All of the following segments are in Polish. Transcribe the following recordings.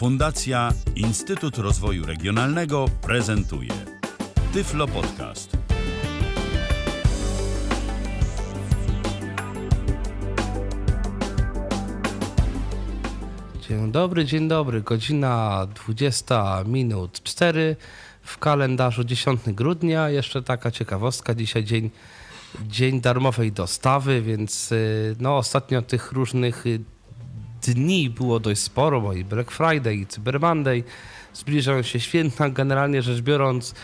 Fundacja Instytut Rozwoju Regionalnego prezentuje Tyflo Podcast. Dzień dobry, dzień dobry. Godzina 20 minut 4 w kalendarzu 10 grudnia. Jeszcze taka ciekawostka. Dzisiaj dzień, dzień darmowej dostawy, więc y, no, ostatnio tych różnych y, dni było dość sporo, bo i Black Friday, i Cyber Monday. Zbliżają się święta. Generalnie rzecz biorąc,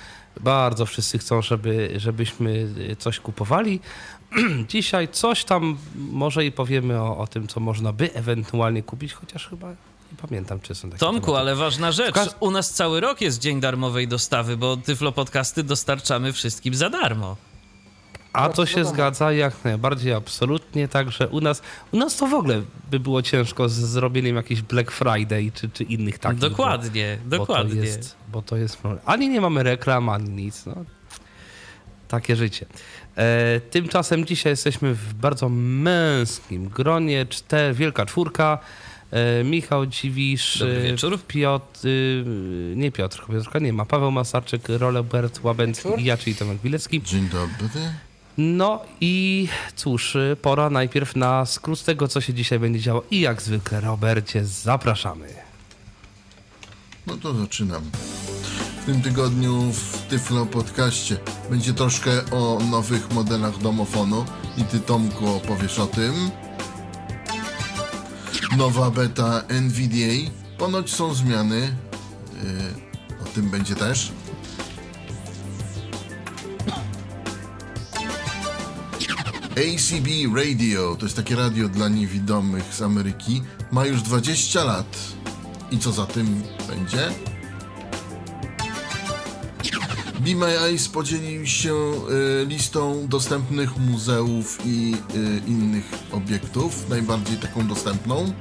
bardzo wszyscy chcą, żeby, żebyśmy coś kupowali. Dzisiaj coś tam może i powiemy o, o tym, co można by ewentualnie kupić, chociaż chyba nie pamiętam, czy są takie Tomku, tematy. ale ważna rzecz. U nas cały rok jest dzień darmowej dostawy, bo Tyflo Podcasty dostarczamy wszystkim za darmo. A to się zgadza jak najbardziej, absolutnie. Także u nas, u nas to w ogóle by było ciężko z zrobieniem jakichś Black Friday czy, czy innych takich. dokładnie, bo, dokładnie. Bo to, jest, bo to jest problem. Ani nie mamy reklam, ani nic. No. Takie życie. E, tymczasem dzisiaj jesteśmy w bardzo męskim gronie. Czter, wielka czwórka. E, Michał Dziwisz, Dobry e. Piotr, y, nie Piotr, Piotrka nie ma, Paweł Masarczyk, Robert Łabęcki i ja, czyli Tomek Wilecki. Dzień dobry. No i cóż, y, pora najpierw na skrót tego, co się dzisiaj będzie działo. I jak zwykle, Robercie, zapraszamy. No to zaczynam. W tym tygodniu w Tyflo Podcaście będzie troszkę o nowych modelach domofonu i ty Tomku opowiesz o tym. Nowa beta NVDA. Ponoć są zmiany. Yy, o tym będzie też. ACB Radio to jest takie radio dla niewidomych z Ameryki. Ma już 20 lat. I co za tym będzie? Be My Eyes podzielił się y, listą dostępnych muzeów i y, innych obiektów, najbardziej taką dostępną.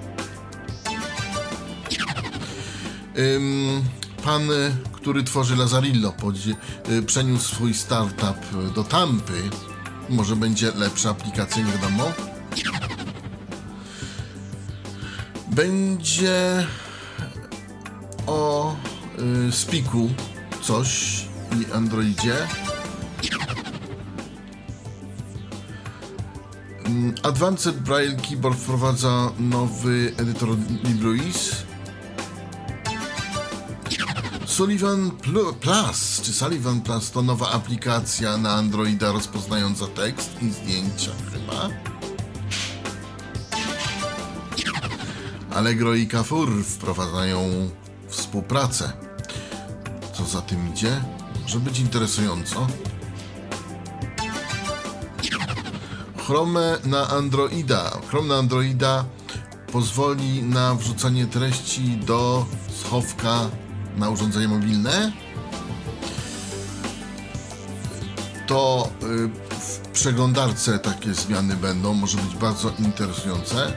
Ym, pan, y, który tworzy Lazarillo, y, przeniósł swój startup do Tampy. Może będzie lepsza aplikacja, nie wiadomo. Będzie o y, Spiku coś i Androidzie. Mm, Advanced Braille Keyboard wprowadza nowy edytor LibreOffice. Sullivan Plu- Plus, czy Sullivan Plus to nowa aplikacja na Androida rozpoznająca tekst i zdjęcia chyba. Allegro i Carrefour wprowadzają współpracę. Co za tym idzie? Może być interesująco. Chrome na Androida. Chrome na Androida pozwoli na wrzucanie treści do schowka na urządzenie mobilne. To y, w przeglądarce takie zmiany będą. Może być bardzo interesujące.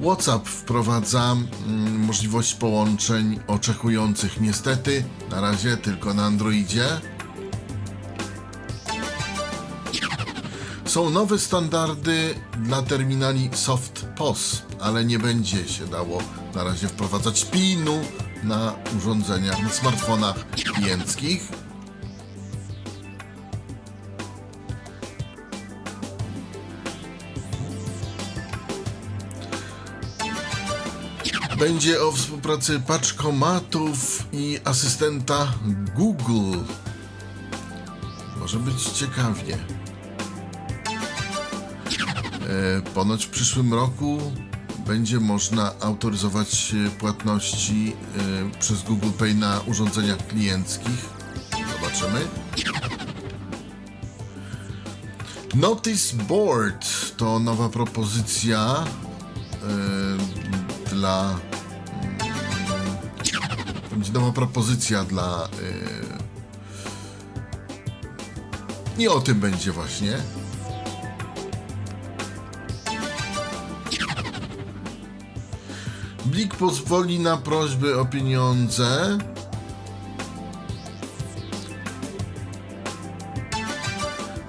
WhatsApp wprowadza mm, możliwość połączeń oczekujących niestety na razie tylko na Androidzie. Są nowe standardy dla terminali SoftPOS, ale nie będzie się dało na razie wprowadzać PIN-u na urządzeniach, na smartfonach klienckich. Będzie o współpracy paczkomatów i asystenta Google. Może być ciekawie. E, ponoć w przyszłym roku będzie można autoryzować e, płatności e, przez Google Pay na urządzeniach klienckich. Zobaczymy. Notice Board to nowa propozycja e, dla. mm, Będzie nowa propozycja dla. e, I o tym będzie właśnie. Blik pozwoli na prośby o pieniądze.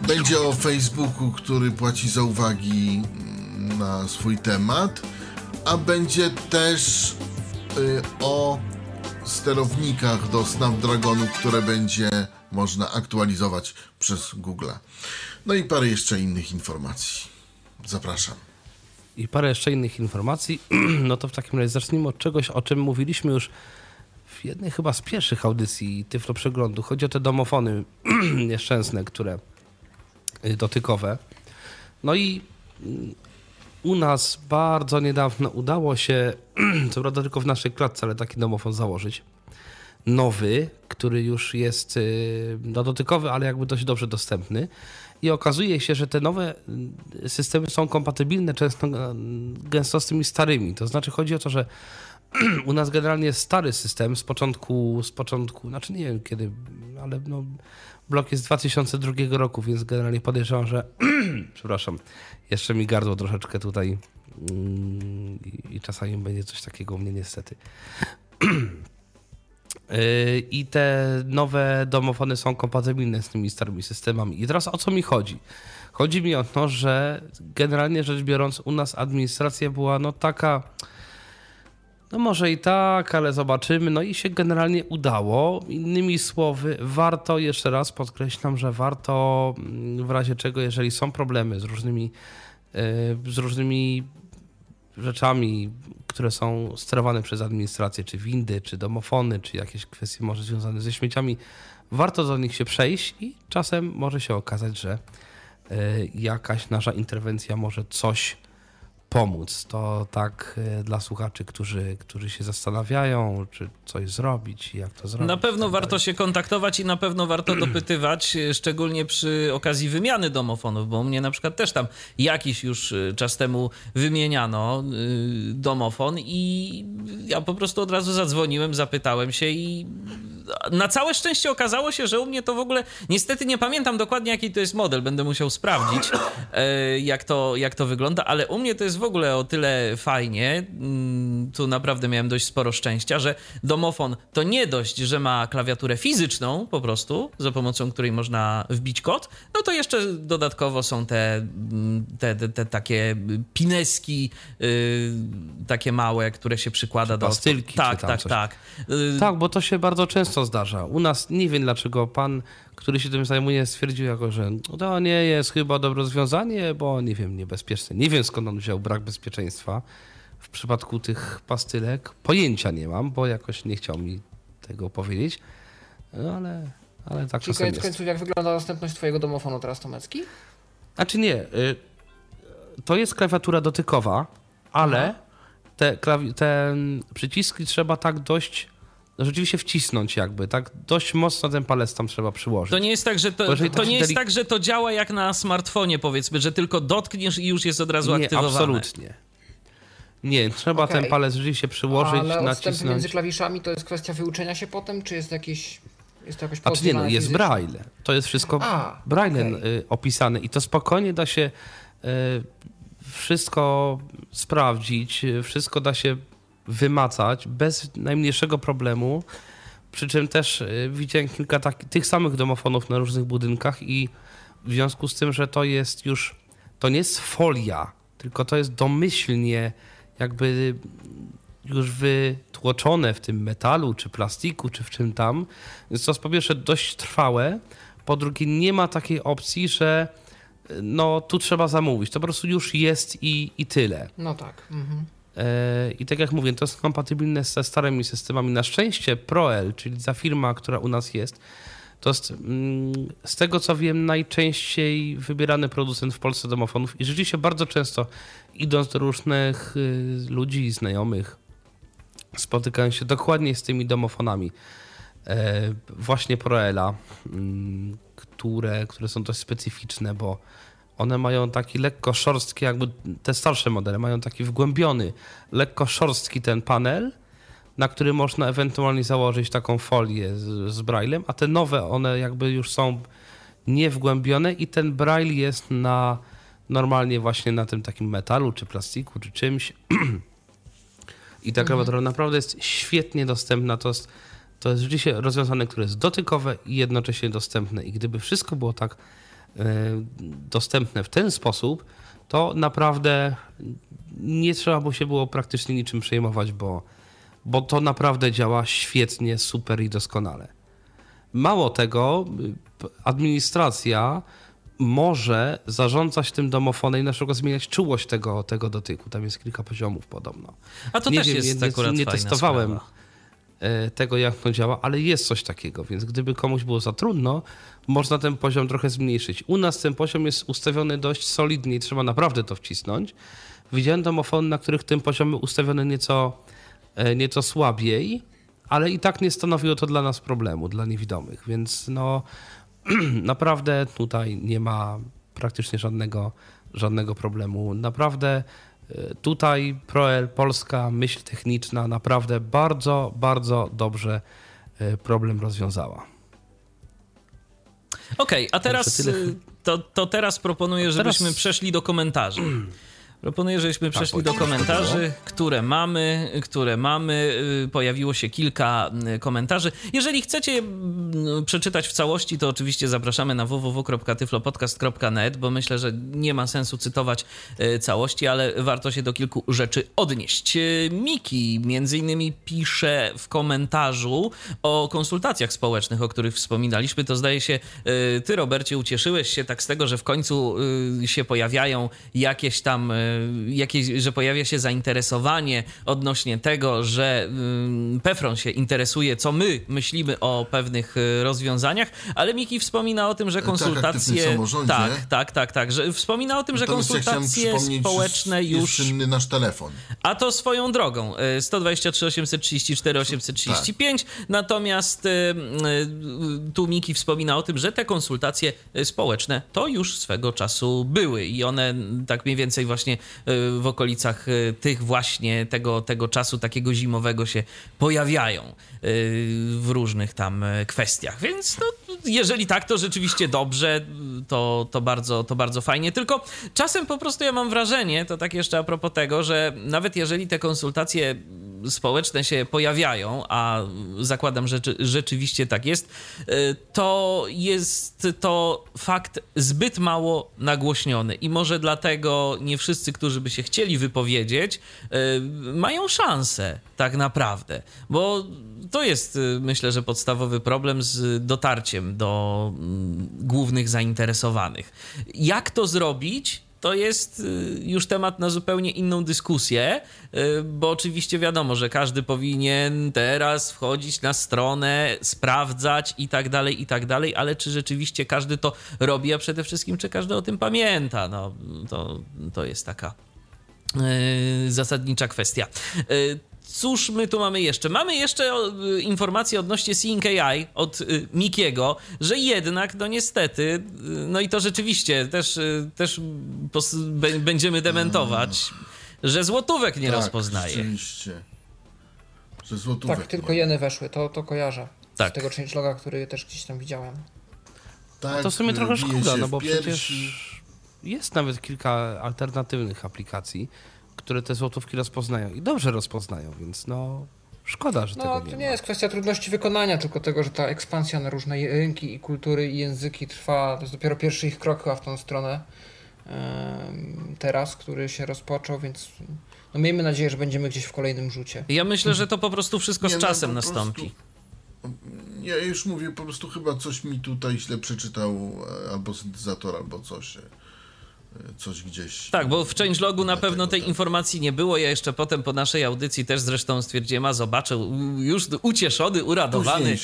Będzie o Facebooku, który płaci za uwagi mm, na swój temat. a będzie też y, o sterownikach do Snapdragonu, które będzie można aktualizować przez Google. No i parę jeszcze innych informacji. Zapraszam. I parę jeszcze innych informacji. No to w takim razie zacznijmy od czegoś, o czym mówiliśmy już w jednej chyba z pierwszych audycji Tyflo Przeglądu. Chodzi o te domofony nieszczęsne, które y, dotykowe. No i mm, u nas bardzo niedawno udało się, co prawda tylko w naszej klatce, ale taki domofon założyć. Nowy, który już jest y, no, dotykowy, ale jakby dość dobrze dostępny. I okazuje się, że te nowe y, systemy są kompatybilne często y, gęsto z tymi starymi. To znaczy chodzi o to, że u nas generalnie jest stary system z początku, z początku, znaczy nie wiem kiedy, ale no, blok jest z 2002 roku, więc generalnie podejrzewam, że przepraszam, jeszcze mi gardło troszeczkę tutaj mm, i, i czasami będzie coś takiego u mnie niestety. Yy, I te nowe domofony są kompatybilne z tymi starymi systemami. I teraz o co mi chodzi? Chodzi mi o to, że generalnie rzecz biorąc, u nas administracja była no taka. No może i tak, ale zobaczymy. No i się generalnie udało. Innymi słowy, warto, jeszcze raz podkreślam, że warto mm, w razie czego, jeżeli są problemy z różnymi, yy, z różnymi rzeczami, które są sterowane przez administrację, czy windy, czy domofony, czy jakieś kwestie może związane ze śmieciami, warto do nich się przejść i czasem może się okazać, że y, jakaś nasza interwencja może coś pomóc. To tak y, dla słuchaczy, którzy, którzy się zastanawiają, czy coś zrobić i jak to zrobić. Na pewno tak warto dalej. się kontaktować i na pewno warto dopytywać, e, szczególnie przy okazji wymiany domofonów, bo u mnie na przykład też tam jakiś już e, czas temu wymieniano domofon i ja po prostu od razu zadzwoniłem, zapytałem się i na całe szczęście okazało się, że u mnie to w ogóle, niestety nie pamiętam dokładnie jaki to jest model, będę musiał sprawdzić e, jak to, jak to wygląda, ale u mnie to jest w ogóle o tyle fajnie, mm, tu naprawdę miałem dość sporo szczęścia, że domofon to nie dość, że ma klawiaturę fizyczną po prostu, za pomocą której można wbić kod, no to jeszcze dodatkowo są te, mm, te, te, te takie pineski, y, takie małe, które się przykłada do... pastylki, Tak, tak, coś. tak. Y, Tak, bo to się bardzo często zdarza. U nas nie wiem dlaczego pan, który się tym zajmuje, stwierdził jako, że no to nie jest chyba dobre rozwiązanie, bo nie wiem, niebezpieczne. Nie wiem skąd on wziął brak bezpieczeństwa w przypadku tych pastylek. Pojęcia nie mam, bo jakoś nie chciał mi tego powiedzieć. No ale, ale tak Czyli koniec jest. końców, jak wygląda dostępność twojego domofonu teraz, Tomecki? Znaczy nie, y, to jest klawiatura dotykowa, ale te, te przyciski trzeba tak dość rzeczywiście wcisnąć jakby, tak dość mocno ten palec tam trzeba przyłożyć. To nie jest tak, że to, to nie jest tak, że to działa jak na smartfonie, powiedzmy, że tylko dotkniesz i już jest od razu Nie, aktywowane. absolutnie. Nie, trzeba Okej. ten palec rzeczywiście przyłożyć, Ale nacisnąć. między klawiszami to jest kwestia wyuczenia się potem, czy jest jakiś... Jest to jakoś Znaczy nie, no, jest braille. To jest wszystko A, braille okej. y, opisane i to spokojnie da się y, wszystko sprawdzić, y, wszystko da się wymacać bez najmniejszego problemu. Przy czym też y, widziałem kilka tak, tych samych domofonów na różnych budynkach i w związku z tym, że to jest już, to nie jest folia, tylko to jest domyślnie jakby już wytłoczone w tym metalu, czy plastiku, czy w czym tam. Więc to jest po pierwsze dość trwałe, po drugie nie ma takiej opcji, że y, no tu trzeba zamówić. To po prostu już jest i, i tyle. No tak. Mhm. E, I tak jak mówię, to jest kompatybilne ze starymi systemami. Na szczęście Proel, czyli ta firma, która u nas jest, to jest mm, z tego co wiem najczęściej wybierany producent w Polsce domofonów i rzeczywiście bardzo często idąc do różnych y, ludzi, znajomych, spotykają się dokładnie z tymi domofonami. E, właśnie Proela, mm, które, które są dość specyficzne, bo one mają taki lekko szorstki, jakby te starsze modele mają taki wgłębiony, lekko szorstki ten panel, na który można ewentualnie założyć taką folię z, z braillem, a te nowe, one jakby już są niewgłębione i ten braille jest na normalnie właśnie na tym takim metalu, czy plastiku, czy czymś. I ta klawiatura naprawdę jest świetnie dostępna. To jest, to jest rzeczywiście rozwiązanie, które jest dotykowe i jednocześnie dostępne. I gdyby wszystko było tak dostępne w ten sposób, to naprawdę nie trzeba mu się było praktycznie niczym przejmować, bo, bo to naprawdę działa świetnie, super i doskonale. Mało tego, y, administracja może zarządzać tym domofonem i na przykład zmieniać czułość tego, tego dotyku. Tam jest kilka poziomów podobno. A to nie też wiem, jest nie, akurat nie fajna testowałem sprawa. E, tego, jak to działa, ale jest coś takiego, więc gdyby komuś było za trudno, można ten poziom trochę zmniejszyć. U nas ten poziom jest ustawiony dość solidnie i trzeba naprawdę to wcisnąć. Widziałem domofony, na których ten poziom był ustawiony nieco, e, nieco słabiej, ale i tak nie stanowiło to dla nas problemu, dla niewidomych, więc no naprawdę tutaj nie ma praktycznie żadnego, żadnego problemu. Naprawdę tutaj ProL, polska myśl techniczna naprawdę bardzo, bardzo dobrze y, problem rozwiązała. Okej, a teraz y, to, to teraz proponuję, żebyśmy Teraz- przeszli do komentarzy. Proponuję, żebyśmy przeszli do komentarzy, które mamy, które mamy. Y, Pojawiło się kilka y, komentarzy. Jeżeli chcecie mm, przeczytać w całości, to oczywiście zapraszamy na www.tyflopodcast.net, bo myślę, że nie ma sensu cytować y, całości, ale warto się do kilku rzeczy odnieść. Miki między innymi pisze w komentarzu o konsultacjach społecznych, o których wspominaliśmy. To zdaje się, ty Robercie ucieszyłeś się tak z tego, że w końcu się pojawiają jakieś tam, jakieś, że pojawia się zainteresowanie odnośnie tego, że y, Pefron się interesuje, co my myślimy o pewnych y, rozwiązaniach, ale Miki wspomina o tym, że tak, konsultacje... samorządzie. tak, tak, tak, tak, że wspomina o tym, że Natomiast ja konsultacje że społeczne jest już... czynny nasz telefon. A to swoją drogą. y, 123 834 835. Natomiast y, y, tu Miki wspomina o tym, że te konsultacje społeczne to już swego czasu były i one mm, tak mniej więcej właśnie y, w okolicach y, tych właśnie tego, tego czasu takiego zimowego się pojawiają y, w różnych tam kwestiach. Więc no, jeżeli tak, to rzeczywiście dobrze, to, to, bardzo, to bardzo fajnie. Tylko czasem po prostu ja mam wrażenie, to tak jeszcze a propos tego, że nawet jeżeli te konsultacje społeczne się pojawiają, a zakładam, że rzeczy- rzeczywiście tak jest, y, to jest to fakt zbyt mało nagłośniony i może dlatego nie wszyscy, którzy by się chcieli wypowiedzieć, y, mają szansę tak naprawdę, bo to jest y, myślę, że podstawowy problem z dotarciem do mm, głównych zainteresowanych. Jak to zrobić? To jest y, już temat na zupełnie inną dyskusję, y, bo oczywiście wiadomo, że każdy powinien teraz wchodzić na stronę, sprawdzać i tak dalej, i tak dalej, ale czy rzeczywiście każdy to robi, a przede wszystkim czy każdy o tym pamięta? No, to, to jest taka y, zasadnicza kwestia. Y, Cóż my tu mamy jeszcze? Mamy jeszcze o, y, informację odnośnie Seeing AI od y, Mikiego, że jednak, no niestety, y, no i to rzeczywiście też, też będziemy dementować, że złotówek nie tak, rozpoznaje. Rzeczywiście. Że złotówek Tak, tylko jeny weszły, to, to kojarzę. Tak. Z tego changeloga, który też gdzieś tam widziałem. Tak, To w sumie trochę szkoda, no bo piersi. przecież jest nawet kilka alternatywnych aplikacji, które te złotówki rozpoznają i dobrze rozpoznają, więc no szkoda, że No, tego to nie, nie ma. jest kwestia trudności wykonania, tylko tego, że ta ekspansja na różne rynki i kultury i języki trwa. To jest dopiero pierwszy ich krok chyba w tą stronę teraz, który się rozpoczął, więc no miejmy nadzieję, że będziemy gdzieś w kolejnym rzucie. Ja myślę, że to po prostu wszystko Nie, z no, czasem po nastąpi. prostu- Ja już mówię, po prostu chyba coś mi tutaj źle przeczytał, e, albo syntezator, albo coś. E, Coś gdzieś. Tak, bo w changelogu na pewno tej tak. informacji nie było. Ja jeszcze potem po naszej audycji też zresztą stwierdziłem, a zobaczę, już ucieszony, uradowany.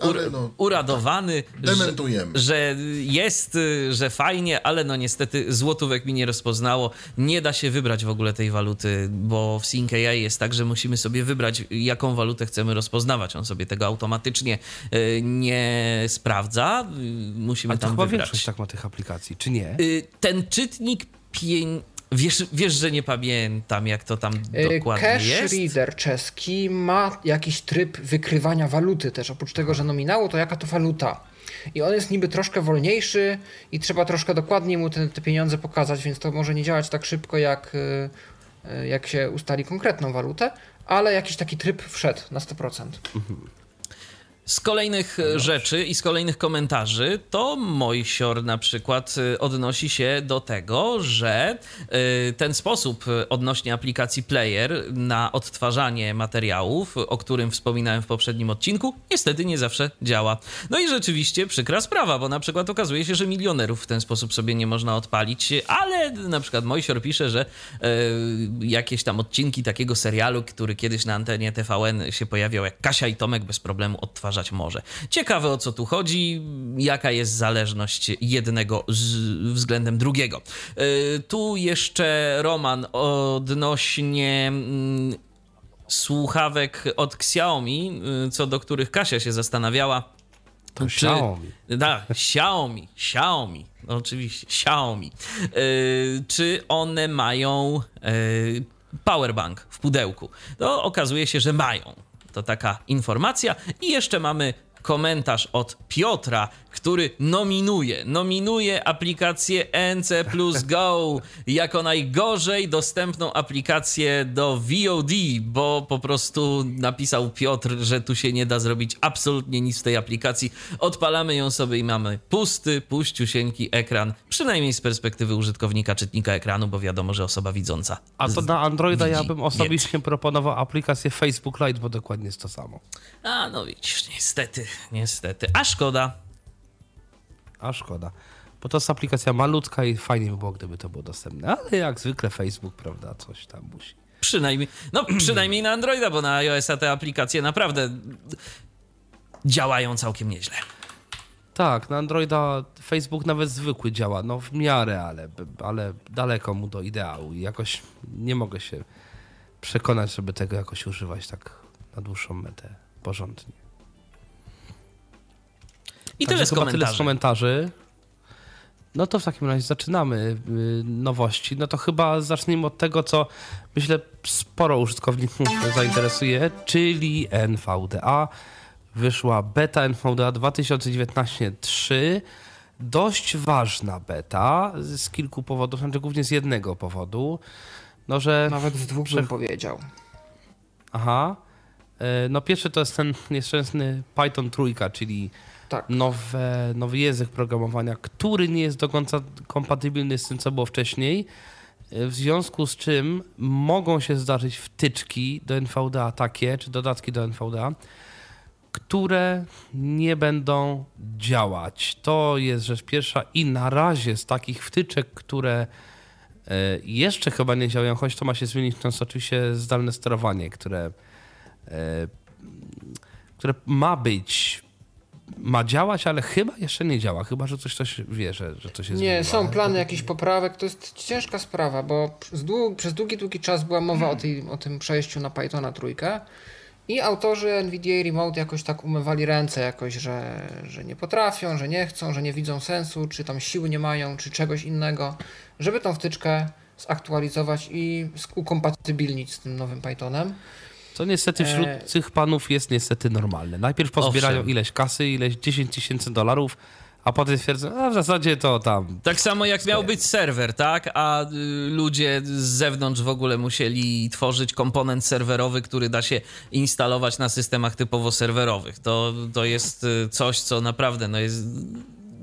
Ale ur- no, uradowany, Dementujemy. Że, że jest, że fajnie, ale no niestety złotówek mi nie rozpoznało. Nie da się wybrać w ogóle tej waluty, bo w Sync AI jest tak, że musimy sobie wybrać, jaką walutę chcemy rozpoznawać. On sobie tego automatycznie y, nie sprawdza. Musimy to tam chyba wybrać. większość tak ma tych aplikacji, czy nie? Y, Ten czytnik pień... Wiesz, wiesz, że nie pamiętam, jak to tam Y, dokładnie Cash jest? Reader czeski ma jakiś tryb wykrywania waluty też. Oprócz tego, że nominało, to jaka to waluta. I on jest niby troszkę wolniejszy i trzeba troszkę dokładniej mu te, te pieniądze pokazać, więc to może nie działać tak szybko, jak, y, jak się ustali konkretną walutę, ale jakiś taki tryb wszedł na 100%. Z kolejnych e, rzeczy i z kolejnych komentarzy to Mojsior na przykład e, odnosi się do tego, że e, ten sposób odnośnie aplikacji Player na odtwarzanie materiałów, o którym wspominałem w poprzednim odcinku, niestety nie zawsze działa. No i rzeczywiście przykra sprawa, bo na przykład okazuje się, że milionerów w ten sposób sobie nie można odpalić, ale na przykład Mojsior pisze, że jakieś tam odcinki takiego serialu, który kiedyś na antenie TVN się pojawiał, jak Kasia i Tomek bez problemu może. Ciekawe o co tu chodzi, jaka jest zależność jednego z, względem drugiego. Yy, tu jeszcze Roman odnośnie yy, słuchawek od Xiaomi, yy, co do których Kasia się zastanawiała. To czy, Xiaomi. Da, Xiaomi, Xiaomi, oczywiście, Xiaomi. Yy, czy one mają yy, powerbank w pudełku? No, okazuje się, że mają. To taka informacja. I jeszcze mamy komentarz od Piotra, który nominuje, nominuje aplikację NC Plus Go jako najgorzej dostępną aplikację do VOD, bo po prostu napisał Piotr, że tu się nie da zrobić absolutnie nic w tej aplikacji. Odpalamy ją sobie i mamy pusty, puściusieńki ekran, przynajmniej z perspektywy użytkownika czytnika ekranu, bo wiadomo, że osoba widząca. A to na Androida ja bym osobiście proponował aplikację Facebook Lite, bo dokładnie jest to samo. A, no widzisz, niestety, niestety. A szkoda. A szkoda. Bo to jest aplikacja malutka i fajnie by było, gdyby to było dostępne. Ale jak zwykle Facebook, prawda, coś tam musi. Przynajmniej, no przynajmniej na Androida, bo na iOS-a te aplikacje naprawdę działają całkiem nieźle. Tak, na Androida Facebook nawet zwykły działa, no w miarę, ale, ale daleko mu do ideału i jakoś nie mogę się przekonać, żeby tego jakoś używać tak na dłuższą metę porządnie. I tyle z komentarzy. tyle z komentarzy. No to w takim razie zaczynamy y, nowości. No to chyba zacznijmy od tego, co myślę sporo użytkowników zainteresuje, czyli NVDA. Wyszła beta NVDA 2019-3. Dość ważna beta z kilku powodów, znaczy głównie z jednego powodu. No, że Nawet z dwóch bym powiedział. Aha. E, no pierwszy to jest ten nieszczęsny Python trójka, czyli tak. nowe, nowy język programowania, który nie jest do końca kompatybilny z tym, co było wcześniej. W związku z czym mogą się zdarzyć wtyczki do NVDA takie, czy dodatki do NVDA, które nie będą działać. To jest rzecz pierwsza i na razie z takich wtyczek, które e, jeszcze chyba nie działają, choć to ma się zmienić, to jest oczywiście zdalne sterowanie, które, e, które ma być ma działać, ale chyba jeszcze nie działa. Chyba, że coś ktoś wie, że, że coś jest Nie, są plany jakichś poprawek. To jest ciężka sprawa, bo przez długi, przez długi, długi czas była mowa o, tej, o tym przejściu na Pythona trójkę i autorzy NVDA Remote jakoś tak umywali ręce jakoś, że, że nie potrafią, że nie chcą, że nie widzą sensu, czy tam siły nie mają, czy czegoś innego, żeby tą wtyczkę zaktualizować i ukompatybilnić z tym nowym Pythonem. Co niestety wśród e... tych panów jest niestety normalne. Najpierw pozbierają Owszem. ileś kasy, ileś 10 tysięcy dolarów, a potem stwierdzą, a w zasadzie to tam. Tak samo jak miał być serwer, tak? A y, ludzie z zewnątrz w ogóle musieli tworzyć komponent serwerowy, który da się instalować na systemach typowo serwerowych. To, to jest y, coś, co naprawdę no jest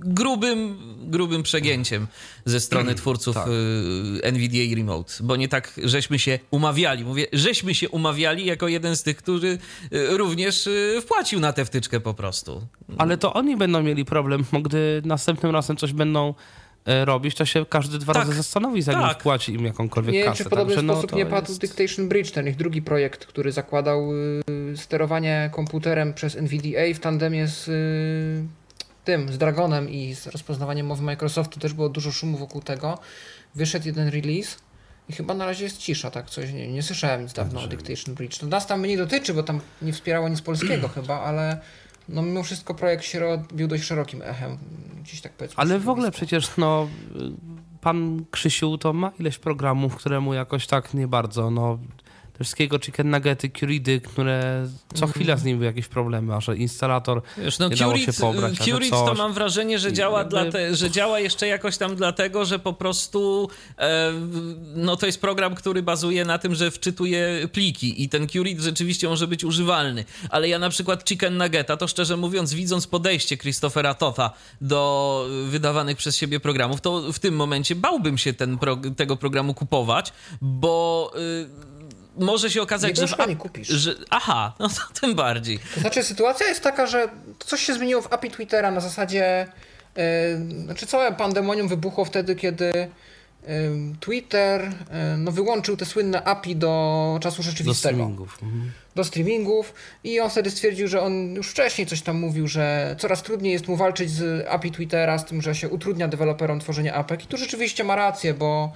grubym, grubym przegięciem ze strony twórców tak. Y, NVDA Remote, bo nie tak żeśmy się umawiali. Mówię, żeśmy się umawiali jako jeden z tych, który y, również y, wpłacił na tę wtyczkę po prostu. Ale to oni będą mieli problem, bo gdy następnym razem coś będą e, robić, to się każdy dwa tak, razy zastanowi, zanim tak. wpłaci im jakąkolwiek nie, kasę. Nie, czy w podobny Także, no, sposób no, nie padł jest... Dictation Bridge, ten ich drugi projekt, który zakładał y, sterowanie komputerem przez NVDA w tandemie z y, tym, z Dragonem i z rozpoznawaniem mowy Microsoftu też było dużo szumu wokół tego. Wyszedł jeden release i chyba na razie jest cisza, tak coś, nie, nie słyszałem nic dawno o Dictation Bridge. To nas tam nie dotyczy, bo tam nie wspierało nic polskiego chyba, ale no mimo wszystko projekt się robił dość szerokim echem, gdzieś tak powiedzmy. Ale w ogóle przecież no pan Krzysiu to ma ileś programów, które mu jakoś tak nie bardzo, no wszystkiego chicken nuggety, curidy, które co chwila z nim były jakieś problemy, a że instalator Wiesz, no nie dało się pobrać, Curit to mam wrażenie, że działa, jakby- dlate, że działa jeszcze jakoś tam dlatego, że po prostu e, no to jest program, który bazuje na tym, że wczytuje pliki i ten Curit rzeczywiście może być używalny. Ale ja na przykład Chicken Nuggeta, to szczerze mówiąc, widząc podejście Christophera Totha do wydawanych przez siebie programów, to w tym momencie bałbym się ten tego programu kupować, bo... Y, może się okazać, że, nie kupisz. że. Aha, no to tym bardziej. To znaczy, sytuacja jest taka, że coś się zmieniło w API Twittera na zasadzie. Yy, znaczy, całe pandemonium wybuchło wtedy, kiedy yy, Twitter yy, no, wyłączył te słynne API do czasu do rzeczywistego. streamingów. Mhm. do streamingów i on wtedy stwierdził, że on już wcześniej coś tam mówił, że coraz trudniej jest mu walczyć z API Twittera, z tym, że się utrudnia deweloperom tworzenie APEK i tu rzeczywiście ma rację, bo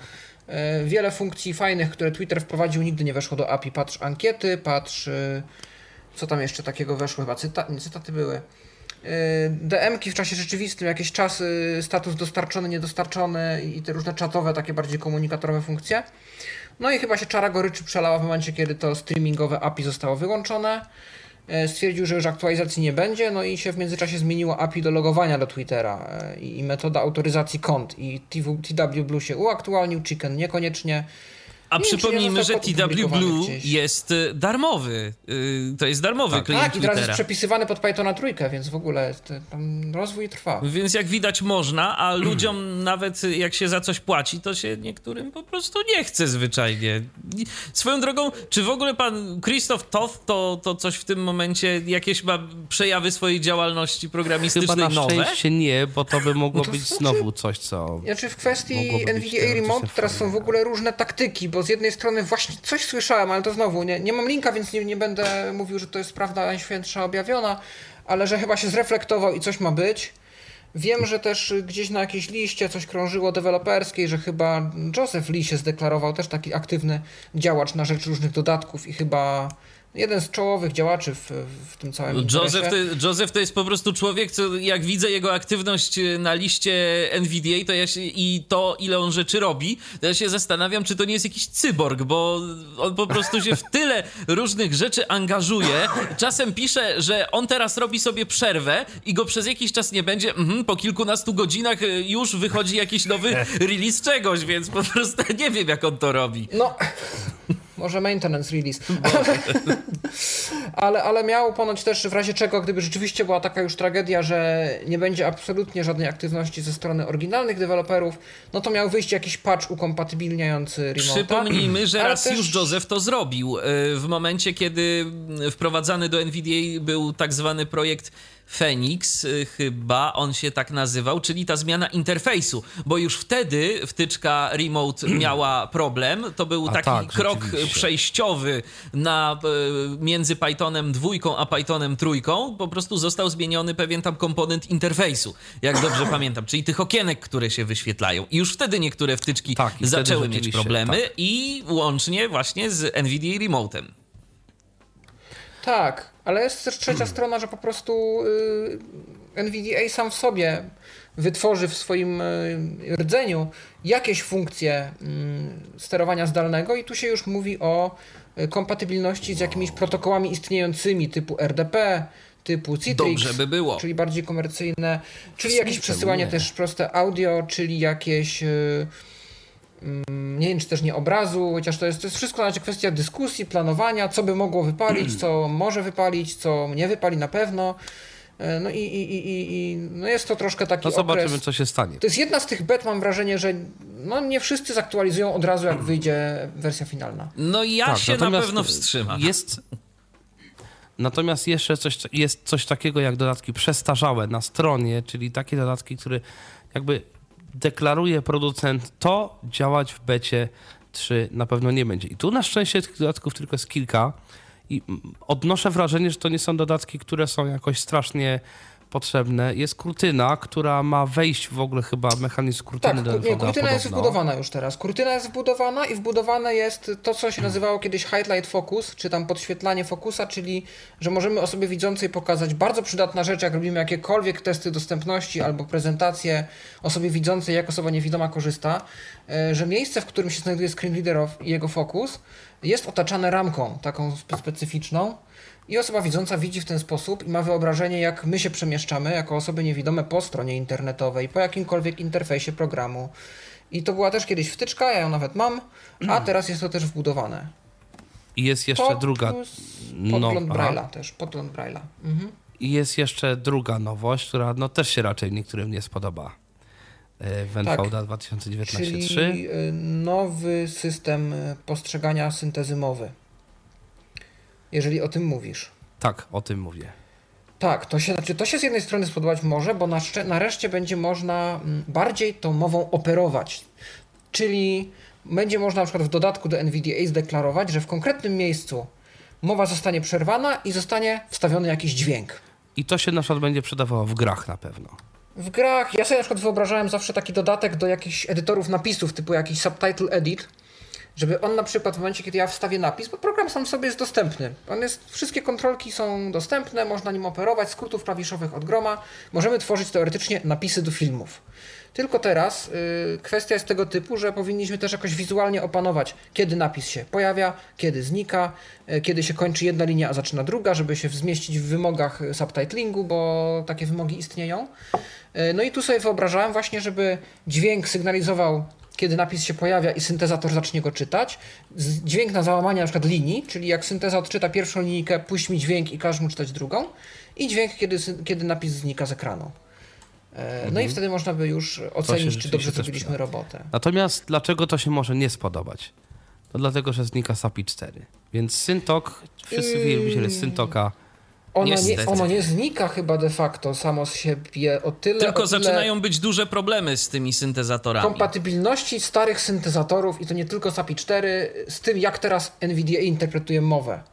wiele funkcji fajnych, które Twitter wprowadził nigdy nie weszło do API. Patrz ankiety, patrz e, co tam jeszcze takiego weszło, chyba cyta, nie, cytaty były. E, DM-ki w czasie rzeczywistym, jakieś czasy, status dostarczony, niedostarczony i te różne czatowe, takie bardziej komunikatorowe funkcje. No i chyba się czara goryczy przelała w momencie, kiedy to streamingowe API zostało wyłączone. E, Stwierdził, że już aktualizacji nie będzie, no i się w międzyczasie zmieniło API do logowania do Twittera e, i metoda autoryzacji kont. I TW Blue się uaktualnił, Chicken niekoniecznie. A Nie wiem, czy nie przypomnijmy, że TW Blue gdzieś. jest y, darmowy. Y, To jest darmowy Tak. klient Tak, i teraz jest przepisywany pod Pythona trójkę, więc w ogóle rozwój trwa. Więc jak widać można, a ludziom nawet jak się za coś płaci, to się niektórym po prostu nie chce zwyczajnie. Swoją drogą, czy w ogóle pan Christoph Toth to, to coś w tym momencie, jakieś ma przejawy swojej działalności Chyba programistycznej na nowe? szczęście nie, bo to by mogło No to być znaczy- znowu coś, co... Znaczy w kwestii teoretycznie Remote teraz są w ogóle różne taktyki, bo z jednej strony właśnie coś słyszałem, ale to znowu, nie, nie mam linka, więc nie, nie będę mówił, że to jest prawda najświętsza objawiona, ale że chyba się zreflektował i coś ma być. Wiem, że też gdzieś na jakiejś liście coś krążyło deweloperskiej, że chyba Joseph Lee się zdeklarował, też taki aktywny działacz na rzecz różnych dodatków i chyba jeden z czołowych działaczy w, w tym całym Joseph interesie. to, Joseph to jest po prostu człowiek, co jak widzę jego aktywność y, na liście NVDA to ja się, i to, ile on rzeczy robi, to ja się zastanawiam, czy to nie jest jakiś cyborg, bo on po prostu się w tyle różnych rzeczy angażuje. Czasem pisze, że on teraz robi sobie przerwę i go przez jakiś czas nie będzie. Mhm, po kilkunastu godzinach y, już wychodzi jakiś nowy release czegoś, więc po prostu nie wiem, jak on to robi. No, może maintenance release. ale, ale miał ponoć też w razie czego, gdyby rzeczywiście była taka już tragedia, że nie będzie absolutnie żadnej aktywności ze strony oryginalnych deweloperów, no to miał wyjść jakiś patch ukompatybilniający remote. Przypomnijmy, że raz też- już Joseph to zrobił. y, W momencie, kiedy wprowadzany do NVDA był tak zwany projekt Phoenix, y, chyba on się tak nazywał, czyli ta zmiana interfejsu, bo już wtedy wtyczka Remote miała problem. To był A taki tak, krok rzeczywiście. przejściowy na, y, między Pythonem dwójką a Pythonem trójką. Po prostu został zmieniony pewien tam komponent interfejsu, jak dobrze pamiętam, czyli tych okienek, które się wyświetlają. I już wtedy niektóre wtyczki Tak, zaczęły mieć problemy tak. i łącznie właśnie z NVIDIA Remote'em. Tak, ale jest też trzecia Hmm. strona, że po prostu y, NVDA sam w sobie wytworzy w swoim y, rdzeniu jakieś funkcje y, sterowania zdalnego i tu się już mówi o kompatybilności z jakimiś protokołami istniejącymi typu RDP, typu Citrix, Dobrze by było. czyli bardziej komercyjne, czyli jakieś przesyłanie nie? też proste audio, czyli jakieś nie wiem, czy też nie obrazu, chociaż to jest, to jest wszystko znaczy kwestia dyskusji, planowania, co by mogło wypalić, co może wypalić, co nie wypali na pewno. E, No i, i, i, i, no jest to troszkę taki To zobaczymy, okres. co się stanie. To jest jedna z tych bet, mam wrażenie, że no nie wszyscy zaktualizują od razu, jak wyjdzie wersja finalna. No i ja Tak, się na pewno wstrzymam. Jest, natomiast jeszcze coś, jest coś takiego jak dodatki przestarzałe na stronie, czyli takie dodatki, które jakby deklaruje producent, to działać w becie 3 na pewno nie będzie. I tu na szczęście tych dodatków tylko jest kilka i odnoszę wrażenie, że to nie są dodatki, które są jakoś strasznie potrzebne. Jest kurtyna, która ma wejść w ogóle chyba mechanizm kurtyny Tak, do nie, kurtyna jest podobno. wbudowana już teraz. Kurtyna jest wbudowana i wbudowane jest to, co się nazywało kiedyś highlight focus, czy tam podświetlanie fokusa, czyli że możemy osobie widzącej pokazać bardzo przydatna rzecz, jak robimy jakiekolwiek testy dostępności albo prezentacje osobie widzącej, jak osoba niewidoma korzysta, e, że miejsce, w którym się znajduje screen reader i jego fokus jest otaczane ramką taką spe- specyficzną. I osoba widząca widzi w ten sposób i ma wyobrażenie, jak my się przemieszczamy jako osoby niewidome po stronie internetowej, po jakimkolwiek interfejsie programu. I to była też kiedyś wtyczka, ja ją nawet mam, a teraz jest to też wbudowane. I jest jeszcze To druga. No, Podgląd aha. Braille'a też, podgląd Braille'a. Mhm. I jest jeszcze druga nowość, która no, też się raczej niektórym nie spodoba. e, W Tak. NVDA 2019.3. Czyli y, nowy system y, postrzegania syntezy mowy. Jeżeli o tym mówisz. Tak, o tym mówię. Tak, to się, znaczy, to się z jednej strony spodobać może, bo na nareszcie będzie można mm, bardziej tą mową operować. Czyli będzie można na przykład w dodatku do NVDA zdeklarować, że w konkretnym miejscu mowa zostanie przerwana i zostanie wstawiony jakiś dźwięk. I to się na przykład będzie przydawało w grach na pewno. W grach, ja sobie na przykład wyobrażałem zawsze taki dodatek do jakichś edytorów napisów, typu jakiś subtitle edit, żeby on na przykład w momencie, kiedy ja wstawię napis, bo program sam sobie jest dostępny. On jest, wszystkie kontrolki są dostępne, można nim operować, skrótów klawiszowych od groma. Możemy tworzyć teoretycznie napisy do filmów. Tylko teraz y, kwestia jest tego typu, że powinniśmy też jakoś wizualnie opanować, kiedy napis się pojawia, kiedy znika, y, kiedy się kończy jedna linia, a zaczyna druga, żeby się zmieścić w wymogach subtitlingu, bo takie wymogi istnieją. Y, no i tu sobie wyobrażałem właśnie, żeby dźwięk sygnalizował, kiedy napis się pojawia i syntezator zacznie go czytać. Dźwięk na załamanie na przykład linii, czyli jak synteza odczyta pierwszą linijkę, puść mi dźwięk i każ mu czytać drugą. I dźwięk, kiedy, kiedy napis znika z ekranu. E, No i wtedy można by już ocenić, czy dobrze zrobiliśmy robotę. Natomiast dlaczego to się może nie spodobać? To dlatego, że znika SAPI 4. Więc Syntok, wszyscy Yy. wielbiciele Syntoka, Ono nie, ono nie znika chyba de facto samo z siebie o tyle, o Tylko tyle zaczynają być duże problemy z tymi syntezatorami. kompatybilności starych syntezatorów i to nie tylko SAPI 4 z tym, jak teraz NVDA interpretuje mowę.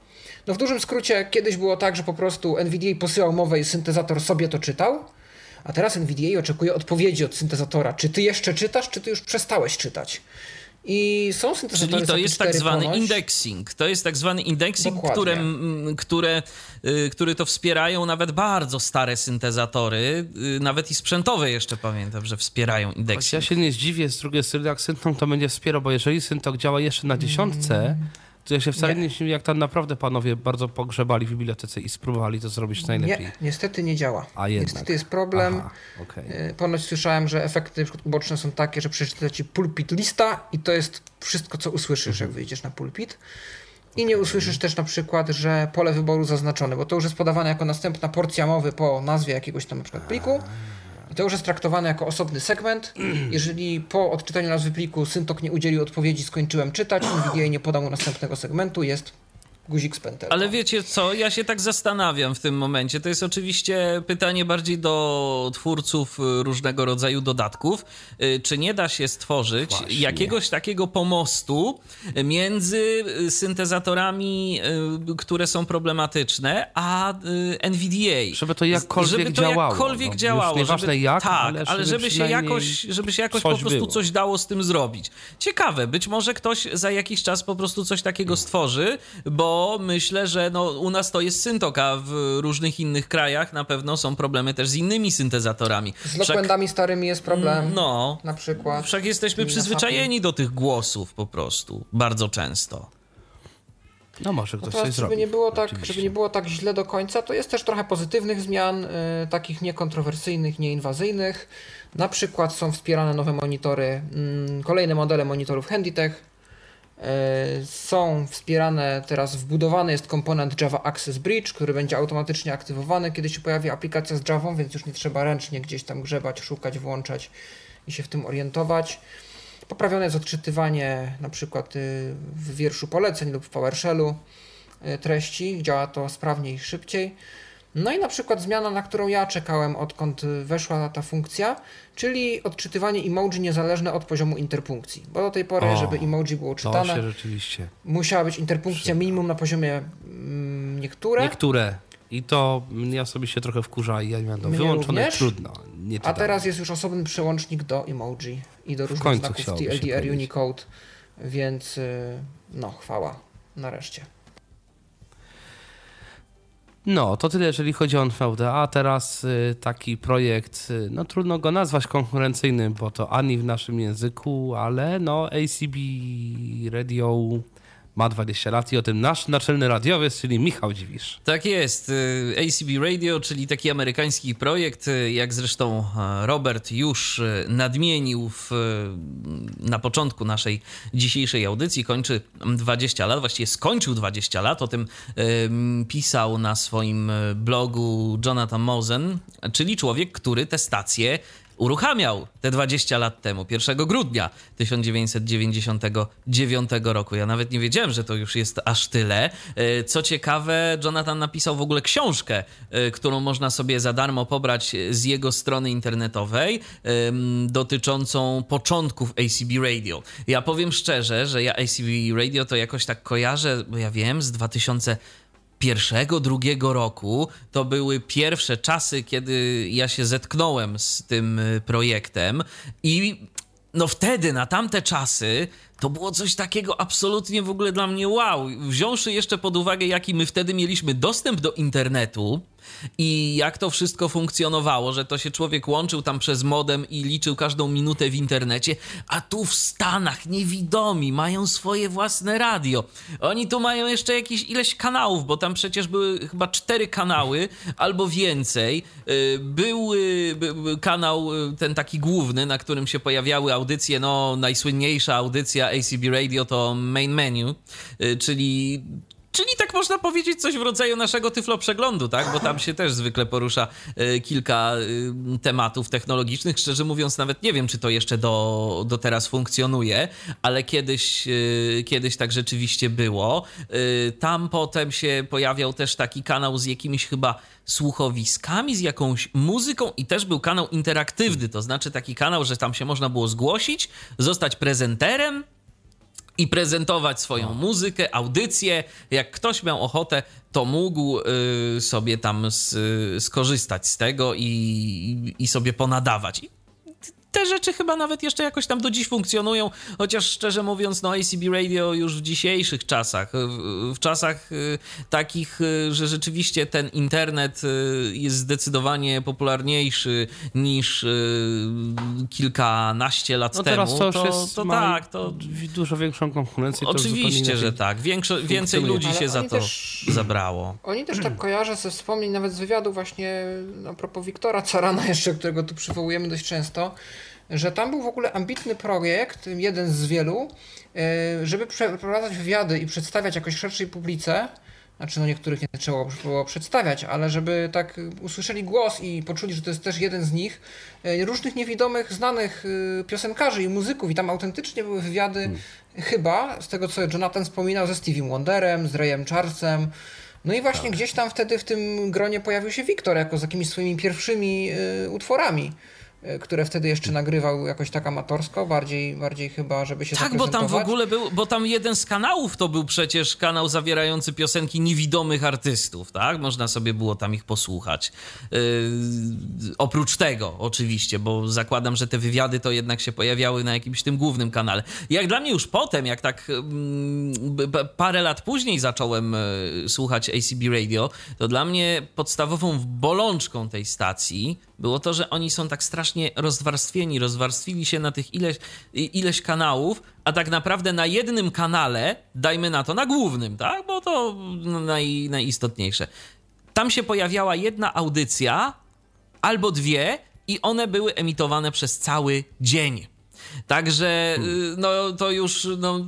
No w dużym skrócie kiedyś było tak, że po prostu NVDA posyłał mowę i syntezator sobie to czytał, a teraz NVDA oczekuje odpowiedzi od syntezatora. Czy ty jeszcze czytasz, czy ty już przestałeś czytać? I są syntezatory Czyli to jest tak 4 zwany ponoć. indexing. To jest tak zwany indexing, Dokładnie. które, mm, które, y, które to wspierają nawet bardzo stare syntezatory, y, nawet i sprzętowe jeszcze pamiętam, że wspierają Choć indexing. ja się nie zdziwię, z drugiej strony jak Syntok to będzie wspierał, bo jeżeli Syntok działa jeszcze na dziesiątce, to ja się wcale Nie. nie dziwię, jak tam naprawdę panowie bardzo pogrzebali w bibliotece i spróbowali to zrobić najlepiej. Nie, niestety nie działa. A jednak. Niestety jest problem. Aha, okej. E, Ponoć słyszałem, że efekty uboczne są takie, że przeczyta ci pulpit lista i to jest wszystko, co usłyszysz, jak wyjdziesz na pulpit. I nie usłyszysz też na przykład, że pole wyboru zaznaczone, bo to już jest podawane jako następna porcja mowy po nazwie jakiegoś tam na przykład pliku. To już jest traktowane jako osobny segment. Jeżeli po odczytaniu nazwy pliku syntok nie udzielił odpowiedzi, skończyłem czytać, NVDA nie podał mu następnego segmentu, jest guzik z pętelką. Ale wiecie co, ja się tak zastanawiam w tym momencie. To jest oczywiście pytanie bardziej do twórców różnego rodzaju dodatków. Y, Czy nie da się stworzyć Właśnie. jakiegoś takiego pomostu między syntezatorami, y, które są problematyczne, a y, NVDA? Żeby to jakkolwiek żeby to działało, jakkolwiek no. Już działało. nieważne żeby, jak, tak, ale ale, żeby żeby się jakoś, żeby się jakoś po prostu było. coś dało z tym zrobić. Ciekawe, być może ktoś za jakiś czas po prostu coś takiego stworzy, bo myślę, że no, u nas to jest syntok, a w różnych innych krajach na pewno są problemy też z innymi syntezatorami. Z lokbandami starymi jest problem. no, Na przykład. wszak jesteśmy przyzwyczajeni do tych głosów po prostu, bardzo często. No może ktoś teraz, coś żeby zrobi. nie, było tak, Oczywiście. żeby nie było tak źle do końca, to jest też trochę pozytywnych zmian, y, takich niekontrowersyjnych, nieinwazyjnych. Na przykład są wspierane nowe monitory, mm, kolejne modele monitorów Handytech. Y, są wspierane, teraz wbudowany jest komponent Java Access Bridge, który będzie automatycznie aktywowany, kiedy się pojawi aplikacja z Javą, więc już nie trzeba ręcznie gdzieś tam grzebać, szukać, włączać i się w tym orientować. Poprawione jest odczytywanie na przykład y, w wierszu poleceń lub w PowerShellu y, treści, działa to sprawniej i szybciej. No i na przykład zmiana, na którą ja czekałem odkąd weszła ta funkcja, czyli odczytywanie emoji niezależne od poziomu interpunkcji. Bo do tej pory, O, żeby emoji było czytane, się rzeczywiście. musiała być interpunkcja minimum na poziomie mm, niektóre. Niektóre I to mnie osobiście trochę wkurza i ja miałem to Mnie wyłączone, również. trudno. A teraz jest już osobny przełącznik do emoji i do różnych znaków się TLDR. Unicode, więc y, no, chwała. Nareszcie. No, to tyle, jeżeli chodzi o NVDA. A teraz y, taki projekt, y, no trudno go nazwać konkurencyjnym, bo to ani w naszym języku, ale no ACB Radio ma 20 lat i o tym nasz naczelny radiowiec, czyli Michał Dziwisz. Tak jest. y, ACB Radio, czyli taki amerykański projekt, y, jak zresztą e, Robert już y, nadmienił w, y, na początku naszej dzisiejszej audycji, kończy 20 lat, właściwie skończył 20 lat. O tym ym, pisał na swoim y, blogu Jonathan Mosen, czyli człowiek, który tę stację uruchamiał te 20 lat temu, 1 grudnia 1999 roku. Ja nawet nie wiedziałem, że to już jest aż tyle. E, Co ciekawe, Jonathan napisał w ogóle książkę, e, którą można sobie za darmo pobrać z jego strony internetowej, dotyczącą początków ACB Radio. Ja powiem szczerze, że ja ACB Radio to jakoś tak kojarzę, bo ja wiem, z 2000 pierwszego, drugiego roku to były pierwsze czasy, kiedy ja się zetknąłem z tym y, projektem i no wtedy, na tamte czasy, to było coś takiego absolutnie w ogóle dla mnie wow. Wziąwszy jeszcze pod uwagę, jaki my wtedy mieliśmy dostęp do internetu i jak to wszystko funkcjonowało, że to się człowiek łączył tam przez modem i liczył każdą minutę w internecie, a tu w Stanach niewidomi mają swoje własne radio. Oni tu mają jeszcze jakieś ileś kanałów, bo tam przecież były chyba cztery kanały albo więcej. Y, Był by- by kanał y, ten taki główny, na którym się pojawiały audycje, no najsłynniejsza audycja ACB Radio to Main Menu, y, czyli Czyli tak można powiedzieć coś w rodzaju naszego tyflo przeglądu, tak? Bo tam się też zwykle porusza y, kilka y, tematów technologicznych. Szczerze mówiąc, nawet nie wiem, czy to jeszcze do, do teraz funkcjonuje, ale kiedyś, y, kiedyś tak rzeczywiście było. Tam potem się pojawiał też taki kanał z jakimiś chyba słuchowiskami, z jakąś muzyką i też był kanał interaktywny, to znaczy taki kanał, że tam się można było zgłosić, zostać prezenterem i prezentować swoją muzykę, audycję. Jak ktoś miał ochotę, to mógł y, sobie tam z, skorzystać z tego i, i sobie ponadawać. I te rzeczy chyba nawet jeszcze jakoś tam do dziś funkcjonują, chociaż szczerze mówiąc, no ACB Radio już w dzisiejszych czasach, w, w czasach y, takich, y, że rzeczywiście ten internet y, jest zdecydowanie popularniejszy niż kilkanaście lat No temu. teraz to już to, jest, to ma tak, to dużo większą konkurencję. to Oczywiście, że tak. Większo, więcej ludzi Ale się za to też- zabrało. Oni też tak kojarzę ze wspomnień nawet z wywiadu właśnie a propos Wiktora Carana jeszcze, którego tu przywołujemy dość często, że tam był w ogóle ambitny projekt, jeden z wielu, e, żeby przeprowadzać wywiady i przedstawiać jakoś szerszej publice, znaczy no niektórych nie trzeba było przedstawiać, ale żeby tak usłyszeli głos i poczuli, że to jest też jeden z nich, e, różnych niewidomych, znanych e, piosenkarzy i muzyków. I tam autentycznie były wywiady chyba, z tego co Jonathan wspominał, ze Stevie Wonderem, z Rayem Charlesem, no i właśnie gdzieś tam wtedy w tym gronie pojawił się Wiktor jako z jakimiś swoimi pierwszymi y, utworami, które wtedy jeszcze nagrywał jakoś tak amatorsko, bardziej, bardziej chyba, żeby się Tak, bo tam w ogóle był, bo tam jeden z kanałów to był przecież kanał zawierający piosenki niewidomych artystów, tak? Można sobie było tam ich posłuchać. Yy, oprócz tego, oczywiście, bo zakładam, że te wywiady to jednak się pojawiały na jakimś tym głównym kanale. Jak dla mnie już potem, jak tak b- parę lat później zacząłem e, słuchać ACB Radio, to dla mnie podstawową bolączką tej stacji było to, że oni są tak strasznie rozwarstwieni, rozwarstwili się na tych ileś, ileś kanałów, a tak naprawdę na jednym kanale, dajmy na to na głównym, tak? Bo to naj, najistotniejsze. Tam się pojawiała jedna audycja albo dwie i one były emitowane przez cały dzień. Także y, no, to już no,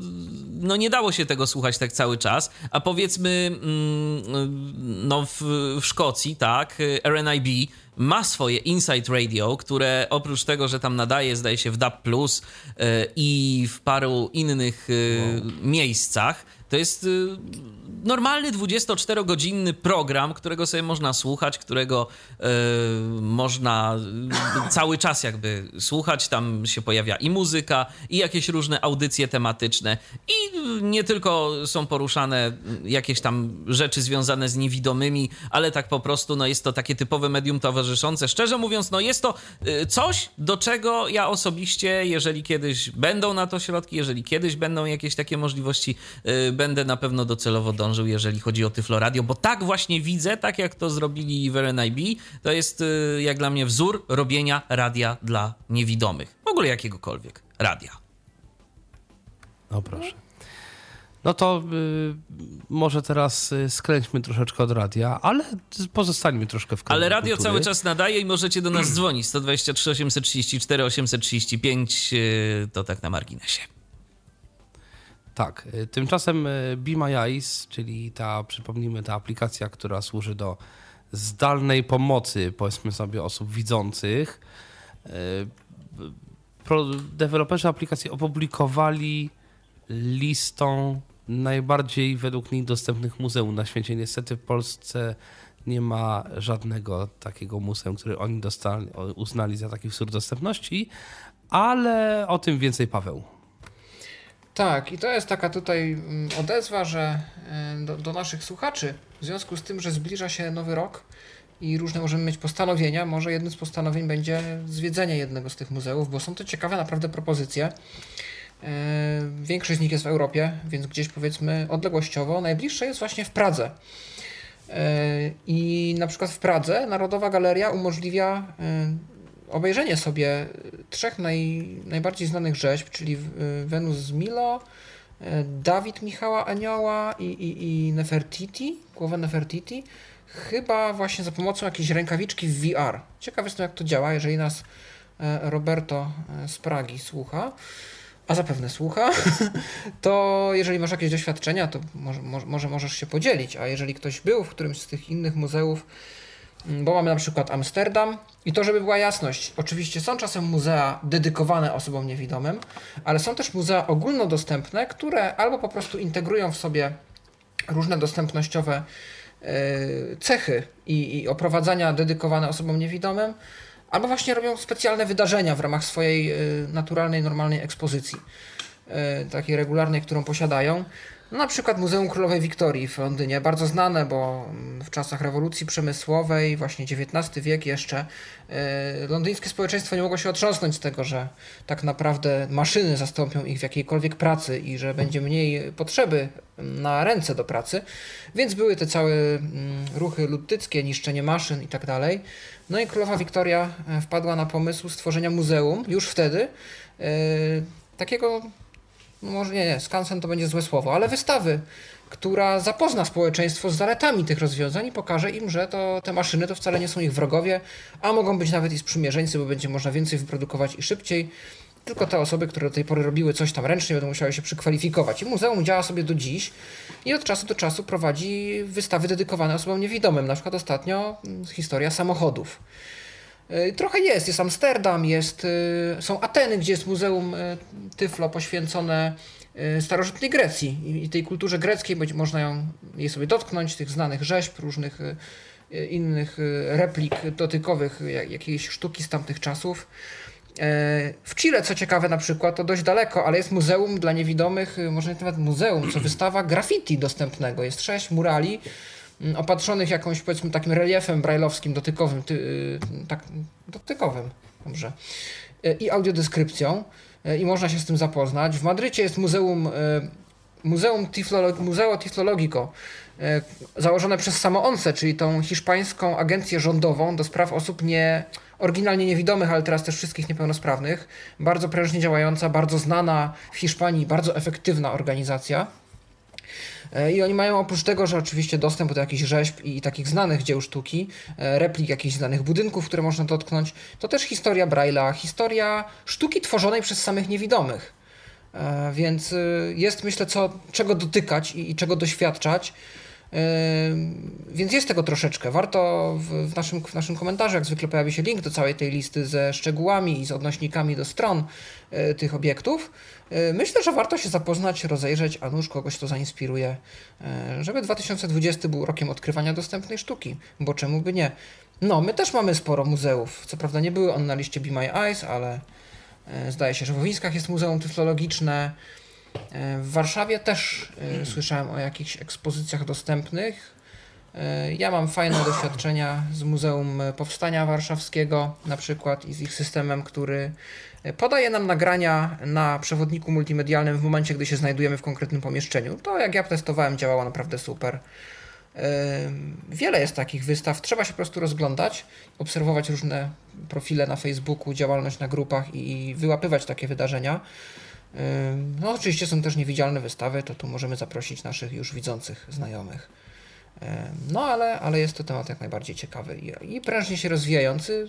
no nie dało się tego słuchać tak cały czas. A powiedzmy, mm, no w, w Szkocji, tak, RNIB ma swoje Inside Radio, które oprócz tego, że tam nadaje, zdaje się, w DAB Plus y, i w paru innych y, miejscach, to jest normalny 24-godzinny program, którego sobie można słuchać, którego e, można e, cały czas jakby słuchać. Tam się pojawia i muzyka, i jakieś różne audycje tematyczne. I nie tylko są poruszane jakieś tam rzeczy związane z niewidomymi, ale tak po prostu no jest to takie typowe medium towarzyszące. Szczerze mówiąc, no jest to e, coś, do czego ja osobiście, jeżeli kiedyś będą na to środki, jeżeli kiedyś będą jakieś takie możliwości, będę na pewno docelowo dążył, jeżeli chodzi o Tyflo Radio, bo tak właśnie widzę, tak jak to zrobili w RNIB, to jest y, jak dla mnie wzór robienia radia dla niewidomych. W ogóle jakiegokolwiek radia. No proszę. No to y, może teraz y, skręćmy troszeczkę od radia, ale pozostańmy troszkę w kręgu Ale radio kultury. cały czas nadaje i możecie do nas dzwonić. 123 834 835 y, to tak na marginesie. Tak. y, Tymczasem y, Be My Eyes, czyli ta, przypomnijmy, ta aplikacja, która służy do zdalnej pomocy, powiedzmy sobie, osób widzących. y, deweloperzy aplikacji opublikowali listą najbardziej według nich dostępnych muzeum na świecie. Niestety w Polsce nie ma żadnego takiego muzeum, które oni dostali, uznali za taki wzór dostępności, ale o tym więcej Paweł. Tak, i to jest taka tutaj mm, odezwa, że y, do, do, naszych słuchaczy, w związku z tym, że zbliża się nowy rok i różne możemy mieć postanowienia, może jednym z postanowień będzie zwiedzenie jednego z tych muzeów, bo są to ciekawe naprawdę propozycje. Y, większość z nich jest w Europie, więc gdzieś powiedzmy odległościowo. Najbliższe jest właśnie w Pradze. Y, I na przykład w Pradze Narodowa Galeria umożliwia obejrzenie sobie trzech naj, najbardziej znanych rzeźb, czyli Wenus z Milo, Dawid Michała Anioła i, i, i Nefertiti, głowę Nefertiti, chyba właśnie za pomocą jakiejś rękawiczki w VR. Ciekaw jestem, jak to działa, jeżeli nas Roberto z Pragi słucha, a zapewne słucha, to jeżeli masz jakieś doświadczenia, to może, może możesz się podzielić, a jeżeli ktoś był w którymś z tych innych muzeów, bo mamy na przykład Amsterdam i to, żeby była jasność, oczywiście są czasem muzea dedykowane osobom niewidomym, ale są też muzea ogólnodostępne, które albo po prostu integrują w sobie różne dostępnościowe cechy i, i oprowadzania dedykowane osobom niewidomym, albo właśnie robią specjalne wydarzenia w ramach swojej naturalnej, normalnej ekspozycji, takiej regularnej, którą posiadają. Na przykład Muzeum Królowej Wiktorii w Londynie, bardzo znane, bo w czasach rewolucji przemysłowej, właśnie XIX wiek jeszcze, yy, londyńskie społeczeństwo nie mogło się otrząsnąć z tego, że tak naprawdę maszyny zastąpią ich w jakiejkolwiek pracy i że będzie mniej potrzeby na ręce do pracy, więc były te całe yy, ruchy luddyckie, niszczenie maszyn i tak dalej. No i Królowa Wiktoria wpadła na pomysł stworzenia muzeum, już wtedy, yy, takiego może nie, nie, skansen to będzie złe słowo, ale wystawy, która zapozna społeczeństwo z zaletami tych rozwiązań i pokaże im, że to, te maszyny to wcale nie są ich wrogowie, a mogą być nawet i sprzymierzeńcy, bo będzie można więcej wyprodukować i szybciej. Tylko te osoby, które do tej pory robiły coś tam ręcznie, będą musiały się przykwalifikować. I muzeum działa sobie do dziś i od czasu do czasu prowadzi wystawy dedykowane osobom niewidomym. Na przykład ostatnio historia samochodów. Trochę jest, jest Amsterdam, jest, są Ateny, gdzie jest Muzeum Tyflo poświęcone starożytnej Grecji i tej kulturze greckiej, być można ją, jej sobie dotknąć, tych znanych rzeźb, różnych innych replik dotykowych jakiejś sztuki z tamtych czasów. W Chile, co ciekawe na przykład, to dość daleko, ale jest muzeum dla niewidomych, może nawet muzeum, co wystawa graffiti dostępnego. Jest sześć murali, opatrzonych jakąś powiedzmy takim reliefem brajlowskim, dotykowym, ty, tak, dotykowym, dobrze, i audiodeskrypcją i można się z tym zapoznać. W Madrycie jest muzeum, muzeum Tiflolog, Museo Tiflologico, założone przez samo ONCE, czyli tą hiszpańską agencję rządową do spraw osób nie, oryginalnie niewidomych, ale teraz też wszystkich niepełnosprawnych. Bardzo prężnie działająca, bardzo znana w Hiszpanii, bardzo efektywna organizacja. I oni mają oprócz tego, że oczywiście dostęp do jakichś rzeźb i takich znanych dzieł sztuki, replik jakichś znanych budynków, które można dotknąć, to też historia Braille'a, historia sztuki tworzonej przez samych niewidomych. Więc jest myślę, co, czego dotykać i, i czego doświadczać. Więc jest tego troszeczkę. Warto w, w, naszym, w naszym komentarzu, jak zwykle pojawi się link do całej tej listy ze szczegółami i z odnośnikami do stron tych obiektów. Myślę, że warto się zapoznać, rozejrzeć, a nuż kogoś to zainspiruje, żeby 2020 był rokiem odkrywania dostępnej sztuki, bo czemu by nie. No, my też mamy sporo muzeów. Co prawda nie były one na liście Be My Eyes, ale zdaje się, że w Łowińskach jest muzeum tyflologiczne. E, w Warszawie też e, słyszałem o jakichś ekspozycjach dostępnych. E, ja mam fajne doświadczenia z Muzeum Powstania Warszawskiego, na przykład, i z ich systemem, który podaje nam nagrania na przewodniku multimedialnym w momencie, gdy się znajdujemy w konkretnym pomieszczeniu. To, jak ja testowałem, działało naprawdę super. Wiele jest takich wystaw, trzeba się po prostu rozglądać, obserwować różne profile na Facebooku, działalność na grupach i wyłapywać takie wydarzenia. No, oczywiście są też niewidzialne wystawy, to tu możemy zaprosić naszych już widzących znajomych. No, ale, ale jest to temat jak najbardziej ciekawy i, i prężnie się rozwijający,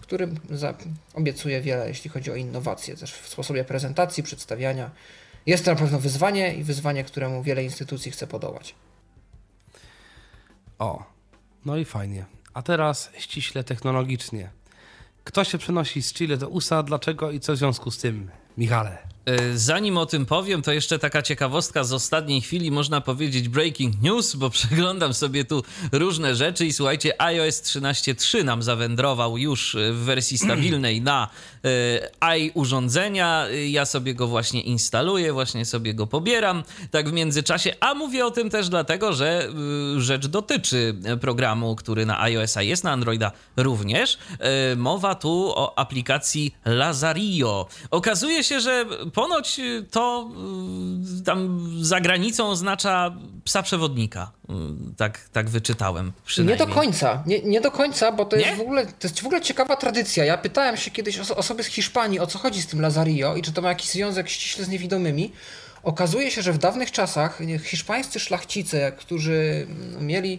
który za, obiecuje wiele, jeśli chodzi o innowacje, też w sposobie prezentacji, przedstawiania. Jest to na pewno wyzwanie i wyzwanie, któremu wiele instytucji chce podołać. O, no i fajnie. A teraz ściśle technologicznie. Kto się przenosi z Chile do USA, dlaczego i co w związku z tym? Michale. E, zanim o tym powiem, to jeszcze taka ciekawostka z ostatniej chwili, można powiedzieć breaking news, bo przeglądam sobie tu różne rzeczy i słuchajcie, iOS 13.3 nam zawędrował już w wersji stabilnej na e, i urządzenia. Ja sobie go właśnie instaluję, właśnie sobie go pobieram, tak w międzyczasie, a mówię o tym też dlatego, że rzecz dotyczy programu, który na iOS-a jest, na Androida również. Mowa tu o aplikacji Lazario. Okazuje się, że ponoć y, to y, tam za granicą oznacza psa przewodnika. Y, tak, tak wyczytałem. Nie do końca. Nie, nie do końca, bo to jest, w ogóle, to jest w ogóle ciekawa tradycja. Ja pytałem się kiedyś o osoby z Hiszpanii, o co chodzi z tym Lazario i czy to ma jakiś związek ściśle z niewidomymi. Okazuje się, że w dawnych czasach hiszpańscy szlachcice, którzy mieli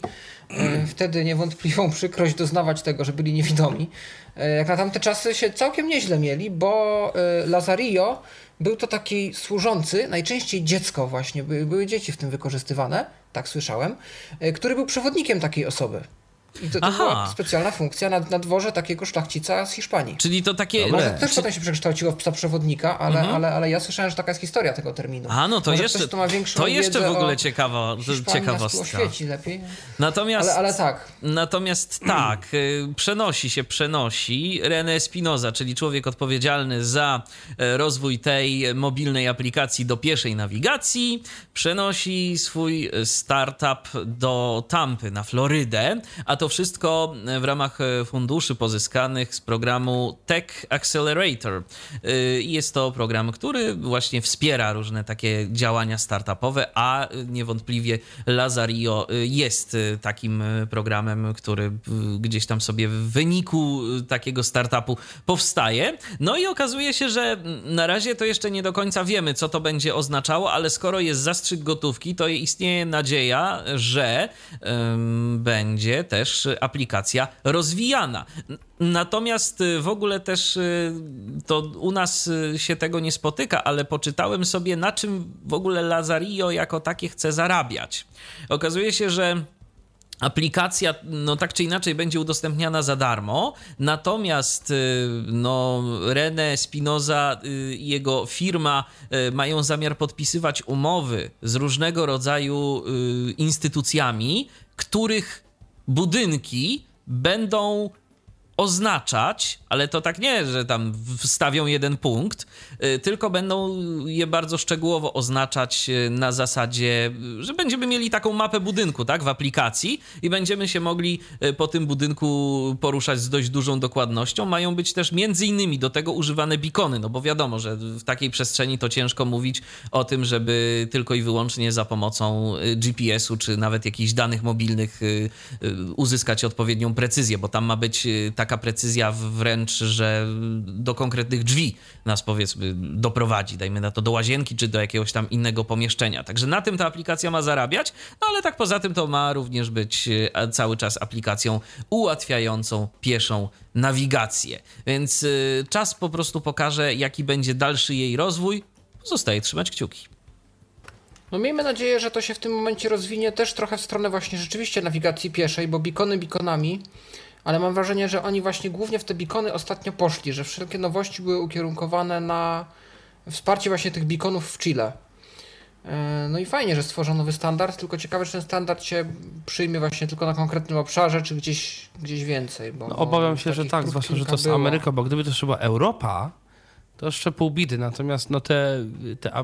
e, wtedy niewątpliwą przykrość doznawać tego, że byli niewidomi, e, jak na tamte czasy się całkiem nieźle mieli, bo e, Lazario był to taki służący, najczęściej dziecko właśnie, były dzieci w tym wykorzystywane, tak słyszałem, który był przewodnikiem takiej osoby. I to, to była specjalna funkcja na, na dworze takiego szlachcica z Hiszpanii. Czyli to takie... Może też Czy... potem się przekształciło w psa przewodnika, ale, mhm. ale, ale ja słyszałem, że taka jest historia tego terminu. A, no to Może jeszcze, to, to jeszcze w ogóle ciekawa, ciekawostka. lepiej. Natomiast, ale, ale tak. Natomiast tak, y, przenosi się, przenosi. René Espinoza, czyli człowiek odpowiedzialny za e, rozwój tej mobilnej aplikacji do pieszej nawigacji, przenosi swój startup do Tampy na Florydę, a to wszystko w ramach e, funduszy pozyskanych z programu Tech Accelerator. E, jest to program, który właśnie wspiera różne takie działania startupowe, a niewątpliwie Lazario e, jest takim programem, który gdzieś tam sobie w wyniku takiego startupu powstaje. No i okazuje się, że na razie to jeszcze nie do końca wiemy, co to będzie oznaczało, ale skoro jest zastrzyk gotówki, to istnieje nadzieja, że będzie też aplikacja rozwijana. Natomiast y, w ogóle też y, to u nas y, się tego nie spotyka, ale poczytałem sobie, na czym w ogóle Lazario jako takie chce zarabiać. Okazuje się, że aplikacja, no tak czy inaczej, będzie udostępniana za darmo, natomiast no, René Spinoza i jego firma mają zamiar podpisywać umowy z różnego rodzaju instytucjami, których budynki będą oznaczać, ale to tak nie, że tam wstawią jeden punkt, y, tylko będą je bardzo szczegółowo oznaczać y, na zasadzie, że będziemy mieli taką mapę budynku, tak, w aplikacji i będziemy się mogli y, po tym budynku poruszać z dość dużą dokładnością. Mają być też między innymi do tego używane bikony, no bo wiadomo, że w takiej przestrzeni to ciężko mówić o tym, żeby tylko i wyłącznie za pomocą GPS-u czy nawet jakichś danych mobilnych uzyskać odpowiednią precyzję, bo tam ma być tak taka precyzja wręcz, że do konkretnych drzwi nas powiedzmy doprowadzi, dajmy na to do łazienki czy do jakiegoś tam innego pomieszczenia. Także na tym ta aplikacja ma zarabiać, no ale tak poza tym to ma również być e, cały czas aplikacją ułatwiającą pieszą nawigację. Więc e, czas po prostu pokaże, jaki będzie dalszy jej rozwój. Zostaje trzymać kciuki. No miejmy nadzieję, że to się w tym momencie rozwinie też trochę w stronę właśnie rzeczywiście nawigacji pieszej, bo bikony bikonami, ale mam wrażenie, że oni właśnie głównie w te bikony ostatnio poszli, że wszelkie nowości były ukierunkowane na wsparcie właśnie tych bikonów w Chile. E, no i fajnie, że stworzono nowy standard, tylko ciekawe, czy ten standard się przyjmie właśnie tylko na konkretnym obszarze, czy gdzieś, gdzieś więcej. Bo, No, obawiam bo się, że tak, zwłaszcza, że to jest. Ameryka, bo gdyby to była Europa, to jeszcze pół bidy. Natomiast no te, te,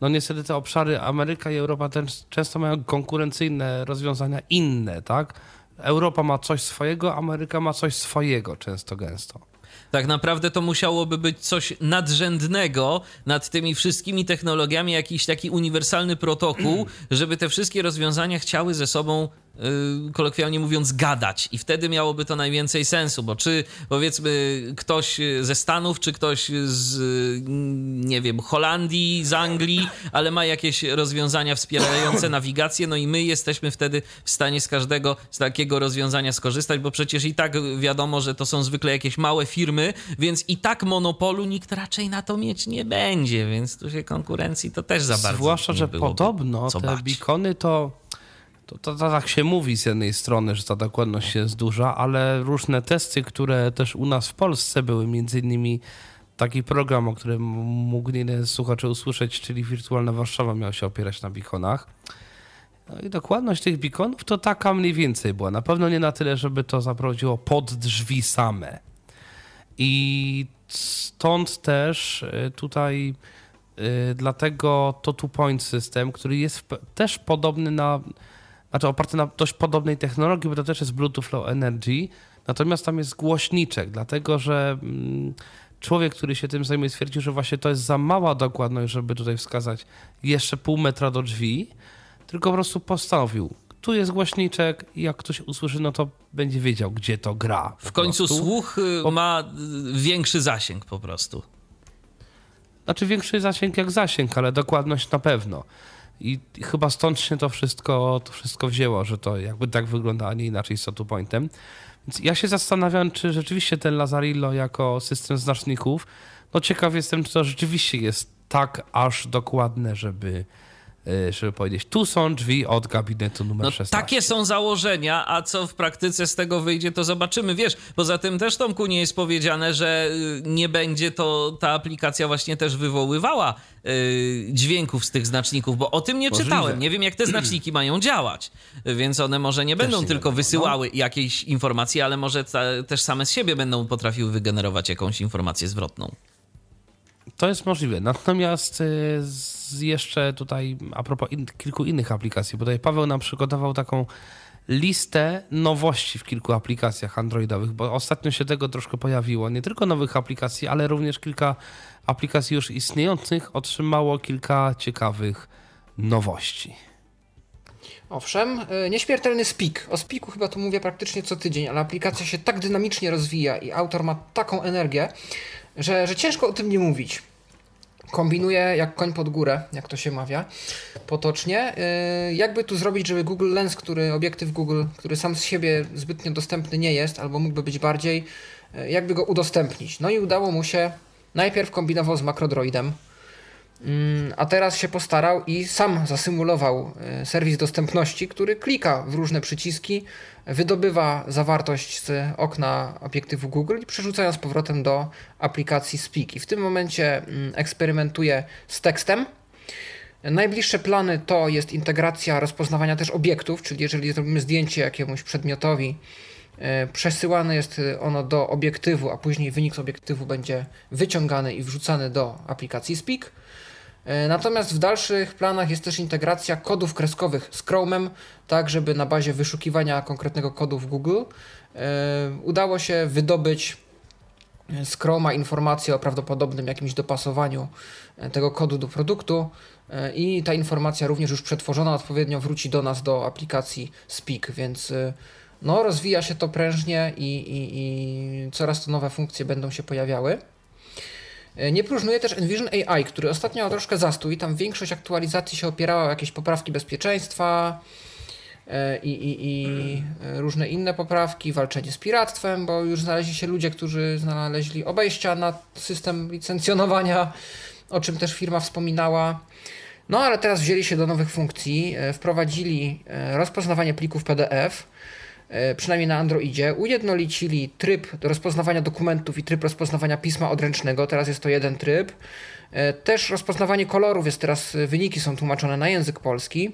no niestety te obszary Ameryka i Europa też często mają konkurencyjne rozwiązania inne, tak? Europa ma coś swojego, Ameryka ma coś swojego często gęsto. Tak naprawdę to musiałoby być coś nadrzędnego nad tymi wszystkimi technologiami, jakiś taki uniwersalny protokół, żeby te wszystkie rozwiązania chciały ze sobą, kolokwialnie mówiąc, gadać. I wtedy miałoby to najwięcej sensu, bo czy powiedzmy ktoś ze Stanów, czy ktoś z, yy, nie wiem, Holandii, z Anglii, ale ma jakieś rozwiązania wspierające nawigację, no i my jesteśmy wtedy w stanie z każdego z takiego rozwiązania skorzystać, bo przecież i tak wiadomo, że to są zwykle jakieś małe firmy, więc i tak monopolu nikt raczej na to mieć nie będzie, więc tu się konkurencji to też za bardzo Zwłaszcza, że byłoby podobno co te bać. bikony to, to, to, to tak się mówi z jednej strony, że ta dokładność jest duża, ale różne testy, które też u nas w Polsce były, między innymi taki program, o którym mógł jeden słuchaczy usłyszeć, czyli Wirtualna Warszawa miał się opierać na bikonach. No i dokładność tych bikonów to taka mniej więcej była. Na pewno nie na tyle, żeby to zaprowadziło pod drzwi same. I stąd też y, tutaj y, dlatego to two point system, który jest też podobny na, znaczy oparty na dość podobnej technologii, bo to też jest Bluetooth Low Energy, natomiast tam jest głośniczek, dlatego że mm, człowiek, który się tym zajmuje, stwierdził, że właśnie to jest za mała dokładność, żeby tutaj wskazać jeszcze pół metra do drzwi, tylko po prostu postanowił, tu jest głośniczek i jak ktoś usłyszy, no to będzie wiedział, gdzie to gra. W końcu prostu. słuch y, ma y, większy zasięg po prostu. Znaczy większy zasięg jak zasięg, ale dokładność na pewno. I chyba stąd się to wszystko, to wszystko wzięło, że to jakby tak wygląda, a nie inaczej z two pointem. Więc ja się zastanawiam, czy rzeczywiście ten Lazarillo jako system znaczników, no ciekaw jestem, czy to rzeczywiście jest tak aż dokładne, żeby, żeby powiedzieć, tu są drzwi od gabinetu numer No 16. takie są założenia, a co w praktyce z tego wyjdzie, to zobaczymy. Wiesz, poza tym też Tomku nie jest powiedziane, że y, nie będzie to ta aplikacja właśnie też wywoływała y, dźwięków z tych znaczników, bo o tym nie Możliwe. czytałem. Nie wiem, jak te znaczniki mają działać, więc one może nie będą nie tylko no. wysyłały jakiejś informacji, ale może ta, też same z siebie będą potrafiły wygenerować jakąś informację zwrotną. To jest możliwe. Natomiast y, jeszcze tutaj a propos in, kilku innych aplikacji, bo tutaj Paweł nam przygotował taką listę nowości w kilku aplikacjach androidowych, bo ostatnio się tego troszkę pojawiło. Nie tylko nowych aplikacji, ale również kilka aplikacji już istniejących otrzymało kilka ciekawych nowości. Owszem, y, nieśmiertelny Speak. O Speaku chyba tu mówię praktycznie co tydzień, ale aplikacja się tak dynamicznie rozwija i autor ma taką energię, że, że ciężko o tym nie mówić. Kombinuje jak koń pod górę, jak to się mawia, potocznie. Y, Jakby tu zrobić, żeby Google Lens, który obiektyw Google, który sam z siebie zbytnio dostępny nie jest, albo mógłby być bardziej, y, jakby go udostępnić. No i udało mu się, najpierw kombinował z makrodroidem, A teraz się postarał i sam zasymulował e, serwis dostępności, który klika w różne przyciski, wydobywa zawartość z okna obiektywu Google i przerzuca ją z powrotem do aplikacji Speak. I w tym momencie mm, eksperymentuje z tekstem. Najbliższe plany to jest integracja rozpoznawania też obiektów, czyli jeżeli zrobimy zdjęcie jakiemuś przedmiotowi, e, przesyłane jest ono do obiektywu, a później wynik z obiektywu będzie wyciągany i wrzucany do aplikacji Speak. E, Natomiast w dalszych planach jest też integracja kodów kreskowych z Chrome'em, tak żeby na bazie wyszukiwania konkretnego kodu w Google e, udało się wydobyć z Chroma informację o prawdopodobnym jakimś dopasowaniu e, tego kodu do produktu e, i ta informacja również już przetworzona odpowiednio wróci do nas do aplikacji Speak, więc e, no, rozwija się to prężnie i, i, i coraz to nowe funkcje będą się pojawiały. E, Nie próżnuje też Envision AI, który ostatnio troszkę zastój. Tam większość aktualizacji się opierała o jakieś poprawki bezpieczeństwa e, i, i, i e, różne inne poprawki, walczenie z piractwem, bo już znaleźli się ludzie, którzy znaleźli obejścia na system licencjonowania, o czym też firma wspominała. No ale teraz wzięli się do nowych funkcji, wprowadzili rozpoznawanie plików PDF, przynajmniej na Androidzie, ujednolicili tryb rozpoznawania dokumentów i tryb rozpoznawania pisma odręcznego, teraz jest to jeden tryb. Też rozpoznawanie kolorów jest teraz, wyniki są tłumaczone na język polski.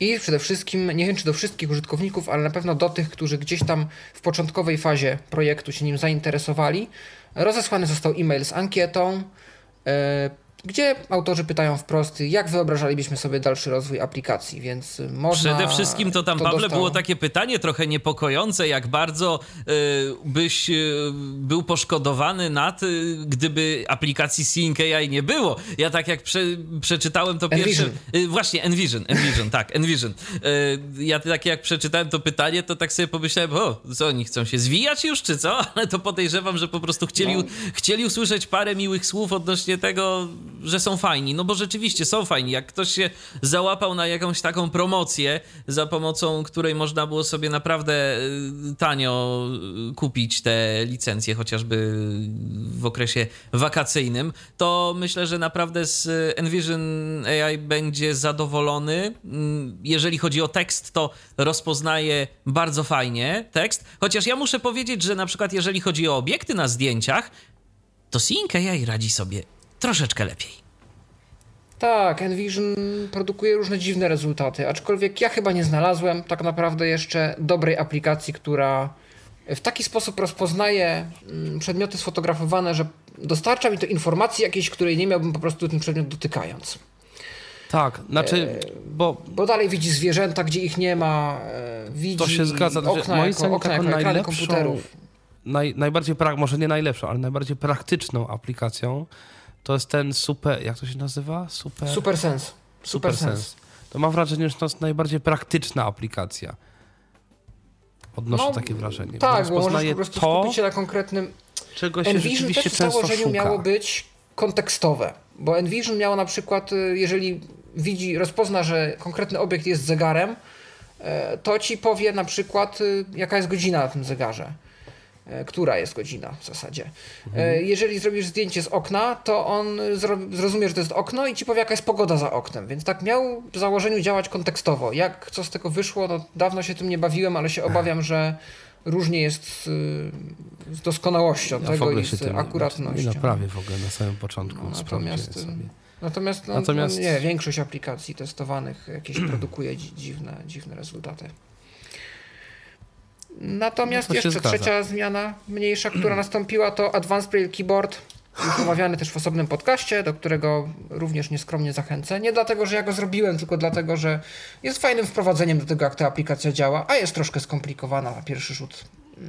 I przede wszystkim, nie wiem czy do wszystkich użytkowników, ale na pewno do tych, którzy gdzieś tam w początkowej fazie projektu się nim zainteresowali, rozesłany został e-mail z ankietą gdzie autorzy pytają wprost, jak wyobrażalibyśmy sobie dalszy rozwój aplikacji, więc można... Przede wszystkim to tam, to Pawle, dostał... było takie pytanie trochę niepokojące, jak bardzo y, byś y, był poszkodowany nad, y, gdyby aplikacji Sync AI nie było. Ja tak jak prze, przeczytałem to Envision. pierwsze... właśnie, Envision, Envision, tak, Envision. ja tak jak przeczytałem to pytanie, to tak sobie pomyślałem, o, co oni chcą się zwijać już, czy co? Ale to podejrzewam, że po prostu chcieli, no. chcieli usłyszeć parę miłych słów odnośnie tego, że są fajni, no bo rzeczywiście są fajni. Jak ktoś się załapał na jakąś taką promocję, za pomocą której można było sobie naprawdę y, tanio y, kupić te licencje, chociażby w okresie wakacyjnym, to myślę, że naprawdę z Envision AI będzie zadowolony. Mm, jeżeli chodzi o tekst, to rozpoznaje bardzo fajnie tekst, chociaż ja muszę powiedzieć, że na przykład jeżeli chodzi o obiekty na zdjęciach, to Sync AI radzi sobie troszeczkę lepiej. Tak, Envision produkuje różne dziwne rezultaty, aczkolwiek ja chyba nie znalazłem tak naprawdę jeszcze dobrej aplikacji, która w taki sposób rozpoznaje mm, przedmioty sfotografowane, że dostarcza mi to informacji jakiejś, której nie miałbym po prostu ten przedmiot dotykając. Tak, znaczy, e, bo... Bo dalej widzi zwierzęta, gdzie ich nie ma, e, widzi to się zgadza, okna, moim jako, okna jako najlepszą, komputerów. Naj, najbardziej, może nie najlepszą, ale najbardziej praktyczną aplikacją to jest ten super, jak to się nazywa? Super, super Sense. Super, super Sense. Sense. To mam wrażenie, że to jest najbardziej praktyczna aplikacja. Odnoszę no, takie wrażenie. Tak, bo możesz po prostu to, skupić się na konkretnym... Czego się Envision rzeczywiście też w założeniu szuka. miało być kontekstowe, bo Envision miało na przykład, y, jeżeli widzi, rozpozna, że konkretny obiekt jest zegarem, e, to ci powie na przykład, y, jaka jest godzina na tym zegarze. E, która jest godzina w zasadzie. Mhm. Jeżeli zrobisz zdjęcie z okna, to on zrozumie, że to jest okno i ci powie, jaka jest pogoda za oknem. Więc tak miał w założeniu działać kontekstowo. Jak co z tego wyszło, no dawno się tym nie bawiłem, ale się obawiam, że różnie jest z, z doskonałością ja tego i z akuratnością. Nie naprawię w ogóle na samym początku. No, natomiast, sobie. natomiast, no, natomiast... No, nie, większość aplikacji testowanych jakieś produkuje dziwne, dziwne rezultaty. Natomiast no jeszcze trzecia zmiana mniejsza, która nastąpiła, to Advanced Braille Keyboard. Już omawiany też w osobnym podcaście, do którego również nieskromnie zachęcę. Nie dlatego, że ja go zrobiłem, tylko dlatego, że jest fajnym wprowadzeniem do tego, jak ta aplikacja działa, a jest troszkę skomplikowana na pierwszy rzut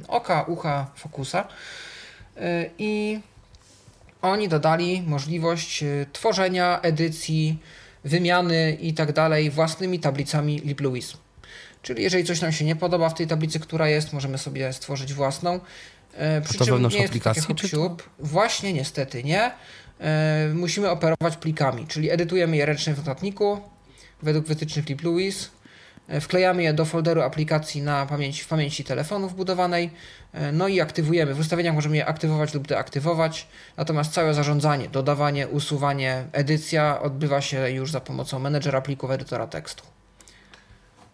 oka, ucha, fokusa. Y, I oni dodali możliwość y, tworzenia, edycji, wymiany i tak dalej własnymi tablicami LibLouis. Czyli jeżeli coś nam się nie podoba w tej tablicy, która jest, możemy sobie stworzyć własną. E, przy to czym nie jest aplikacji, to? Właśnie niestety nie. E, musimy operować plikami, czyli edytujemy je ręcznie w notatniku według wytycznych LibLouis. E, wklejamy je do folderu aplikacji na pamięci, w pamięci telefonu wbudowanej, no i aktywujemy. W ustawieniach możemy je aktywować lub deaktywować, natomiast całe zarządzanie, dodawanie, usuwanie, edycja odbywa się już za pomocą menedżera plików edytora tekstu.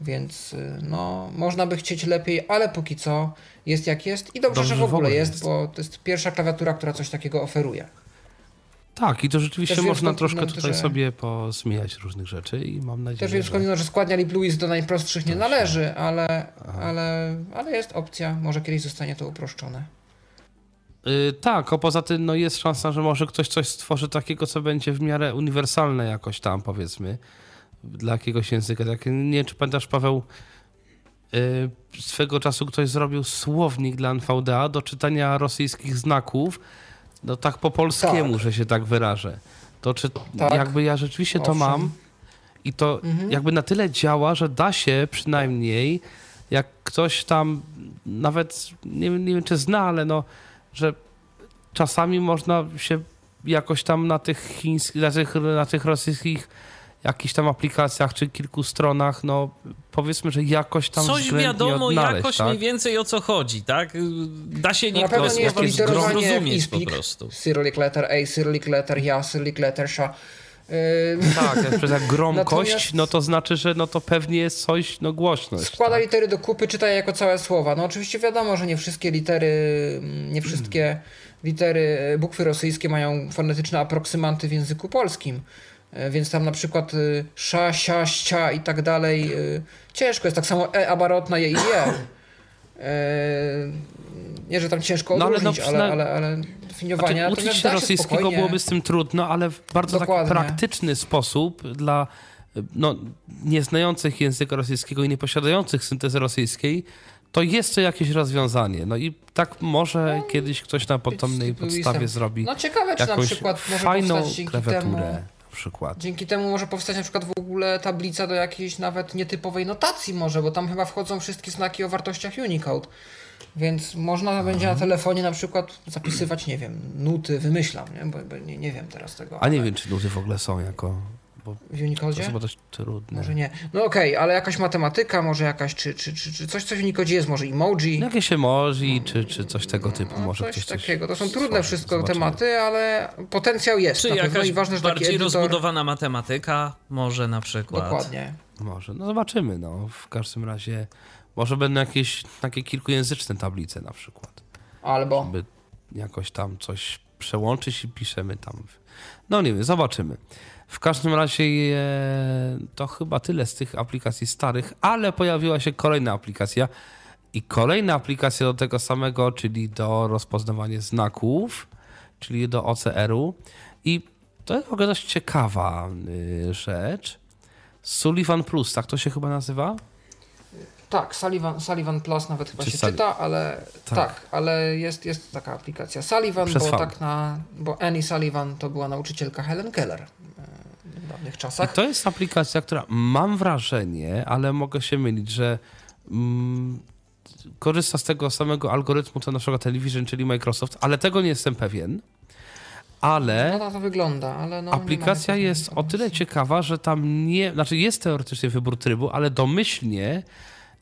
Więc y, no, można by chcieć lepiej, ale póki co jest jak jest i dobrze, dobrze że w ogóle jest, jest, bo to jest pierwsza klawiatura, która coś takiego oferuje. Tak, i to rzeczywiście Też można troszkę tutaj że... sobie pozmieniać różnych rzeczy i mam nadzieję, Też wiem skądinąd, że składnia LibLouis do najprostszych nie należy, ale, ale, ale jest opcja, może kiedyś zostanie to uproszczone. Yy, tak, a poza tym no jest szansa, że może ktoś coś stworzy takiego, co będzie w miarę uniwersalne jakoś tam, powiedzmy dla jakiegoś języka. Tak, nie wiem, czy pamiętasz, Paweł, yy, swego czasu ktoś zrobił słownik dla NVDA do czytania rosyjskich znaków, no tak po polskiemu, tak. że się tak wyrażę. To czy tak. jakby ja rzeczywiście Owszem. to mam i to mhm. jakby na tyle działa, że da się przynajmniej, jak ktoś tam nawet, nie, nie wiem czy zna, ale no, że czasami można się jakoś tam na tych chińskich, na tych, na tych rosyjskich jakichś tam aplikacjach czy kilku stronach, no powiedzmy, że jakoś tam Coś wiadomo odnaleźć, jakoś tak? mniej więcej o co chodzi, tak? Da się nie no, nie zrozumieć po prostu. Cyrillic letter A, Cyrillic letter ja, Cyrillic letter sha. Yy, Tak, jak przez jak gromkość, Natomiast- no to znaczy, że no to pewnie jest coś, no głośność. Składa tak? litery do kupy, czyta je jako całe słowa. No oczywiście wiadomo, że nie wszystkie litery, nie wszystkie litery e, bukwy rosyjskie mają fonetyczne aproksymanty w języku polskim. E, Więc tam na przykład y, sza, sia, cia i tak dalej y, ciężko jest. Tak samo e abarotna, je i je. E, Nie, że tam ciężko No, ale odróżnić, no ale, ale, ale, definiowania. Znaczy, uczyć się rosyjskiego spokojnie- byłoby z tym trudno, ale w bardzo Dokładnie. taki praktyczny sposób dla no, nieznających języka rosyjskiego i nieposiadających syntezy rosyjskiej, to jest to jakieś rozwiązanie. No i tak może kiedyś ktoś na potomnej podstawie zrobi No ciekawe, czy na przykład może fajną klawiaturę temu... przykład. Dzięki temu może powstać na przykład w ogóle tablica do jakiejś nawet nietypowej notacji może, bo tam chyba wchodzą wszystkie znaki o wartościach Unicode. Więc można będzie Mhm. na telefonie na przykład zapisywać, nie wiem, nuty, wymyślam, nie? Bo, bo nie, nie wiem teraz tego. A nie ale wiem, czy nuty w ogóle są jako... Bo W to jest Unicode? chyba dość trudne. Może nie. No okej, ale jakaś matematyka, może jakaś, czy, czy, czy, czy coś, co w Unicode jest, może emoji. No Jakieś emoji, czy, czy coś tego typu. No, może coś ktoś takiego. To są trudne wszystko Zobaczymy. tematy, ale potencjał jest Czy na pewno jakaś i ważne, że bardziej edytor... rozbudowana matematyka może na przykład. Dokładnie. Może. No zobaczymy. No. W każdym razie może będą jakieś takie kilkujęzyczne tablice na przykład. Albo... By jakoś tam coś przełączyć i piszemy tam. No nie wiem, zobaczymy. W każdym razie e, to chyba tyle z tych aplikacji starych, ale pojawiła się kolejna aplikacja i kolejna aplikacja do tego samego, czyli do rozpoznawania znaków, czyli do OCR-u. I to jest w ogóle dość ciekawa y, rzecz. Sullivan Plus, tak to się chyba nazywa? Tak, Sullivan, Sullivan Plus nawet chyba Czy się Sulli- czyta, ale Tak. tak. ale jest, jest taka aplikacja Sullivan, Przez bo tak na, bo Annie Sullivan to była nauczycielka Helen Keller w dawnych I czasach. to jest aplikacja, która mam wrażenie, ale mogę się mylić, że mm, korzysta z tego samego algorytmu, co na przykład Television, czyli Microsoft, ale tego nie jestem pewien. Ale No to, to wygląda, ale no aplikacja jest o tyle ciekawa, że tam nie, znaczy jest teoretycznie wybór trybu, ale domyślnie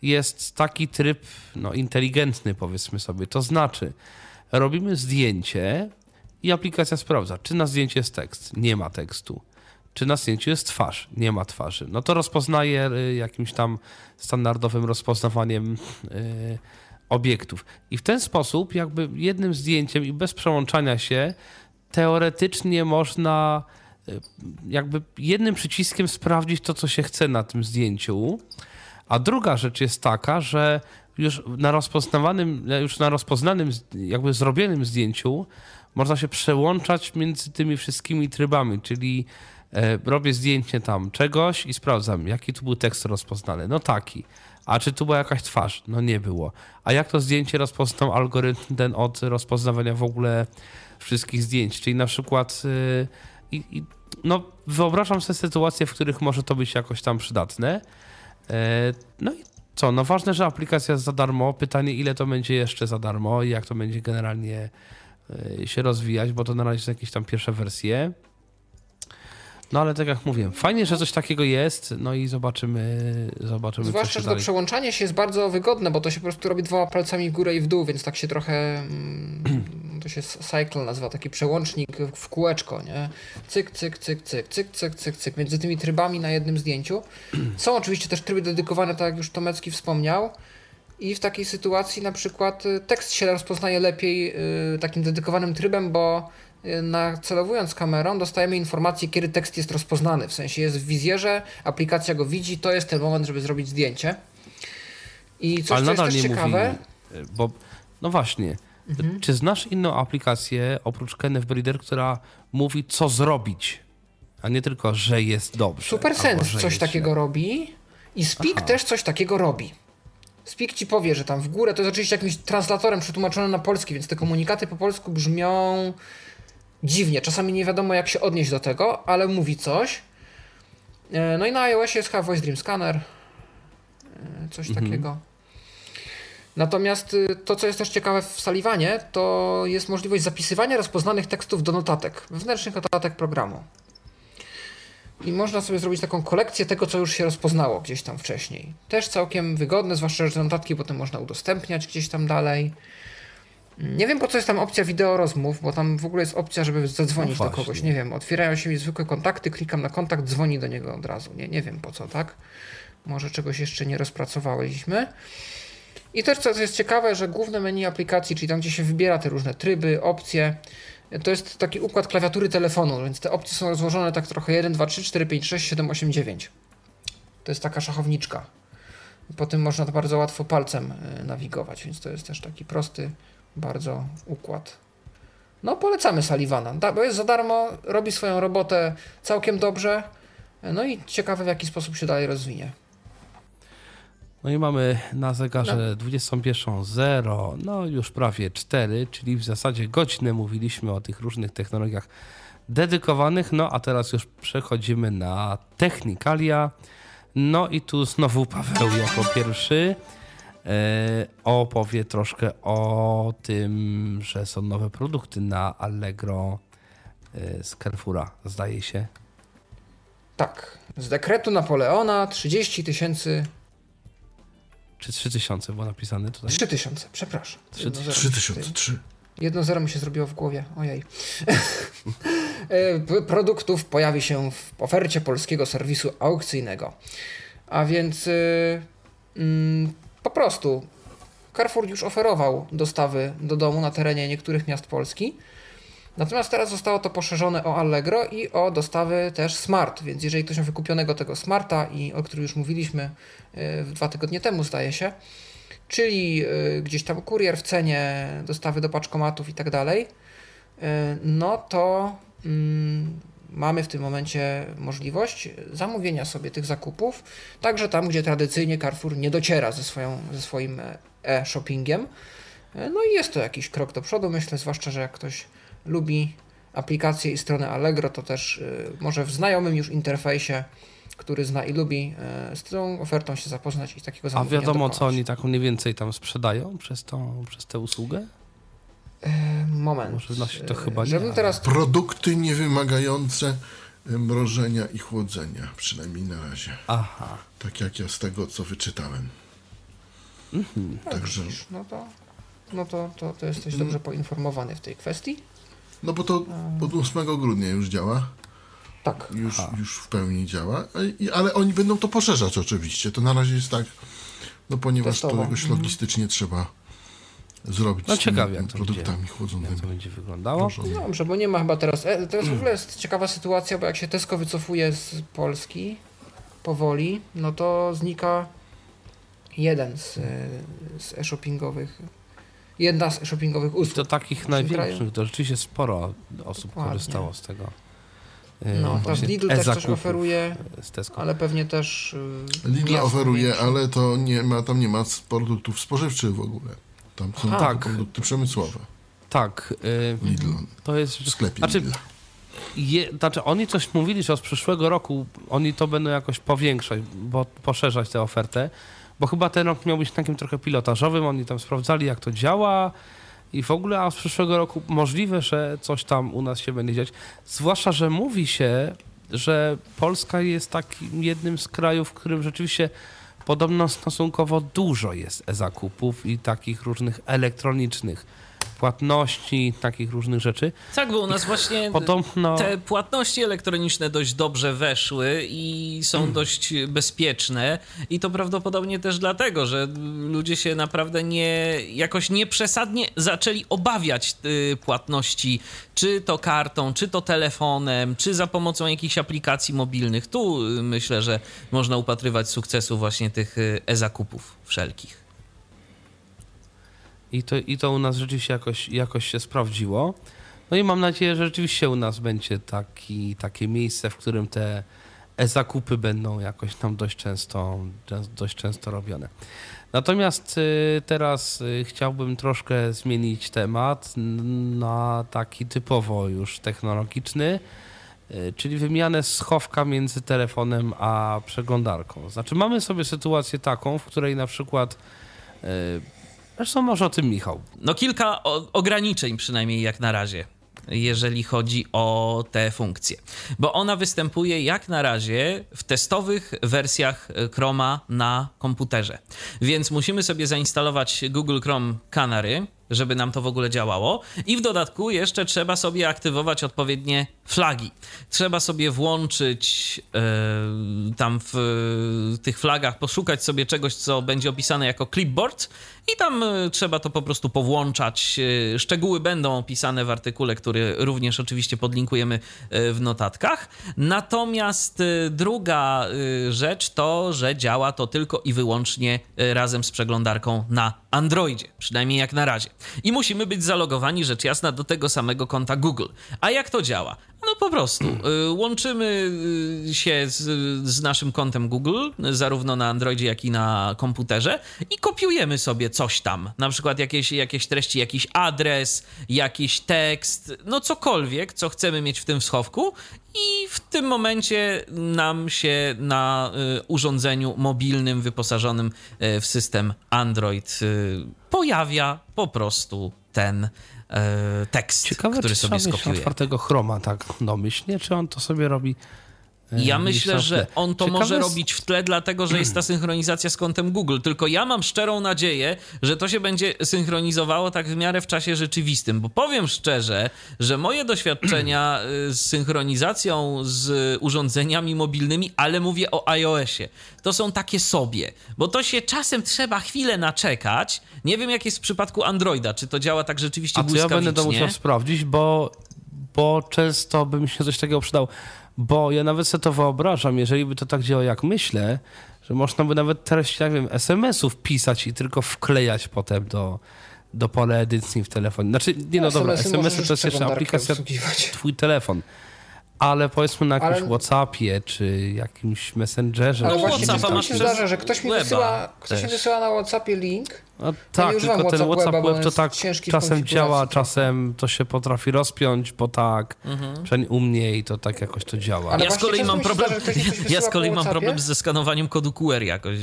jest taki tryb no, inteligentny, powiedzmy sobie. To znaczy, robimy zdjęcie i aplikacja sprawdza, czy na zdjęciu jest tekst. Nie ma tekstu. Czy na zdjęciu jest twarz? Nie ma twarzy. No to rozpoznaje y, jakimś tam standardowym rozpoznawaniem y, obiektów. I w ten sposób, jakby jednym zdjęciem i bez przełączania się, teoretycznie można y, jakby jednym przyciskiem sprawdzić to, co się chce na tym zdjęciu. A druga rzecz jest taka, że już na rozpoznawanym, już na rozpoznanym, jakby zrobionym zdjęciu można się przełączać między tymi wszystkimi trybami, czyli robię zdjęcie tam czegoś i sprawdzam, jaki tu był tekst rozpoznany. No taki. A czy tu była jakaś twarz? No nie było. A jak to zdjęcie rozpoznał algorytm ten od rozpoznawania w ogóle wszystkich zdjęć? Czyli na przykład y, i, no, wyobrażam sobie sytuacje, w których może to być jakoś tam przydatne. E, No i co? No ważne, że aplikacja jest za darmo. Pytanie, ile to będzie jeszcze za darmo i jak to będzie generalnie e, się rozwijać, bo to na razie są jakieś tam pierwsze wersje. No ale tak jak mówiłem, fajnie, że coś takiego jest, no i zobaczymy, zobaczymy co Zwłaszcza, się że to dalej... przełączanie się jest bardzo wygodne, bo to się po prostu robi dwoma palcami w górę i w dół, więc tak się trochę. mm, To się cycle nazywa, taki przełącznik w kółeczko, nie? Cyk, cyk, cyk, cyk, cyk, cyk, cyk, cyk. Między tymi trybami na jednym zdjęciu. Są oczywiście też tryby dedykowane, tak jak już Tomecki wspomniał. I w takiej sytuacji na przykład y, tekst się rozpoznaje lepiej y, takim dedykowanym trybem, bo nacelowując kamerą dostajemy informację, kiedy tekst jest rozpoznany. W sensie jest w wizjerze, aplikacja go widzi, to jest ten moment, żeby zrobić zdjęcie. I coś, ale co jest nadal też nie ciekawe, mówi, bo no właśnie, Mhm. czy znasz inną aplikację oprócz Kenneth Breeder, która mówi co zrobić, a nie tylko, że jest dobrze. Super albo Sense że coś jest takiego źle. robi i Speak też coś takiego robi. Speak ci powie, że tam w górę to jest oczywiście jakimś translatorem przetłumaczone na polski, więc te komunikaty po polsku brzmią dziwnie. Czasami nie wiadomo jak się odnieść do tego, ale mówi coś. E, No i na iOSie jest chyba Voice Dream Scanner. E, Coś Mhm. takiego. Natomiast y, to, co jest też ciekawe w Sullivanie, to jest możliwość zapisywania rozpoznanych tekstów do notatek, wewnętrznych notatek programu. I można sobie zrobić taką kolekcję tego, co już się rozpoznało gdzieś tam wcześniej. Też całkiem wygodne, zwłaszcza, że te notatki potem można udostępniać gdzieś tam dalej. Nie wiem po co jest tam opcja wideo rozmów, bo tam w ogóle jest opcja, żeby zadzwonić No do kogoś. Nie wiem, otwierają się mi zwykłe kontakty, klikam na kontakt, dzwoni do niego od razu. Nie, nie wiem po co, tak? Może czegoś jeszcze nie rozpracowaliśmy. I też co jest ciekawe, że główne menu aplikacji, czyli tam gdzie się wybiera te różne tryby, opcje, to jest taki układ klawiatury telefonu, więc te opcje są rozłożone tak trochę 1, 2, 3, 4, 5, 6, 7, 8, 9. To jest taka szachowniczka. Po tym można to bardzo łatwo palcem y, nawigować, więc to jest też taki prosty bardzo układ. No, polecamy Sullivana, da- bo jest za darmo, robi swoją robotę całkiem dobrze. No i ciekawe, w jaki sposób się dalej rozwinie. No i mamy na No. zegarze 21.00, no już prawie 4, czyli w zasadzie godzinę mówiliśmy o tych różnych technologiach dedykowanych, no a teraz już przechodzimy na technikalia. No i tu znowu Paweł jako pierwszy opowie troszkę o tym, że są nowe produkty na Allegro e, z Carrefoura, zdaje się. Tak, z dekretu Napoleona 30 tysięcy, Czy 3000 było napisane tutaj? 3 tysiące, przepraszam. Trzy Jedno zero mi się 3003. Jedno zero mi się zrobiło w głowie, ojej. E, Produktów pojawi się w ofercie polskiego serwisu aukcyjnego. A więc y, mm, po prostu Carrefour już oferował dostawy do domu na terenie niektórych miast Polski. Natomiast teraz zostało to poszerzone o Allegro i o dostawy też Smart, więc jeżeli ktoś ma wykupionego tego Smarta i o którym już mówiliśmy y, dwa tygodnie temu zdaje się, czyli y, gdzieś tam kurier w cenie, dostawy do paczkomatów i tak dalej, y, no to mm, mamy w tym momencie możliwość zamówienia sobie tych zakupów, także tam, gdzie tradycyjnie Carrefour nie dociera ze, swoją, ze swoim e, e-shoppingiem. No i jest to jakiś krok do przodu, myślę, zwłaszcza, że jak ktoś lubi aplikację i stronę Allegro, to też y, może w znajomym już interfejsie, który zna i lubi, y, z tą ofertą się zapoznać i takiego A zamówienia wiadomo, co dokonać. oni tak mniej więcej tam sprzedają przez, tą, przez tę usługę? Moment. Może to E, chyba nie, Żebym teraz. Produkty niewymagające e, mrożenia i chłodzenia, przynajmniej na razie. Aha. Tak jak ja z tego, co wyczytałem. Także, No to, no to, to, to jesteś dobrze poinformowany w tej kwestii. no bo to od 8 grudnia już działa. Tak. Już, już w pełni działa. I- Ale oni będą to poszerzać oczywiście. To na razie jest tak, no ponieważ to Testowo. jakoś logistycznie trzeba zrobić No ciekawie, jak to produktami będzie. chłodzonymi. Jak to będzie wyglądało? mrożonymi. Dobrze, bo nie ma chyba teraz. E, teraz w ogóle jest ciekawa sytuacja, bo jak się Tesco wycofuje z Polski powoli, no to znika jeden z, e, z e-shoppingowych. Jedna z e-shoppingowych usług. To takich największych, kraju. to rzeczywiście sporo osób Dokładnie. korzystało z tego. Yy, No, teraz Lidl też coś oferuje, Z Tesco. ale pewnie też. y, Lidl oferuje, ale to nie ma, tam nie ma produktów spożywczych w ogóle. Tam są Tak. produkty przemysłowe. Tak, yy, Lidl. to jest... W sklepie Znaczy, Lidla. Je, znaczy oni coś mówili, że od przyszłego roku oni to będą jakoś powiększać, bo poszerzać tę ofertę, bo chyba ten rok miał być takim trochę pilotażowym, oni tam sprawdzali jak to działa i w ogóle, a z przyszłego roku możliwe, że coś tam u nas się będzie dziać. Zwłaszcza, że mówi się, że Polska jest takim jednym z krajów, w którym rzeczywiście podobno stosunkowo dużo jest e-zakupów i takich różnych elektronicznych płatności, takich różnych rzeczy. Tak, bo u nas właśnie Podobno... te płatności elektroniczne dość dobrze weszły i są Mm. dość bezpieczne i to prawdopodobnie też dlatego, że ludzie się naprawdę nie, jakoś nieprzesadnie zaczęli obawiać y, płatności, czy to kartą, czy to telefonem, czy za pomocą jakichś aplikacji mobilnych. Tu y, myślę, że można upatrywać sukcesu właśnie tych y, e-zakupów wszelkich. I to, I to u nas rzeczywiście jakoś, jakoś się sprawdziło. No i mam nadzieję, że rzeczywiście u nas będzie taki, takie miejsce, w którym te e-zakupy będą jakoś tam dość często, częs- dość często robione. Natomiast y, teraz y, chciałbym troszkę zmienić temat na taki typowo już technologiczny, y, czyli wymianę schowka między telefonem a przeglądarką. Znaczy mamy sobie sytuację taką, w której na przykład Zresztą może o tym Michał. No kilka o, ograniczeń przynajmniej jak na razie, jeżeli chodzi o te funkcje. Bo ona występuje jak na razie w testowych wersjach Chroma na komputerze. Więc musimy sobie zainstalować Google Chrome Canary żeby nam to w ogóle działało. I w dodatku jeszcze trzeba sobie aktywować odpowiednie flagi. Trzeba sobie włączyć yy, tam w tych flagach, poszukać sobie czegoś, co będzie opisane jako clipboard i tam yy, trzeba to po prostu powłączać. Szczegóły będą opisane w artykule, który również oczywiście podlinkujemy w notatkach. Natomiast druga rzecz to, że działa to tylko i wyłącznie razem z przeglądarką na Androidzie, przynajmniej jak na razie. I musimy być zalogowani, rzecz jasna, do tego samego konta Google. A jak to działa? Po prostu. Y, łączymy y, się z, z, naszym kontem Google, zarówno na Androidzie, jak i na komputerze i kopiujemy sobie coś tam, na przykład jakieś, jakieś treści, jakiś adres, jakiś tekst, no cokolwiek, co chcemy mieć w tym schowku i w tym momencie nam się na y, urządzeniu mobilnym wyposażonym w system Android pojawia po prostu ten e, tekst, Ciekawe, który czy sobie skopiuje. otwartego chroma tak domyślnie, czy on to sobie robi ja myślę, że on to Ciekawe może jest... robić w tle, dlatego że jest ta synchronizacja z kontem Google. Tylko ja mam szczerą nadzieję, że to się będzie synchronizowało tak w miarę w czasie rzeczywistym, bo powiem szczerze, że moje doświadczenia y, z synchronizacją z urządzeniami mobilnymi, ale mówię o iOSie, to są takie sobie, bo to się czasem trzeba chwilę naczekać. Nie wiem, jak jest w przypadku Androida, czy to działa tak rzeczywiście A to ja będę to musiał sprawdzić, bo, bo często by mi się coś takiego przydało. Bo ja nawet sobie to wyobrażam, jeżeli by to tak działało jak myślę, że można by nawet treść, nie wiem, SMS-ów pisać i tylko wklejać potem do, do pola edycji w telefonie. Znaczy, nie no, no dobra, SMS-y to jest jeszcze aplikacja twój telefon ale powiedzmy na jakimś ale... Whatsappie czy jakimś Messengerze. Ale no, właśnie WhatsAppa masz się zdarza, że ktoś mi wysyła, ktoś mi wysyła na Whatsappie link. No, tak, ja tylko ten WhatsApp web to tak czasem działa, czasem to się potrafi rozpiąć, bo tak, mhm. u mnie i to tak jakoś to działa. Ale ja z kolei mam problem, zdarza, ja z kolei mam problem ze skanowaniem kodu QR jakoś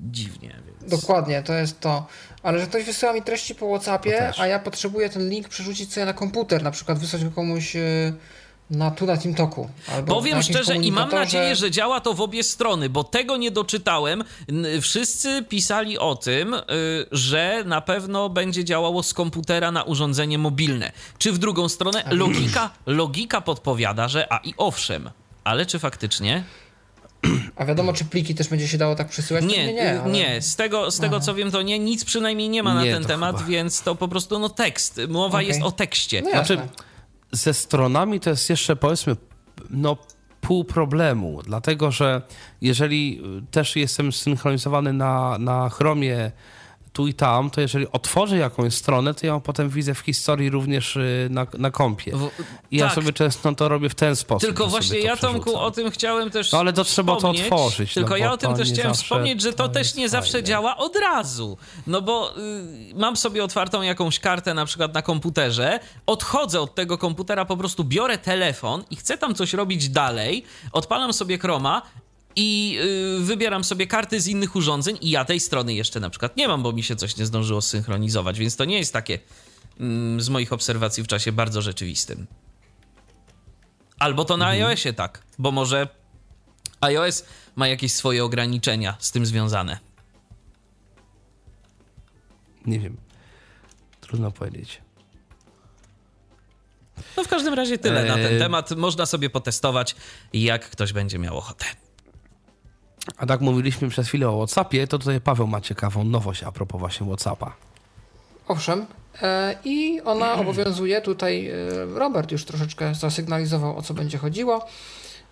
dziwnie. Więc... Dokładnie, to jest to. Ale że ktoś wysyła mi treści po Whatsappie, a ja potrzebuję ten link przerzucić sobie na komputer, na przykład wysłać go komuś y, na tu na TeamTalku. Powiem szczerze i mam nadzieję, że działa to w obie strony, bo tego nie doczytałem. Wszyscy pisali o tym, y, że na pewno będzie działało z komputera na urządzenie mobilne. Czy w drugą stronę? Logika, logika podpowiada, że a i owszem, ale czy faktycznie? A wiadomo, czy pliki też będzie się dało tak przesyłać? Nie, nie, nie, ale... nie. Z tego, z tego co wiem, to nie, nic przynajmniej nie ma na ten temat, chyba. więc to po prostu no tekst. Mowa okay. jest o tekście. No znaczy, ze stronami to jest jeszcze powiedzmy, no pół problemu, dlatego że jeżeli też jestem synchronizowany na, na Chromie tu i tam, to jeżeli otworzę jakąś stronę, to ja ją potem widzę w historii również y, na, na kompie. W, I tak. ja sobie często to robię w ten sposób. Tylko właśnie ja, Tomku, o tym chciałem też No ale to trzeba to otworzyć. Tylko no, ja o tym też chciałem wspomnieć, że to, to też nie zawsze fajne. działa od razu. No bo y, mam sobie otwartą jakąś kartę na przykład na komputerze, odchodzę od tego komputera, po prostu biorę telefon i chcę tam coś robić dalej, odpalam sobie Chroma i yy, wybieram sobie karty z innych urządzeń i ja tej strony jeszcze na przykład nie mam, bo mi się coś nie zdążyło synchronizować, więc to nie jest takie yy, z moich obserwacji w czasie bardzo rzeczywistym. Albo to na mhm. iOSie tak, bo może iOS ma jakieś swoje ograniczenia z tym związane. Nie wiem. Trudno powiedzieć. No w każdym razie tyle na ten e, temat. Można sobie potestować, jak ktoś będzie miał ochotę. A tak mówiliśmy przez chwilę o WhatsAppie, to tutaj Paweł ma ciekawą nowość a propos właśnie WhatsAppa. Owszem. E, I ona obowiązuje tutaj, e, Robert już troszeczkę zasygnalizował o co będzie chodziło.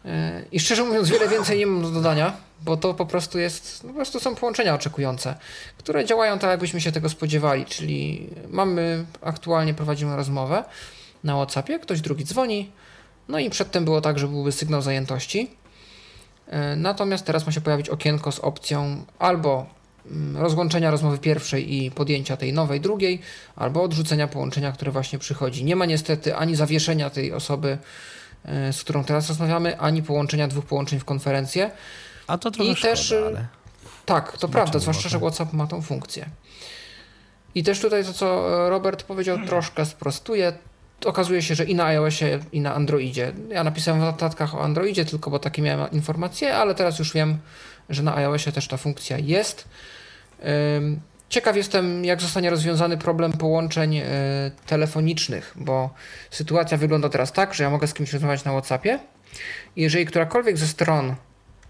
E, I szczerze mówiąc, wiele więcej nie mam do dodania, bo to po prostu jest, no po prostu są połączenia oczekujące, które działają tak, jakbyśmy się tego spodziewali. Czyli mamy, aktualnie prowadzimy rozmowę na WhatsAppie, ktoś drugi dzwoni, no i przedtem było tak, że byłby sygnał zajętości. E, natomiast teraz ma się pojawić okienko z opcją albo mm, rozłączenia rozmowy pierwszej i podjęcia tej nowej drugiej, albo odrzucenia połączenia, które właśnie przychodzi. Nie ma niestety ani zawieszenia tej osoby, e, z którą teraz rozmawiamy, ani połączenia dwóch połączeń w konferencję. A to trochę I szkoda, też e, ale... Tak, to prawda, zwłaszcza, że WhatsApp ma tą funkcję. I też tutaj to, co Robert powiedział, troszkę sprostuje okazuje się, że i na iOSie, i na Androidzie. Ja napisałem w notatkach o Androidzie tylko, bo takie miałem informacje, ale teraz już wiem, że na iOSie też ta funkcja jest. ciekaw jestem, jak zostanie rozwiązany problem połączeń e, telefonicznych, bo sytuacja wygląda teraz tak, że ja mogę z kimś rozmawiać na WhatsAppie. Jeżeli którakolwiek ze stron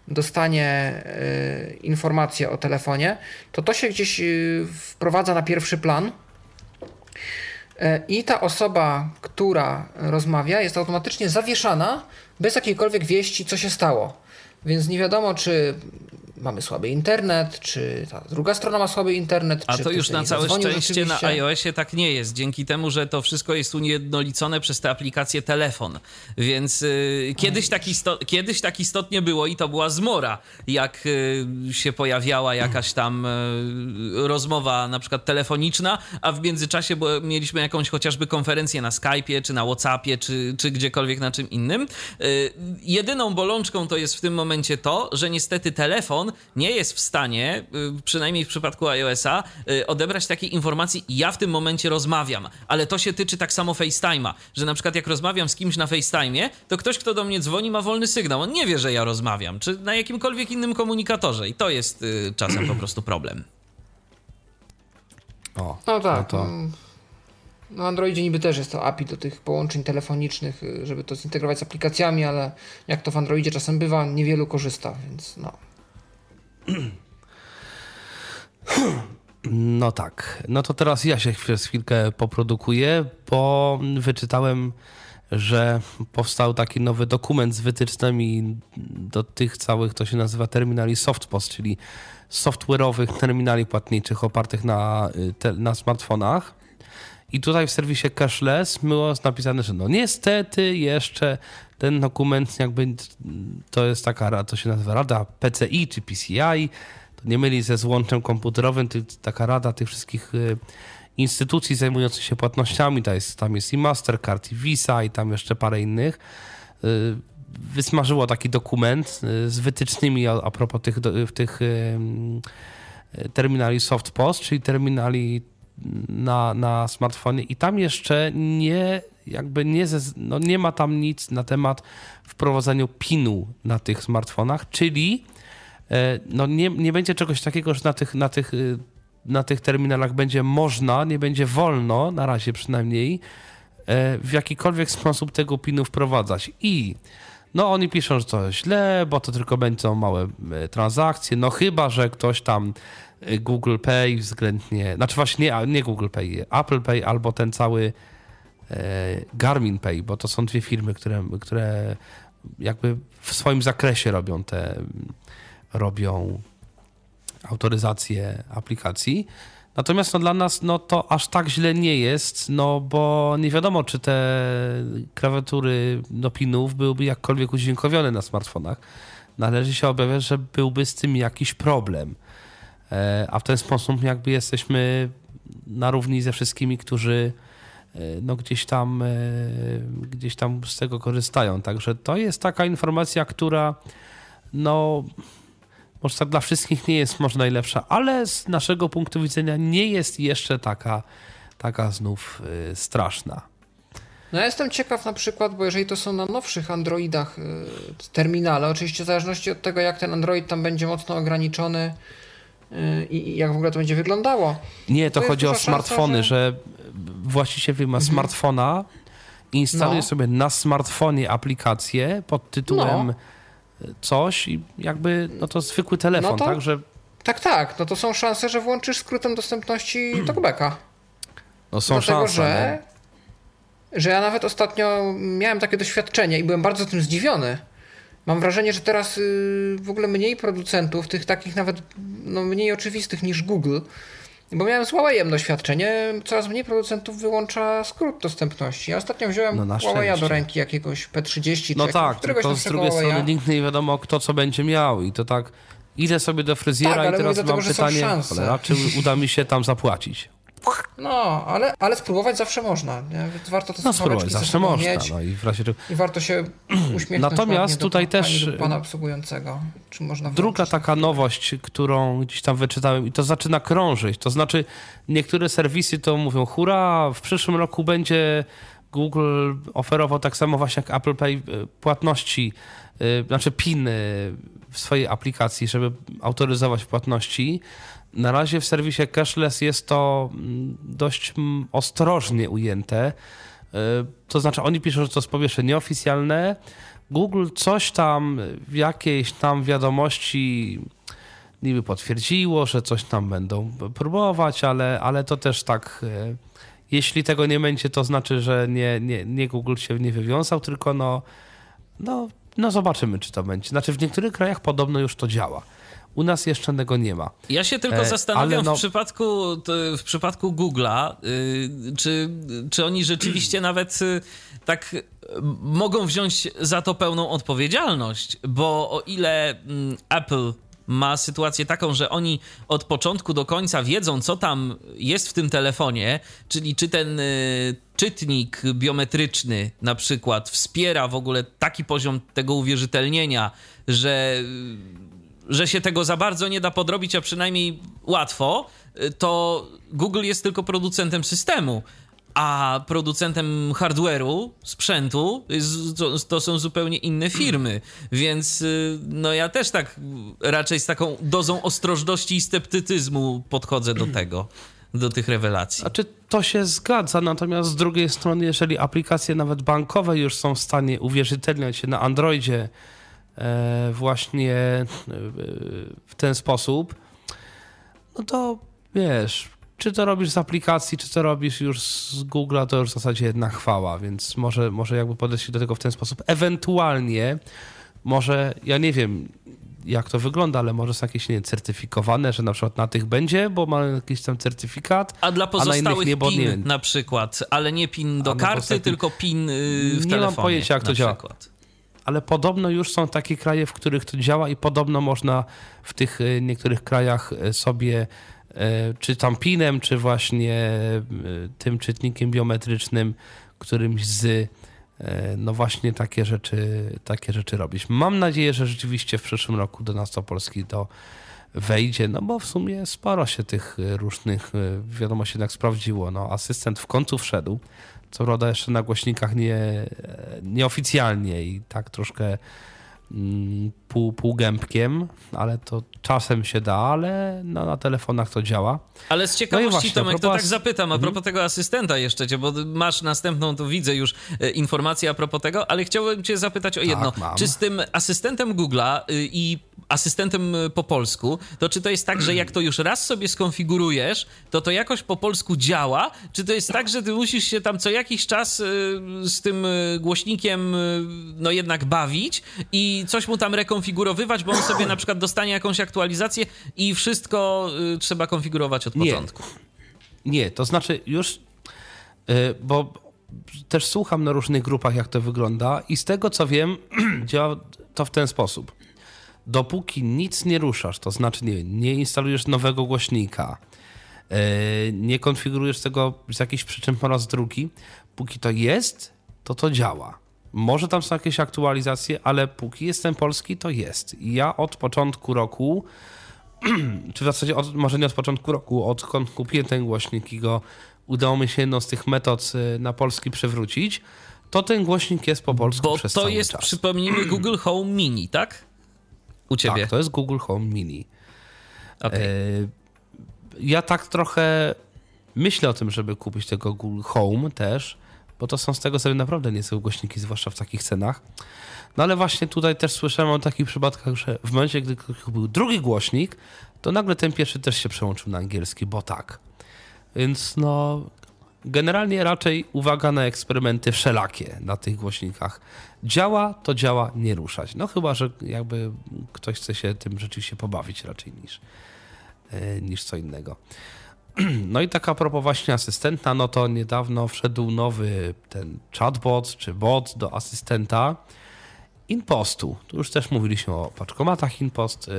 dostanie e, informację o telefonie, to to się gdzieś e, wprowadza na pierwszy plan. E, I ta osoba, która rozmawia, jest automatycznie zawieszana bez jakiejkolwiek wieści, co się stało. Więc nie wiadomo, czy mamy słaby internet, czy ta druga strona ma słaby internet. A czy to już na całe szczęście na iOSie tak nie jest, dzięki temu, że to wszystko jest uniejednolicone przez tę aplikację telefon. Więc y, kiedyś, tak isto, kiedyś tak istotnie było i to była zmora, jak y, się pojawiała jakaś tam y, rozmowa na przykład telefoniczna, a w międzyczasie bo mieliśmy jakąś chociażby konferencję na Skype'ie, czy na Whatsappie, czy, czy gdziekolwiek na czym innym. Y, jedyną bolączką to jest w tym momencie to, że niestety telefon nie jest w stanie, y, przynajmniej w przypadku iOS-a, y, odebrać takiej informacji, ja w tym momencie rozmawiam, ale to się tyczy tak samo FaceTime'a, że na przykład jak rozmawiam z kimś na FaceTime'ie, to ktoś, kto do mnie dzwoni, ma wolny sygnał, on nie wie, że ja rozmawiam, czy na jakimkolwiek innym komunikatorze i to jest y, czasem po prostu problem. O, No tak. No to- mm, Na Androidzie niby też jest to API do tych połączeń telefonicznych, żeby to zintegrować z aplikacjami, ale jak to w Androidzie czasem bywa, niewielu korzysta, więc no. No tak. No to teraz ja się przez chwilkę poprodukuję, bo wyczytałem, że powstał taki nowy dokument z wytycznymi do tych całych, to się nazywa terminali SoftPOS, czyli software'owych terminali płatniczych opartych na, y, na smartfonach. I tutaj w serwisie Cashless było napisane, że no niestety jeszcze ten dokument jakby to jest taka, to się nazywa Rada PCI czy PCI, to nie myli ze złączem komputerowym, to taka rada tych wszystkich y, instytucji zajmujących się płatnościami, to jest, tam jest i Mastercard, i Visa, i tam jeszcze parę innych. Y, Wysmażyło taki dokument y, z wytycznymi a, a propos tych, tych terminali SoftPOS, czyli terminali na, na smartfonie. I tam jeszcze nie, jakby nie, ze, no nie ma tam nic na temat wprowadzania PIN-u na tych smartfonach, czyli e, no nie, nie będzie czegoś takiego, że na tych, na, tych, y, na tych terminalach będzie można, nie będzie wolno, na razie przynajmniej, e, w jakikolwiek sposób tego PIN-u wprowadzać. I no oni piszą, że to źle, bo to tylko będą małe e, transakcje, no chyba, że ktoś tam e, Google Pay względnie, znaczy właśnie nie, nie Google Pay, Apple Pay albo ten cały e, Garmin Pay, bo to są dwie firmy, które, które jakby w swoim zakresie robią te, robią autoryzację aplikacji. Natomiast no, dla nas no, to aż tak źle nie jest, no bo nie wiadomo, czy te klawiatury do pinów byłyby jakkolwiek udźwiękowione na smartfonach. Należy się obawiać, że byłby z tym jakiś problem. E, A w ten sposób jakby jesteśmy na równi ze wszystkimi, którzy e, no, gdzieś, tam, e, gdzieś tam z tego korzystają. Także to jest taka informacja, która no, może tak dla wszystkich nie jest może najlepsza, ale z naszego punktu widzenia nie jest jeszcze taka, taka znów y, straszna. No ja jestem ciekaw na przykład, bo jeżeli to są na nowszych Androidach terminale, oczywiście w zależności od tego, jak ten Android tam będzie mocno ograniczony i jak w ogóle to będzie wyglądało. Nie, to, To chodzi o duża szansa, smartfony, że... że- właściciel ma smartfona, instaluje No. sobie na smartfonie aplikację pod tytułem No. coś i jakby no to zwykły telefon, No to- tak, że Tak, tak, no to są szanse, że włączysz skrótem dostępności talkbacka. no są Dlatego, szanse. że, nie? że ja nawet ostatnio miałem takie doświadczenie i byłem bardzo tym zdziwiony. Mam wrażenie, że teraz y, w ogóle mniej producentów, tych takich nawet no, mniej oczywistych niż Google, bo miałem z Huawei'em doświadczenie, coraz mniej producentów wyłącza skrót dostępności. Ja ostatnio wziąłem No, Huawei'a do ręki jakiegoś P30 czy No tak, tylko z drugiej strony nigdy nie wiadomo, kto co będzie miał. I to tak idę sobie do fryzjera Tak, i teraz mam dlatego, pytanie, cholera, czy uda mi się tam zapłacić? No, ale, ale spróbować zawsze można. Nie? Warto te No spróbować, ze zawsze można. mieć No i w razie. I warto się uśmiechnąć Natomiast do tutaj pani też, lub pana obsługującego. Czy można Druga taka nowość, którą gdzieś tam wyczytałem i to zaczyna krążyć, to znaczy niektóre serwisy to mówią hura, w przyszłym roku będzie Google oferował tak samo właśnie jak Apple Pay y, płatności, y, znaczy PIN y, w swojej aplikacji, żeby autoryzować płatności. Na razie w serwisie cashless jest to mm, dość mm, ostrożnie ujęte. To znaczy, oni piszą, że to jest po pierwsze nieoficjalne. Google coś tam w jakiejś tam wiadomości niby potwierdziło, że coś tam będą próbować, ale, ale to też tak jeśli tego nie będzie, to znaczy, że nie, nie, nie Google się nie wywiązał, tylko no, no, no zobaczymy, czy to będzie. Znaczy w niektórych krajach podobno już to działa. U nas jeszcze tego nie ma. Ja się tylko e, zastanawiam no... w, przypadku, w przypadku Google'a, y, czy, czy oni rzeczywiście nawet y, tak mogą wziąć za to pełną odpowiedzialność, bo o ile mm, Apple ma sytuację taką, że oni od początku do końca wiedzą, co tam jest w tym telefonie, czyli czy ten y, czytnik biometryczny na przykład wspiera w ogóle taki poziom tego uwierzytelnienia, że, że się tego za bardzo nie da podrobić, a przynajmniej łatwo, to Google jest tylko producentem systemu a producentem hardware'u, sprzętu to są zupełnie inne firmy. Więc y, no ja też tak raczej z taką dozą ostrożności i sceptycyzmu podchodzę do tego, do tych rewelacji. Znaczy to się zgadza, natomiast z drugiej strony, jeżeli aplikacje nawet bankowe już są w stanie uwierzytelniać się na Androidzie właśnie e, w ten sposób, no to wiesz, czy to robisz z aplikacji, czy to robisz już z Google'a, to już w zasadzie jedna chwała, więc może, może jakby podejść do tego w ten sposób. Ewentualnie, może, ja nie wiem, jak to wygląda, ale może są jakieś nie, certyfikowane, że na przykład na tych będzie, bo ma jakiś tam certyfikat. A dla pozostałych a na nie, PIN nie. na przykład, ale nie PIN do karty, tylko PIN yy, w nie telefonie. Nie mam pojęcia, jak to działa. Ale podobno już są takie kraje, w których to działa i podobno można w tych y, niektórych krajach y, sobie E, czy tam pinem, czy właśnie e, tym czytnikiem biometrycznym, którymś z e, no właśnie takie rzeczy, takie rzeczy robić. Mam nadzieję, że rzeczywiście w przyszłym roku do nas to Polski to wejdzie, no bo w sumie sporo się tych różnych wiadomości jednak sprawdziło. No, asystent w końcu wszedł, co prawda jeszcze na głośnikach nie, nieoficjalnie i tak troszkę Mm, pół, półgębkiem, ale to czasem się da, ale no, na telefonach to działa. Ale z ciekawości, no właśnie, Tomek, propos... to tak zapytam, a mhm. propos tego asystenta jeszcze cię, bo masz następną, tu widzę już e, informację a propos tego, ale chciałbym cię zapytać o jedno. Tak, czy z tym asystentem Google'a y, i asystentem y, po polsku, to czy to jest tak, że jak to już raz sobie skonfigurujesz, to to jakoś po polsku działa? Czy to jest tak, że ty musisz się tam co jakiś czas y, z tym głośnikiem no jednak bawić i coś mu tam rekonfigurowywać, bo on sobie na przykład dostanie jakąś aktualizację i wszystko trzeba konfigurować od początku? Nie, to znaczy już, bo też słucham na różnych grupach, jak to wygląda, i z tego co wiem, działa to w ten sposób. Dopóki nic nie ruszasz, to znaczy nie, nie instalujesz nowego głośnika, yy, nie konfigurujesz tego z jakichś przyczyn po raz drugi, póki to jest, to to działa. Może tam są jakieś aktualizacje, ale póki jestem polski, to jest. I ja od początku roku, czy w zasadzie od, może nie od początku roku, odkąd kupiłem ten głośnik i go udało mi się jedną z tych metod y, na polski przewrócić, to ten głośnik jest po polsku Bo przez to jest, czas. przypomnijmy, Google Home Mini, tak? U ciebie. Tak, to jest Google Home Mini. Okay. E, ja tak trochę myślę o tym, żeby kupić tego Google Home też, bo to są z tego sobie naprawdę niezłe głośniki, zwłaszcza w takich cenach. No ale właśnie tutaj też słyszałem o takich przypadkach, że w momencie, gdy był drugi głośnik, to nagle ten pierwszy też się przełączył na angielski, bo tak. Więc no, generalnie raczej uwaga na eksperymenty wszelakie na tych głośnikach. Działa, to działa, nie ruszać. No chyba, że jakby ktoś chce się tym rzeczywiście pobawić raczej niż, e, niż co innego. No i taka propos właśnie asystenta, no to niedawno wszedł nowy ten chatbot czy bot do asystenta InPostu. Tu już też mówiliśmy o paczkomatach InPost. E,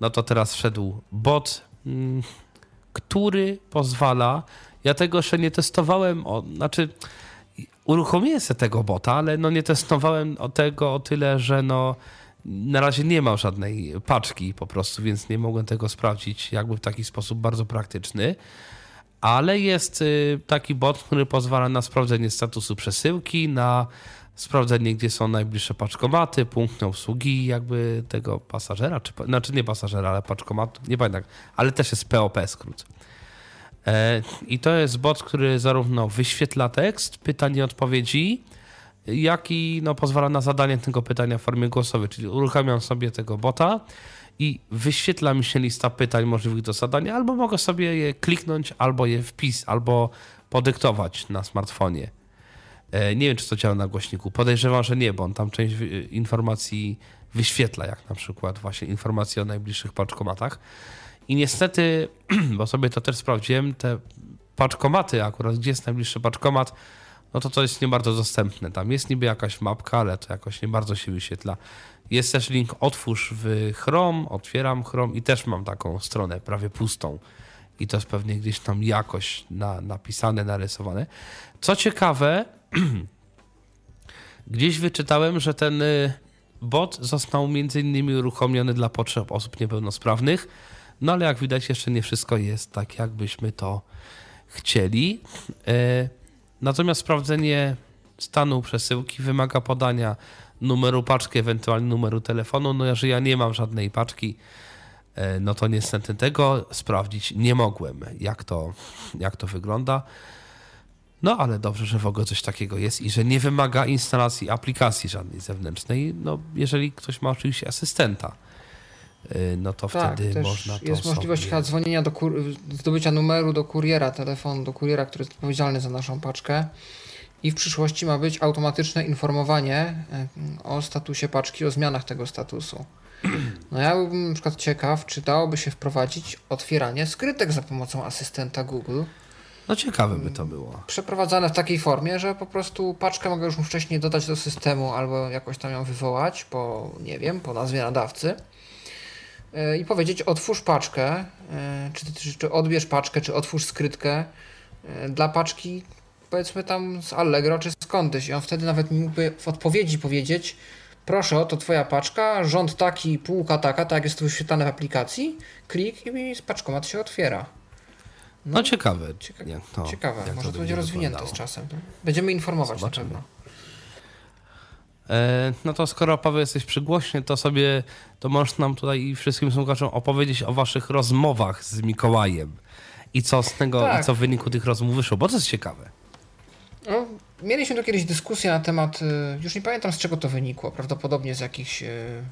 no to teraz wszedł bot, mm, który pozwala ja tego jeszcze nie testowałem, o, znaczy uruchomiłem sobie tego bota, ale no nie testowałem o tego o tyle, że no na razie nie mam żadnej paczki po prostu, więc nie mogłem tego sprawdzić jakby w taki sposób bardzo praktyczny. ale jest y, taki bot, który pozwala na sprawdzenie statusu przesyłki, na sprawdzenie, gdzie są najbliższe paczkomaty, punkty obsługi jakby tego pasażera, czy, znaczy nie pasażera, ale paczkomatu, nie pamiętam, ale też jest POP skrót. E, I to jest bot, który zarówno wyświetla tekst, pytań i odpowiedzi, jak i no, pozwala na zadanie tego pytania w formie głosowej, czyli uruchamiam sobie tego bota i wyświetla mi się lista pytań możliwych do zadania, albo mogę sobie je kliknąć, albo je wpis, albo podyktować na smartfonie. E, nie wiem, czy to działa na głośniku. Podejrzewam, że nie, bo on tam część informacji wyświetla, jak na przykład właśnie informacje o najbliższych paczkomatach. I niestety, bo sobie to też sprawdziłem, te paczkomaty akurat, gdzie jest najbliższy paczkomat, no to to jest nie bardzo dostępne. Tam jest niby jakaś mapka, ale to jakoś nie bardzo się wyświetla. Jest też link otwórz w Chrome, otwieram Chrome i też mam taką stronę prawie pustą. I to jest pewnie gdzieś tam jakoś na, napisane, narysowane. Co ciekawe, gdzieś wyczytałem, że ten y, bot został między innymi uruchomiony dla potrzeb osób niepełnosprawnych, no ale jak widać jeszcze nie wszystko jest tak, jakbyśmy to chcieli. Y, natomiast sprawdzenie stanu przesyłki wymaga podania numeru paczki, ewentualnie numeru telefonu. No jeżeli ja nie mam żadnej paczki, y, no to niestety tego sprawdzić nie mogłem, jak to, jak to wygląda. No ale dobrze, że w ogóle coś takiego jest i że nie wymaga instalacji aplikacji żadnej zewnętrznej. No jeżeli ktoś ma oczywiście asystenta, no to tak, wtedy można to Jest możliwość sobie... dzwonienia do zdobycia numeru do kuriera, telefonu do kuriera, który jest odpowiedzialny za naszą paczkę. I w przyszłości ma być automatyczne informowanie y, o statusie paczki, o zmianach tego statusu. No ja bym na przykład ciekaw, czy dałoby się wprowadzić otwieranie skrytek za pomocą asystenta Google. No ciekawe by to było. Przeprowadzane w takiej formie, że po prostu paczkę mogę już wcześniej dodać do systemu albo jakoś tam ją wywołać po, nie wiem, po nazwie nadawcy i powiedzieć otwórz paczkę, yy, czy, czy, czy odbierz paczkę, czy otwórz skrytkę yy, dla paczki powiedzmy tam z Allegro czy skądś i on wtedy nawet mi mógłby w odpowiedzi powiedzieć proszę, to twoja paczka, rząd taki, półka taka, tak jest to wyświetlane w aplikacji, klik i mi paczkomat się otwiera. No, no ciekawe. Cieka to, ciekawe, może to, będzie rozwinięte z czasem. Będziemy informować Zobaczymy. na pewno. E, no to skoro Paweł jesteś przygłośnie, to sobie, to możesz nam tutaj i wszystkim słuchaczom opowiedzieć o waszych rozmowach z Mikołajem. I co z tego, Tak. i co w wyniku tych rozmów wyszło, bo to jest ciekawe. No, mieliśmy tu kiedyś dyskusję na temat, y, już nie pamiętam z czego to wynikło, prawdopodobnie z jakichś, y,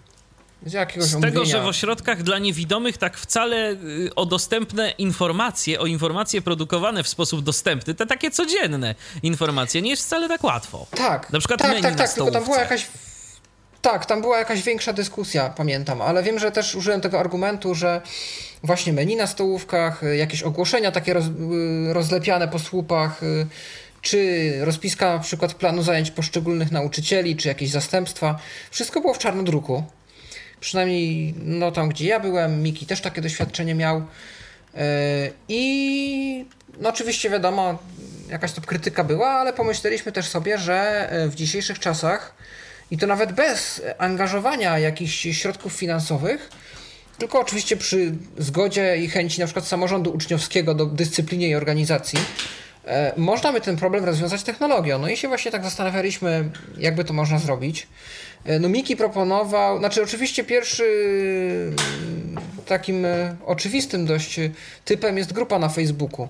z jakiegoś Z tego, że w ośrodkach dla niewidomych tak wcale y, o dostępne informacje, o informacje produkowane w sposób dostępny, te takie codzienne informacje, nie jest wcale tak łatwo. Tak, Na przykład tak, menu tak, na tak, tylko tam była jakaś tak, tam była jakaś większa dyskusja, pamiętam, ale wiem, że też użyłem tego argumentu, że właśnie menu na stołówkach, y, jakieś ogłoszenia takie roz, y, rozlepiane po słupach, czy rozpiska na przykład planu zajęć poszczególnych nauczycieli, czy jakieś zastępstwa, wszystko było w czarnodruku. Przynajmniej no tam, gdzie ja byłem, Miki też takie doświadczenie miał. Yy, I no oczywiście wiadomo, jakaś to krytyka była, ale pomyśleliśmy też sobie, że e, w dzisiejszych czasach i to nawet bez angażowania jakichś środków finansowych, tylko oczywiście przy zgodzie i chęci na przykład samorządu uczniowskiego do dyscyplinie i organizacji, e, można by ten problem rozwiązać technologią. No i się właśnie tak zastanawialiśmy, jakby to można zrobić. E, No Miki proponował, znaczy oczywiście pierwszy mm, takim e, oczywistym dość e, typem jest grupa na Facebooku.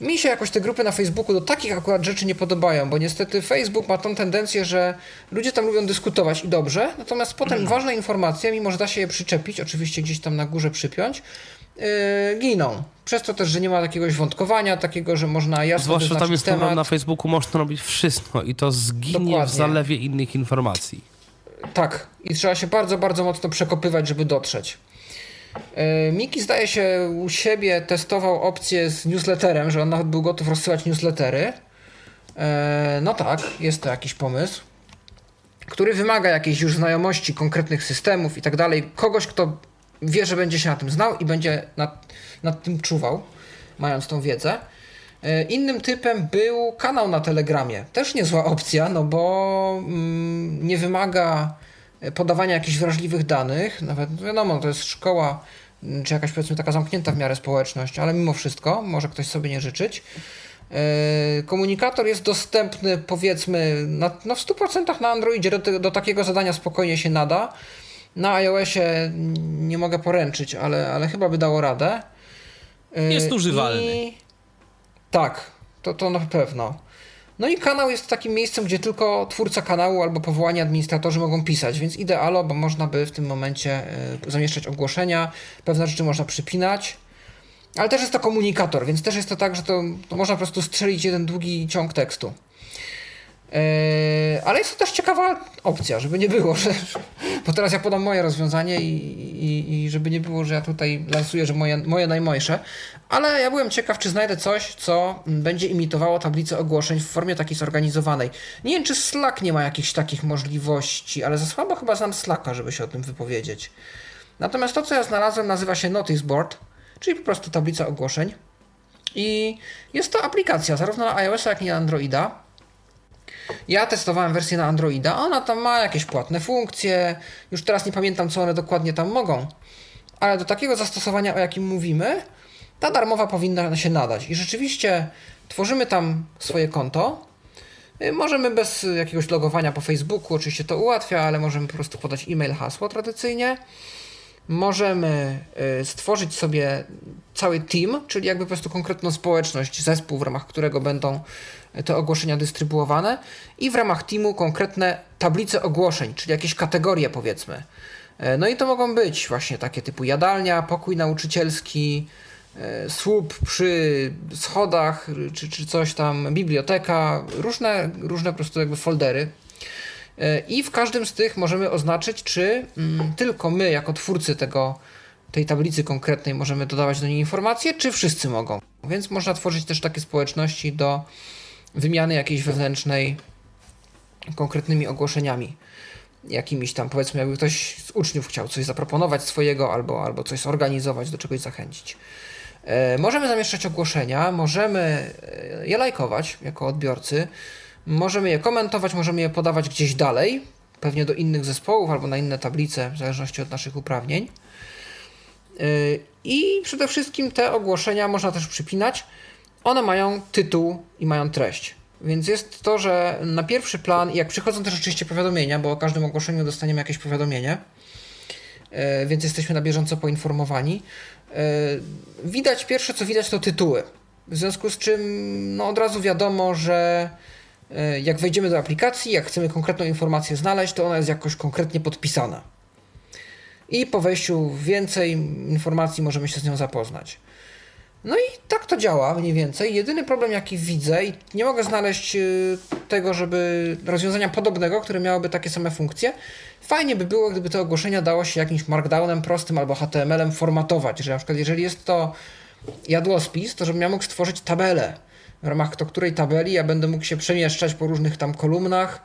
Mi się jakoś te grupy na Facebooku do takich akurat rzeczy nie podobają, bo niestety Facebook ma tą tendencję, że ludzie tam lubią dyskutować i dobrze, natomiast potem ważne informacje, mimo że da się je przyczepić, oczywiście gdzieś tam na górze przypiąć, yy, giną. Przez to też, że nie ma jakiegoś wątkowania, takiego, że można jasno Zwłaszcza tam jest temat. problem na Facebooku, można robić wszystko i to zginie w Dokładnie. zalewie innych informacji. Tak, i trzeba się bardzo, bardzo mocno przekopywać, żeby dotrzeć. Yy, Miki zdaje się u siebie testował opcję z newsletterem, że on nawet był gotów rozsyłać newslettery. Yy, No tak, jest to jakiś pomysł, który wymaga jakiejś już znajomości konkretnych systemów i tak dalej. Kogoś, kto wie, że będzie się na tym znał i będzie nad, nad tym czuwał, mając tą wiedzę. Yy, Innym typem był kanał na Telegramie. Też niezła opcja, no bo mm, nie wymaga podawania jakichś wrażliwych danych. Nawet no wiadomo, to jest szkoła czy jakaś powiedzmy taka zamknięta w miarę społeczność, ale mimo wszystko może ktoś sobie nie życzyć. E, komunikator jest dostępny powiedzmy na, no w 100% na Androidzie, do, do takiego zadania spokojnie się nada. Na iOSie nie mogę poręczyć, ale, ale chyba by dało radę. E, jest używalny. I... Tak, to, to na pewno. No i kanał jest takim miejscem, gdzie tylko twórca kanału albo powołani administratorzy mogą pisać, więc idealo, bo można by w tym momencie e, zamieszczać ogłoszenia, pewne rzeczy można przypinać, ale też jest to komunikator, więc też jest to tak, że to, to można po prostu strzelić jeden długi ciąg tekstu. Yy, ale jest to też ciekawa opcja, żeby nie było, że. Bo teraz ja podam moje rozwiązanie i, i, i żeby nie było, że ja tutaj lansuję, że moje, moje najmojsze. Ale ja byłem ciekaw, czy znajdę coś, co będzie imitowało tablicę ogłoszeń w formie takiej zorganizowanej. Nie wiem, czy Slack nie ma jakichś takich możliwości, ale za słabo chyba znam Slacka, żeby się o tym wypowiedzieć. Natomiast to, co ja znalazłem, nazywa się Notice Board, czyli po prostu tablica ogłoszeń. I jest to aplikacja zarówno na iOS, jak i na Androida ja testowałem wersję na Androida, ona tam ma jakieś płatne funkcje, już teraz nie pamiętam co one dokładnie tam mogą, ale do takiego zastosowania, o jakim mówimy, ta darmowa powinna się nadać. I rzeczywiście tworzymy tam swoje konto. Y, możemy bez jakiegoś logowania po Facebooku, oczywiście to ułatwia, ale możemy po prostu podać e-mail, hasło tradycyjnie. Możemy y, stworzyć sobie cały team, czyli jakby po prostu konkretną społeczność, zespół, w ramach którego będą te ogłoszenia dystrybuowane i w ramach teamu konkretne tablice ogłoszeń, czyli jakieś kategorie powiedzmy. E, no i to mogą być właśnie takie typu jadalnia, pokój nauczycielski, słup przy schodach, czy, czy coś tam, biblioteka, różne, różne po prostu jakby foldery. E, I w każdym z tych możemy oznaczyć, czy mm, tylko my, jako twórcy tego, tej tablicy konkretnej, możemy dodawać do niej informacje, czy wszyscy mogą. Więc można tworzyć też takie społeczności do wymiany jakiejś wewnętrznej konkretnymi ogłoszeniami. Jakimiś tam, powiedzmy, jakby ktoś z uczniów chciał coś zaproponować swojego albo, albo coś zorganizować, do czegoś zachęcić. E, możemy zamieszczać ogłoszenia, możemy e, je lajkować jako odbiorcy, możemy je komentować, możemy je podawać gdzieś dalej, pewnie do innych zespołów albo na inne tablice, w zależności od naszych uprawnień. E, I przede wszystkim te ogłoszenia można też przypinać one mają tytuł i mają treść. Więc jest to, że na pierwszy plan, jak przychodzą też oczywiście powiadomienia, bo o każdym ogłoszeniu dostaniemy jakieś powiadomienie, e, więc jesteśmy na bieżąco poinformowani. E, widać, pierwsze co widać to tytuły. W związku z czym no, od razu wiadomo, że jak wejdziemy do aplikacji, jak chcemy konkretną informację znaleźć, to ona jest jakoś konkretnie podpisana. I po wejściu więcej informacji możemy się z nią zapoznać. No i tak to działa mniej więcej. Jedyny problem, jaki widzę, i nie mogę znaleźć y, tego, żeby rozwiązania podobnego, które miałoby takie same funkcje. Fajnie by było, gdyby te ogłoszenia dało się jakimś markdownem prostym albo HTML-em formatować, że na przykład jeżeli jest to jadłospis, to żebym ja mógł stworzyć tabelę, w ramach to której tabeli ja będę mógł się przemieszczać po różnych tam kolumnach,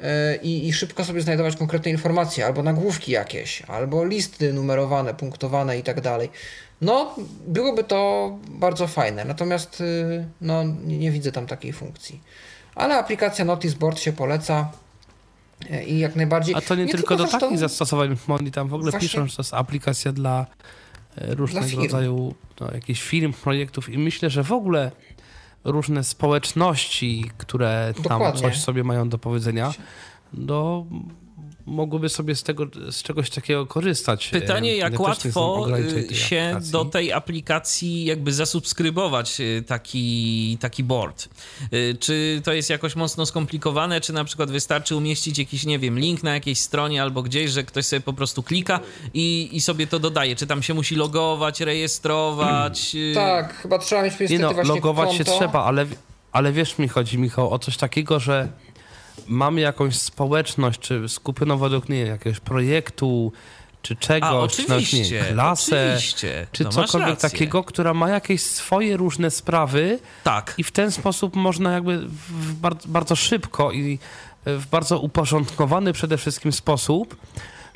y, i, i, szybko sobie znajdować konkretne informacje, albo nagłówki jakieś, albo listy numerowane, punktowane i tak dalej. No, byłoby to bardzo fajne, natomiast y, no, nie, nie widzę tam takiej funkcji. Ale aplikacja Notice Board się poleca y, i jak najbardziej. A to nie, nie tylko, tylko do takich zastosowań, oni tam w ogóle Właśnie... piszą, że to jest aplikacja dla y, różnego rodzaju no, jakichś firm, projektów i myślę, że w ogóle różne społeczności, które tam Dokładnie. coś sobie mają do powiedzenia, do mogłyby sobie z, tego, z czegoś takiego korzystać. Pytanie, jak łatwo y, się aplikacji. do tej aplikacji jakby zasubskrybować y, taki, taki board. Czy to jest jakoś mocno skomplikowane, czy na przykład wystarczy umieścić jakiś, nie wiem, link na jakiejś stronie albo gdzieś, że ktoś sobie po prostu klika i, i sobie to dodaje? Czy tam się musi logować, rejestrować? Tak, chyba trzeba mieć niestety nie no, logować konto. się trzeba, ale, ale wiesz mi chodzi, Michał, o coś takiego, że mamy jakąś społeczność, czy skupioną według niej jakiegoś projektu, czy czegoś, A, oczywiście, czy klasę, oczywiście. czy no, cokolwiek takiego, która ma jakieś swoje różne sprawy. Tak. I w ten sposób można jakby w bardzo, bardzo szybko i w bardzo uporządkowany przede wszystkim sposób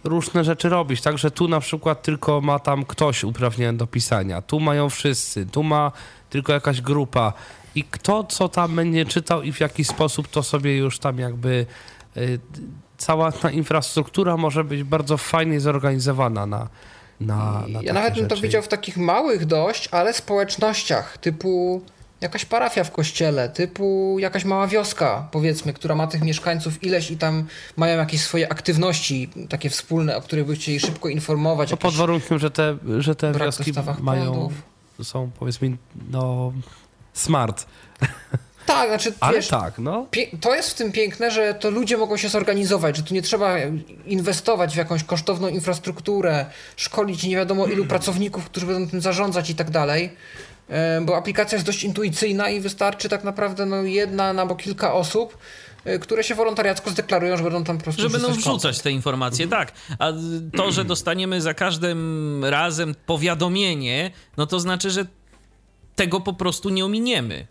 różne rzeczy robić. Także tu na przykład tylko ma tam ktoś uprawniony do pisania, tu mają wszyscy, tu ma tylko jakaś grupa i kto co tam będzie czytał i w jaki sposób to sobie już tam jakby y, cała ta infrastruktura może być bardzo fajnie zorganizowana na, na, na Ja nawet bym to widział w takich małych dość, ale społecznościach typu jakaś parafia w kościele, typu jakaś mała wioska, powiedzmy, która ma tych mieszkańców ileś i tam mają jakieś swoje aktywności takie wspólne, o których by chcieli szybko informować. To pod jakieś- warunkiem, że te, że te wioski mają, są powiedzmy, no, smart. Tak, znaczy Ale wiesz, tak, no. To jest w tym piękne, że to ludzie mogą się zorganizować, że tu nie trzeba inwestować w jakąś kosztowną infrastrukturę, szkolić nie wiadomo ilu pracowników, którzy będą tym zarządzać i tak dalej. E, Bo aplikacja jest dość intuicyjna i wystarczy tak naprawdę no, jedna albo kilka osób, e, które się wolontariacko zdeklarują, że będą tam po prostu Że będą wrzucać wrzucać te informacje, tak. A to, że dostaniemy za każdym razem powiadomienie, no to znaczy, że tego po prostu nie ominiemy.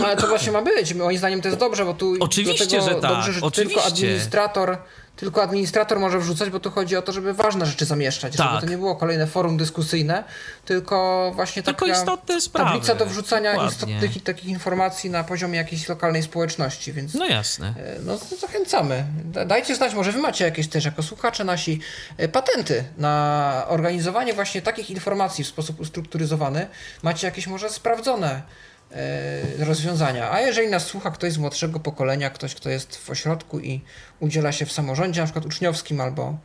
No ale to właśnie ma być. Moim zdaniem to jest dobrze, bo tu Oczywiście, że tak, dobrze, że oczywiście. tylko administrator, tylko administrator może wrzucać, bo tu chodzi o to, żeby ważne rzeczy zamieszczać, Tak. żeby to nie było kolejne forum dyskusyjne, tylko właśnie Tylko taka istotne sprawy. tablica do wrzucania Dokładnie. istotnych takich informacji na poziomie jakiejś lokalnej społeczności, więc No jasne. e, no, zachęcamy. Da- Dajcie znać, może wy macie jakieś też jako słuchacze nasi e, patenty na organizowanie właśnie takich informacji w sposób ustrukturyzowany. Macie jakieś może sprawdzone rozwiązania. A jeżeli nas słucha ktoś z młodszego pokolenia, ktoś, kto jest w ośrodku i udziela się w samorządzie, na przykład uczniowskim albo,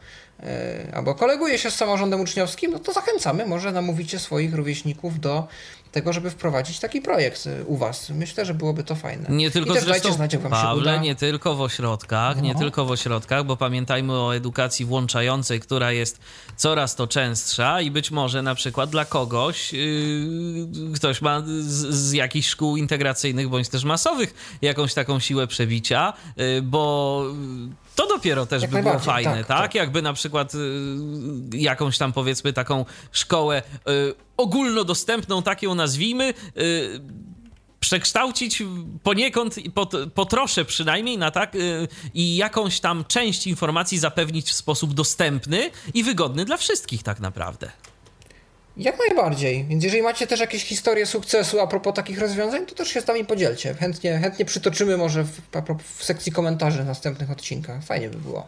e, albo koleguje się z samorządem uczniowskim, no to zachęcamy. Może namówicie swoich rówieśników do tego, żeby wprowadzić taki projekt e, u was. Myślę, że byłoby to fajne. Nie tylko I też zresztą, dajcie znać, jak wam się Pawle, uda. nie tylko w ośrodkach, nie No. tylko w ośrodkach, bo pamiętajmy o edukacji włączającej, która jest coraz to częstsza i być może na przykład dla kogoś, yy, ktoś ma z, z jakichś szkół integracyjnych bądź też masowych jakąś taką siłę przebicia, yy, bo to dopiero też Jak by było fajne, tak, tak? tak. Jakby na przykład y, jakąś tam powiedzmy taką szkołę y, ogólnodostępną, tak ją nazwijmy, y, przekształcić poniekąd, po, po trosze przynajmniej, na tak, y, i jakąś tam część informacji zapewnić w sposób dostępny i wygodny dla wszystkich tak naprawdę. Jak najbardziej. Więc jeżeli macie też jakieś historie sukcesu a propos takich rozwiązań, to też się z nami podzielcie. Chętnie, chętnie przytoczymy może w, w sekcji komentarzy w następnych odcinkach. Fajnie by było.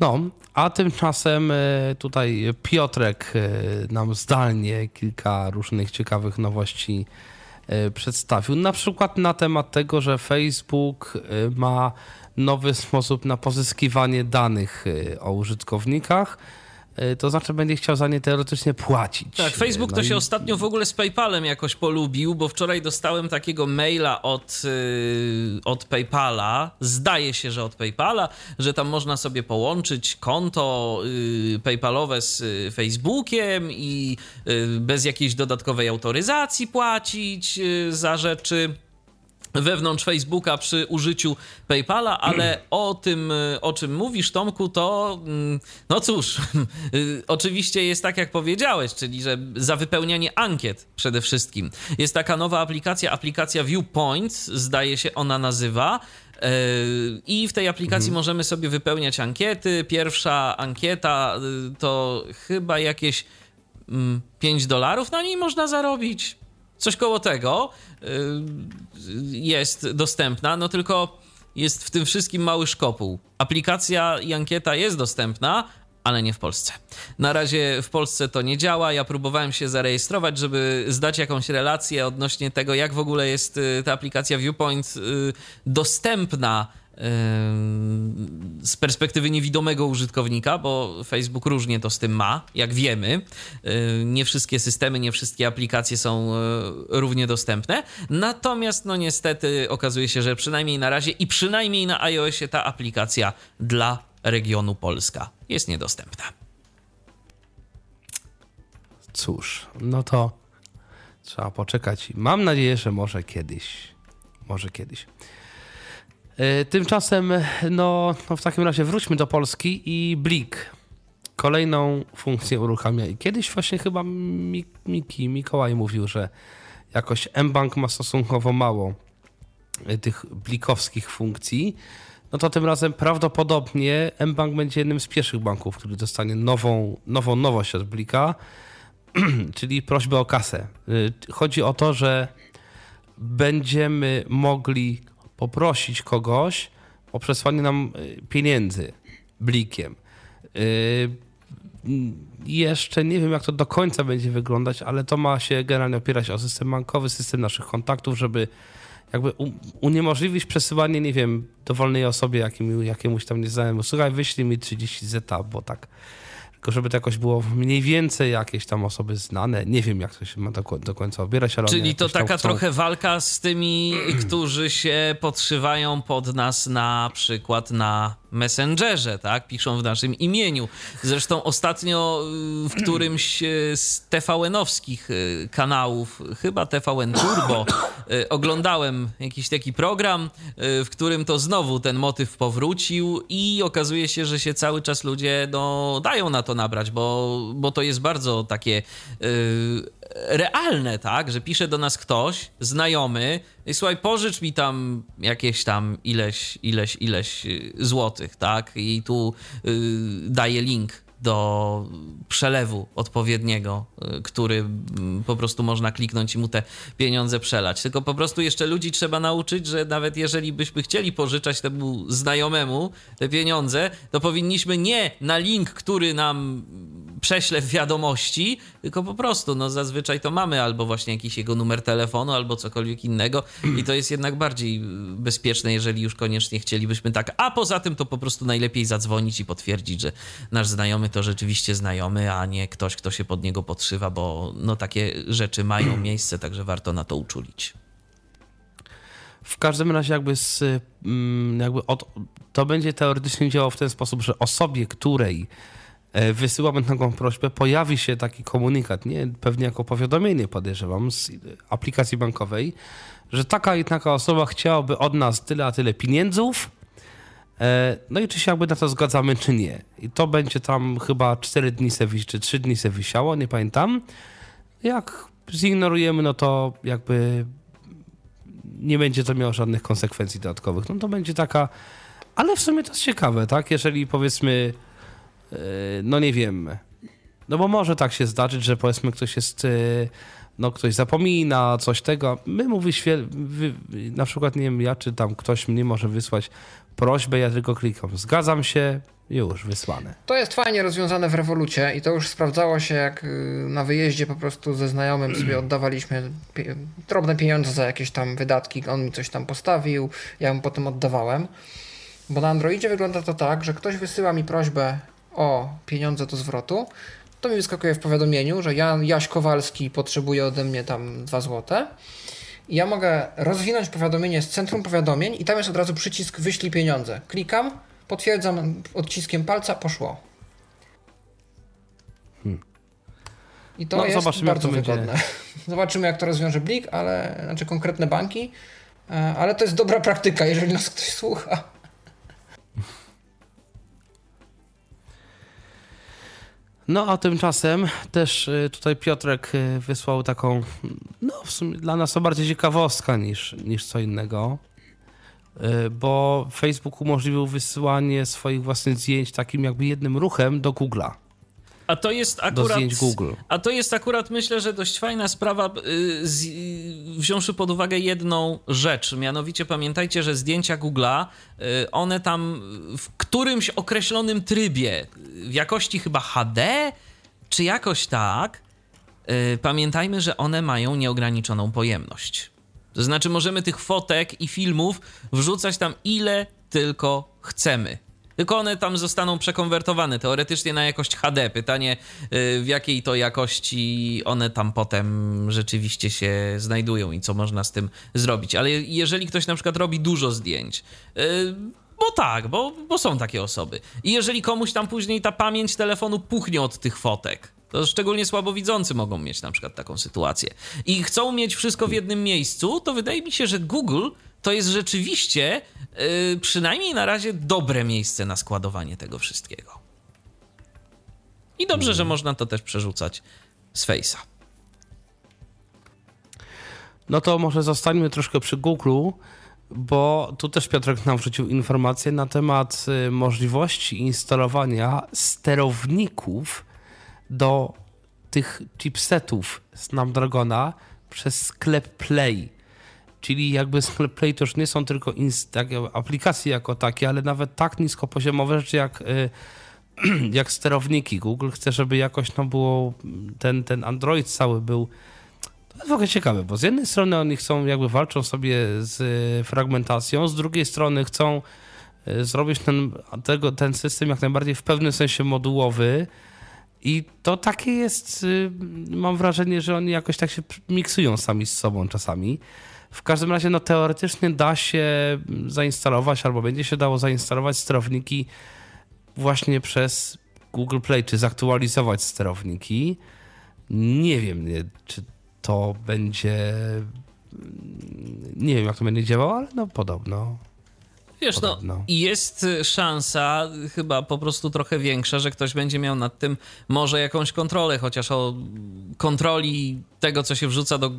No, a tymczasem e, tutaj Piotrek e, nam zdalnie kilka różnych ciekawych nowości przedstawił. Na przykład na temat tego, że Facebook e, ma nowy sposób na pozyskiwanie danych e, o użytkownikach. E, To znaczy będzie chciał za nie teoretycznie płacić. Tak, Facebook No to się i- ostatnio w ogóle z PayPalem jakoś polubił, bo wczoraj dostałem takiego maila od, yy, od PayPala, zdaje się, że od PayPala, że tam można sobie połączyć konto yy, PayPalowe z yy, Facebookiem i yy, bez jakiejś dodatkowej autoryzacji płacić za rzeczy wewnątrz Facebooka przy użyciu PayPala, ale o tym, o czym mówisz, Tomku, to mm, no cóż, y, oczywiście jest tak, jak powiedziałeś, czyli że za wypełnianie ankiet przede wszystkim. Jest taka nowa aplikacja, aplikacja Viewpoint, zdaje się ona nazywa. y, I w tej aplikacji możemy sobie wypełniać ankiety. Pierwsza ankieta y, to chyba jakieś mm, 5 dolarów na niej można zarobić. Coś koło tego y, jest dostępna, no tylko jest w tym wszystkim mały szkopuł. Aplikacja i ankieta jest dostępna, ale nie w Polsce. Na razie w Polsce to nie działa. Ja próbowałem się zarejestrować, żeby zdać jakąś relację odnośnie tego, jak w ogóle jest y, ta aplikacja Viewpoint y, dostępna z perspektywy niewidomego użytkownika, bo Facebook różnie to z tym ma, jak wiemy. Nie wszystkie systemy, nie wszystkie aplikacje są e, równie dostępne. Natomiast, no niestety, okazuje się, że przynajmniej na razie i przynajmniej na iOSie ta aplikacja dla regionu Polska jest niedostępna. Cóż, no to trzeba poczekać. Mam nadzieję, że może kiedyś. Może kiedyś. E, Tymczasem, no, no w takim razie wróćmy do Polski i Blik kolejną funkcję uruchamia. I kiedyś właśnie chyba Mi- Miki, Mikołaj mówił, że jakoś mBank ma stosunkowo mało e, tych blikowskich funkcji. No to tym razem prawdopodobnie mBank będzie jednym z pierwszych banków, który dostanie nową, nową nowość od Blika, czyli prośbę o kasę. Y, Chodzi o to, że będziemy mogli poprosić kogoś, o przesłanie nam y, pieniędzy blikiem. Y, jeszcze nie wiem, jak to do końca będzie wyglądać, ale to ma się generalnie opierać o system bankowy, system naszych kontaktów, żeby jakby uniemożliwić przesyłanie, nie wiem, dowolnej osobie, jakim, jakiemuś tam nieznajomemu. Słuchaj, wyślij mi 30 zeta, bo tak tylko żeby to jakoś było mniej więcej jakieś tam osoby znane. Nie wiem, jak to się ma do, do końca obierać, ale Czyli to taka chcą... trochę walka z tymi, którzy się podszywają pod nas na przykład na Messengerze, tak? Piszą w naszym imieniu. Zresztą ostatnio y, w którymś y, z TVN-owskich y, kanałów, chyba TVN Turbo, oglądałem jakiś taki program, w którym to znowu ten motyw powrócił i okazuje się, że się cały czas ludzie no, dają na to nabrać, bo, bo to jest bardzo takie realne, tak, że pisze do nas ktoś, znajomy, i słuchaj, pożycz mi tam jakieś tam ileś, ileś, ileś y, złotych, tak, i tu y, daję link do przelewu odpowiedniego, y, który mm, po prostu można kliknąć i mu te pieniądze przelać. Tylko po prostu jeszcze ludzi trzeba nauczyć, że nawet jeżeli byśmy chcieli pożyczać temu znajomemu te pieniądze, to powinniśmy nie na link, który nam prześle w wiadomości, tylko po prostu, no zazwyczaj to mamy albo właśnie jakiś jego numer telefonu, albo cokolwiek innego i to jest jednak bardziej bezpieczne, jeżeli już koniecznie chcielibyśmy tak. A poza tym to po prostu najlepiej zadzwonić i potwierdzić, że nasz znajomy to rzeczywiście znajomy, a nie ktoś, kto się pod niego podszywa, bo no takie rzeczy mają miejsce, także warto na to uczulić. W każdym razie jakby, z, mm, jakby od, to będzie teoretycznie działało w ten sposób, że osobie, której E, wysyłamy taką prośbę, pojawi się taki komunikat, nie? pewnie jako powiadomienie podejrzewam z aplikacji bankowej, że taka i taka osoba chciałaby od nas tyle a tyle pieniędzów, e, no i czy się jakby na to zgadzamy, czy nie. I to będzie tam chyba 4 dni se czy 3 dni se wisiało, nie pamiętam. Jak zignorujemy, no to jakby nie będzie to miało żadnych konsekwencji dodatkowych. No to będzie taka, ale w sumie to jest ciekawe, tak? Jeżeli powiedzmy E, no nie wiem. No bo może tak się zdarzyć, że powiedzmy ktoś jest, e, no ktoś zapomina coś tego. My. Wy... na przykład nie wiem, ja czy tam ktoś mnie może wysłać prośbę, ja tylko klikam, zgadzam się, już wysłane. To jest fajnie rozwiązane w rewolucie i to już sprawdzało się, jak y, na wyjeździe po prostu ze znajomym sobie oddawaliśmy drobne pieniądze za jakieś tam wydatki, on mi coś tam postawił, ja mu potem oddawałem. Bo na Androidzie wygląda to tak, że ktoś wysyła mi prośbę o pieniądze do zwrotu, to mi wyskakuje w powiadomieniu, że Jan, Jaś Kowalski potrzebuje ode mnie tam 2 złote. I ja mogę rozwinąć powiadomienie z centrum powiadomień i tam jest od razu przycisk wyślij pieniądze. Klikam, potwierdzam odciskiem palca, poszło. Hmm. I to no, jest bardzo wygodne. Będzie. Zobaczymy, jak to rozwiąże Blik, ale znaczy konkretne banki, e, ale to jest dobra praktyka, jeżeli nas ktoś słucha. No a tymczasem też y, tutaj Piotrek y, wysłał taką, no w sumie dla nas to bardziej ciekawostka niż, niż co innego, y, bo Facebook umożliwił wysyłanie swoich własnych zdjęć takim jakby jednym ruchem do Google'a. A to jest akurat. Google. A to jest akurat, myślę, że dość fajna sprawa, y, z, wziąwszy pod uwagę jedną rzecz. Mianowicie pamiętajcie, że zdjęcia Google'a, y, one tam w którymś określonym trybie, w jakości chyba HD, czy jakoś tak, y, pamiętajmy, że one mają nieograniczoną pojemność. To znaczy, możemy tych fotek i filmów wrzucać tam ile tylko chcemy. Tylko one tam zostaną przekonwertowane teoretycznie na jakość HD. Pytanie, y, w jakiej to jakości one tam potem rzeczywiście się znajdują i co można z tym zrobić. Ale jeżeli ktoś na przykład robi dużo zdjęć, y, bo tak, bo, bo są takie osoby. I jeżeli komuś tam później ta pamięć telefonu puchnie od tych fotek, to szczególnie słabowidzący mogą mieć na przykład taką sytuację. I chcą mieć wszystko w jednym miejscu, to wydaje mi się, że Google to jest rzeczywiście yy, przynajmniej na razie dobre miejsce na składowanie tego wszystkiego. I dobrze, że można to też przerzucać z Face'a. No to może zostańmy troszkę przy Google, bo tu też Piotrek nam wrzucił informację na temat y, możliwości instalowania sterowników do tych chipsetów Snapdragona przez sklep Play. Czyli jakby Play to już nie są tylko tak, aplikacje jako takie, ale nawet tak niskopoziomowe rzeczy jak, y, jak sterowniki. Google chce, żeby jakoś no było ten, ten Android cały był to jest w ogóle ciekawe, bo z jednej strony oni chcą, jakby walczą sobie z fragmentacją, z drugiej strony chcą y, zrobić ten, tego, ten system jak najbardziej w pewnym sensie modułowy, i to takie jest, y, mam wrażenie, że oni jakoś tak się miksują sami z sobą czasami. W każdym razie, no teoretycznie da się zainstalować, albo będzie się dało zainstalować sterowniki właśnie przez Google Play, czy zaktualizować sterowniki. Nie wiem, czy to będzie. Nie wiem, jak to będzie działało, ale no podobno. Wiesz, no, jest szansa, chyba po prostu trochę większa, że ktoś będzie miał nad tym może jakąś kontrolę, chociaż o kontroli tego, co się wrzuca do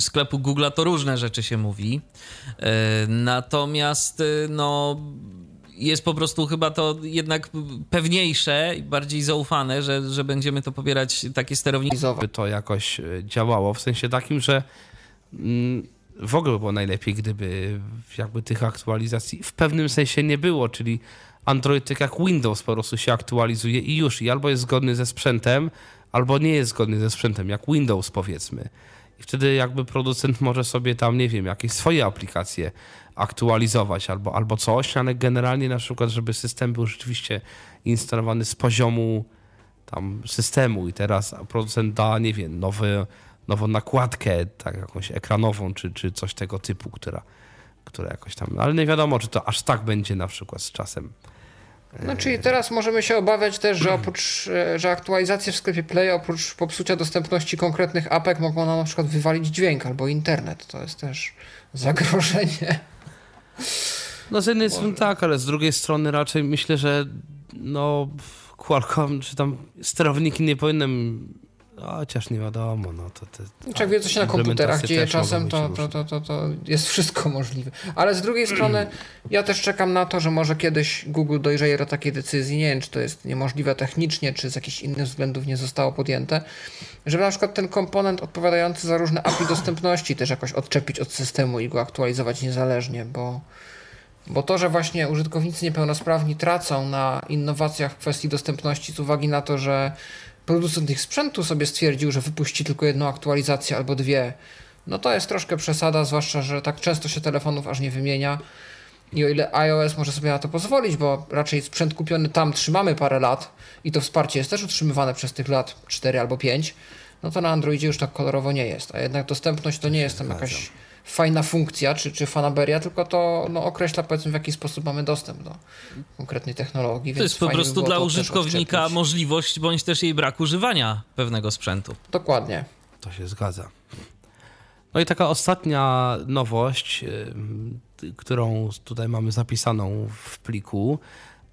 sklepu Google, to różne rzeczy się mówi. E, natomiast, e, no jest po prostu chyba to jednak pewniejsze i bardziej zaufane, że, że będziemy to pobierać takie sterowniki. By to jakoś działało, w sensie takim, że mm, w ogóle było najlepiej, gdyby jakby tych aktualizacji w pewnym sensie nie było, czyli Android tak jak Windows po prostu się aktualizuje i już, i albo jest zgodny ze sprzętem, albo nie jest zgodny ze sprzętem, jak Windows powiedzmy. I wtedy jakby producent może sobie tam, nie wiem, jakieś swoje aplikacje aktualizować albo, albo coś, ale generalnie na przykład, żeby system był rzeczywiście instalowany z poziomu tam systemu i teraz producent da, nie wiem, nowy nową nakładkę, tak jakąś ekranową, czy, czy coś tego typu, która, która jakoś tam. Ale nie wiadomo, czy to aż tak będzie na przykład z czasem. No czyli teraz możemy się obawiać też, że oprócz, e, że aktualizacje w sklepie Play oprócz popsucia dostępności konkretnych apek mogą nam na przykład wywalić dźwięk albo internet. To jest też zagrożenie. No z jednej strony tak, ale z drugiej strony raczej myślę, że no Qualcomm czy tam sterowniki nie powinny Chociaż nie wiadomo, no to te. Jak wie, co się na komputerach dzieje czasem, to, to, to, to, to jest wszystko możliwe. Ale z drugiej strony, ja też czekam na to, że może kiedyś Google dojrzeje do takiej decyzji. Nie wiem, czy to jest niemożliwe technicznie, czy z jakichś innych względów nie zostało podjęte, żeby na przykład ten komponent odpowiadający za różne API dostępności też jakoś odczepić od systemu i go aktualizować niezależnie, bo. Bo to, że właśnie użytkownicy niepełnosprawni tracą na innowacjach w kwestii dostępności z uwagi na to, że producent ich sprzętu sobie stwierdził, że wypuści tylko jedną aktualizację albo dwie, no to jest troszkę przesada, zwłaszcza, że tak często się telefonów aż nie wymienia. I o ile iOS może sobie na to pozwolić, bo raczej sprzęt kupiony tam trzymamy parę lat i to wsparcie jest też utrzymywane przez tych lat 4 albo 5, no to na Androidzie już tak kolorowo nie jest. A jednak dostępność to nie jest tam jakaś fajna funkcja czy, czy fanaberia, tylko to no, określa powiedzmy w jaki sposób mamy dostęp do konkretnej technologii. To jest po prostu dla użytkownika możliwość bądź też jej brak używania pewnego sprzętu. Dokładnie. To się zgadza. No i taka ostatnia nowość, yy, którą tutaj mamy zapisaną w pliku,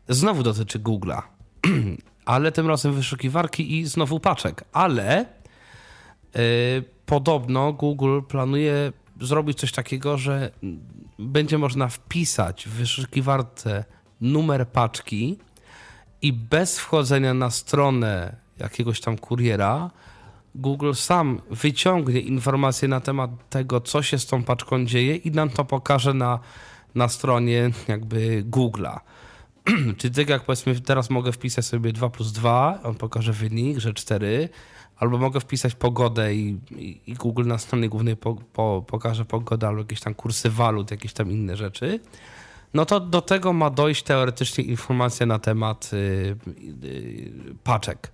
znowu dotyczy Google'a, ale tym razem wyszukiwarki i znowu paczek, ale yy, podobno Google planuje zrobić coś takiego, że będzie można wpisać w wyszukiwarce numer paczki i bez wchodzenia na stronę jakiegoś tam kuriera, Google sam wyciągnie informacje na temat tego, co się z tą paczką dzieje i nam to pokaże na, na stronie jakby Google'a. Czyli tak jak powiedzmy teraz mogę wpisać sobie 2 plus 2, on pokaże wynik, że 4, albo mogę wpisać pogodę i, i, Google na stronie głównej po, po, pokaże pogodę albo jakieś tam kursy walut, jakieś tam inne rzeczy, no to do tego ma dojść teoretycznie informacja na temat y, y, paczek.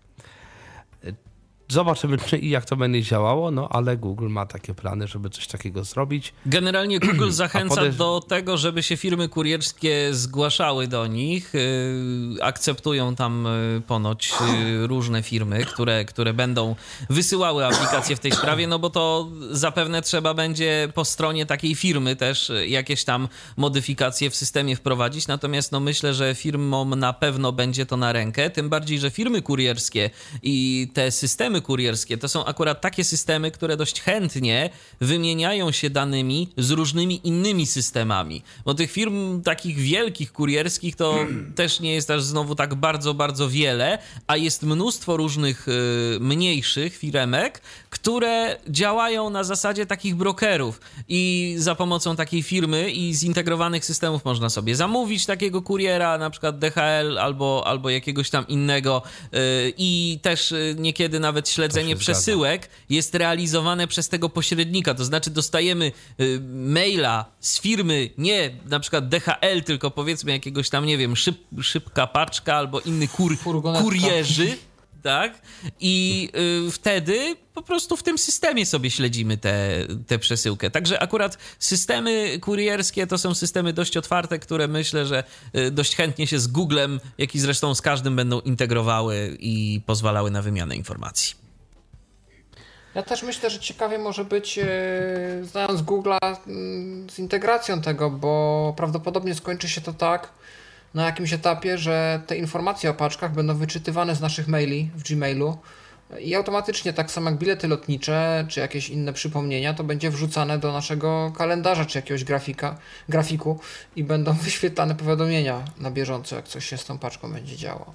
Zobaczymy, czy i jak to będzie działało, no ale Google ma takie plany, żeby coś takiego zrobić. Generalnie Google zachęca podejrz... do tego, żeby się firmy kurierskie zgłaszały do nich. Yy, akceptują tam yy, ponoć yy, różne firmy, które, które będą wysyłały aplikacje w tej sprawie, no bo to zapewne trzeba będzie po stronie takiej firmy też jakieś tam modyfikacje w systemie wprowadzić. Natomiast no myślę, że firmom na pewno będzie to na rękę, tym bardziej, że firmy kurierskie i te systemy systemy kurierskie to są akurat takie systemy, które dość chętnie wymieniają się danymi z różnymi innymi systemami. Bo tych firm takich wielkich kurierskich to też nie jest aż znowu tak bardzo, bardzo wiele, a jest mnóstwo różnych y, mniejszych firemek, które działają na zasadzie takich brokerów i za pomocą takiej firmy i zintegrowanych systemów można sobie zamówić takiego kuriera, na przykład DHL albo, albo jakiegoś tam innego y, i też y, niekiedy nawet śledzenie się przesyłek jest realizowane przez tego pośrednika, to znaczy dostajemy y, maila z firmy, nie na przykład DHL, tylko powiedzmy jakiegoś tam, nie wiem, szyb, szybka paczka albo inny kur, kurierzy, tak? I y, wtedy po prostu w tym systemie sobie śledzimy tę te, te przesyłkę. Także akurat systemy kurierskie to są systemy dość otwarte, które myślę, że y, dość chętnie się z Googlem, jak i zresztą z każdym będą integrowały i pozwalały na wymianę informacji. Ja też myślę, że ciekawie może być, e, znając Google'a, mm, z integracją tego, bo prawdopodobnie skończy się to tak na jakimś etapie, że te informacje o paczkach będą wyczytywane z naszych maili w Gmailu i automatycznie, tak samo jak bilety lotnicze, czy jakieś inne przypomnienia, to będzie wrzucane do naszego kalendarza, czy jakiegoś grafika, grafiku i będą wyświetlane powiadomienia na bieżąco, jak coś się z tą paczką będzie działo.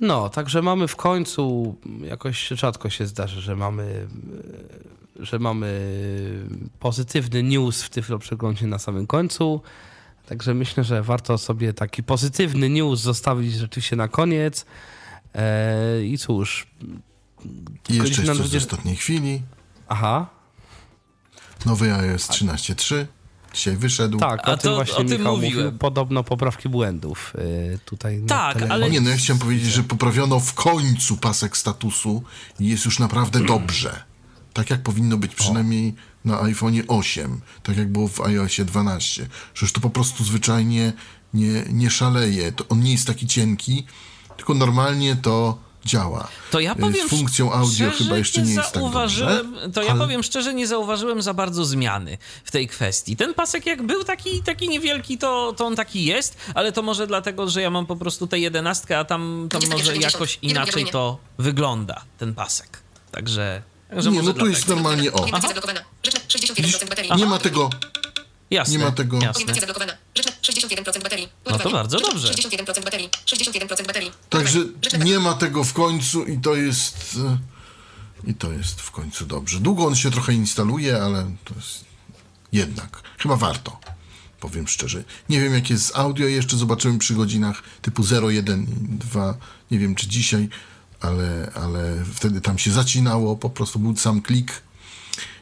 No, także mamy w końcu, jakoś rzadko się zdarzy, że mamy, że mamy pozytywny news w Tyflo Przeglądzie na samym końcu. Także myślę, że warto sobie taki pozytywny news zostawić rzeczywiście na koniec. E, I cóż, I jeszcze Godzina coś z 20. ostatniej chwili. aha, Nowy iOS 13.3. Dzisiaj wyszedł. tak, A o tym to- właśnie o tym Michał mówiłem. mówił. Podobno poprawki błędów e, tutaj. na Tak, ale- Nie, no ja chciałem powiedzieć, że poprawiono w końcu pasek statusu i jest już naprawdę dobrze. Tak jak powinno być przynajmniej na iPhone'ie 8, tak jak było w iOSie 12. Przecież to po prostu zwyczajnie nie, nie szaleje. To on nie jest taki cienki, tylko normalnie to działa. To ja Y, powiem Z funkcją audio szczerze, chyba jeszcze nie jest tak dobrze. zauważyłem, To ja ale- powiem szczerze, nie zauważyłem za bardzo zmiany w tej kwestii. Ten pasek jak był taki, taki niewielki, to, to on taki jest, ale to może dlatego, że ja mam po prostu tę jedenastkę, a tam, tam może jakoś inaczej to wygląda, ten pasek. Także... także Nie, no tu jest normalnie o. Orientacja zablokowana. Rzeczna 61% baterii. Nie ma tego. Jasne, nie ma tego- Jasne. Orientacja zablokowana. Rzeczna 61% baterii. No to bardzo dobrze. 61% baterii. 61% baterii. Także nie ma tego w końcu i to jest. e, I to jest w końcu dobrze. Długo on się trochę instaluje, ale to jest jednak. Chyba warto. Powiem szczerze. Nie wiem, jak jest z audio, jeszcze zobaczymy przy godzinach typu 0, 1 i 2. Nie wiem, czy dzisiaj, ale, ale wtedy tam się zacinało, po prostu był sam klik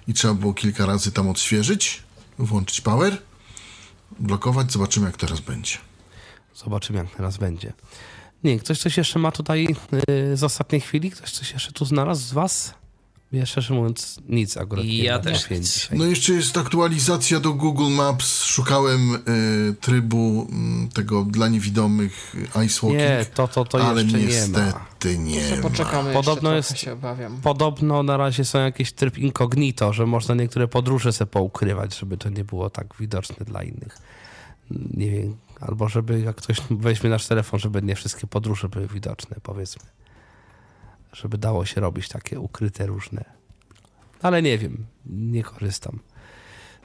i trzeba było kilka razy tam odświeżyć, włączyć power, blokować. Zobaczymy, jak teraz będzie. Zobaczymy, jak teraz będzie. Nie, ktoś coś jeszcze ma tutaj yy, z ostatniej chwili? Ktoś coś jeszcze tu znalazł z was? Ja szczerze mówiąc nic akurat nie Ja też nic. No jeszcze jest aktualizacja do Google Maps. Szukałem y, trybu mm, tego dla niewidomych y, Ice Walking, Nie, to, to, to ale jeszcze nie ma. niestety nie, ma. poczekamy Podobno jeszcze, jest- się obawiam. Podobno na razie są jakieś tryb incognito, że można niektóre podróże sobie poukrywać, żeby to nie było tak widoczne dla innych. Nie wiem, albo żeby jak ktoś weźmie nasz telefon, żeby nie wszystkie podróże były widoczne, powiedzmy. Żeby dało się robić takie ukryte różne. Ale nie wiem, nie korzystam.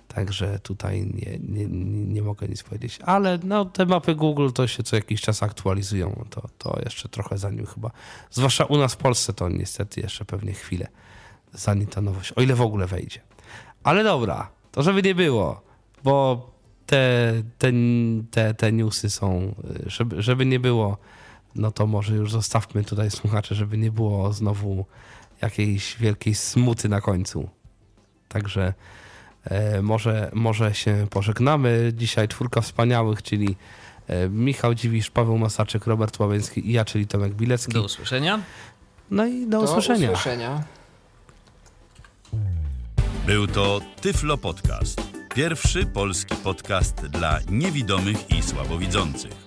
Także tutaj nie, nie, nie, mogę nic powiedzieć. Ale no, te mapy Google to się co jakiś czas aktualizują. To, to jeszcze trochę zanim chyba. Zwłaszcza u nas w Polsce to niestety jeszcze pewnie chwilę zanim ta nowość, o ile w ogóle wejdzie. Ale dobra, to żeby nie było, bo te, te, te, te newsy są, y, żeby, żeby nie było, no to może już zostawmy tutaj słuchacze, żeby nie było znowu jakiejś wielkiej smuty na końcu. Także e, może, może się pożegnamy. Dzisiaj czwórka wspaniałych, czyli e, Michał Dziwisz, Paweł Masaczyk, Robert Łabęcki i ja, czyli Tomek Bilecki. Do usłyszenia. No i do, Do usłyszenia. usłyszenia. Był to Tyflo Podcast. Pierwszy polski podcast dla niewidomych i słabowidzących.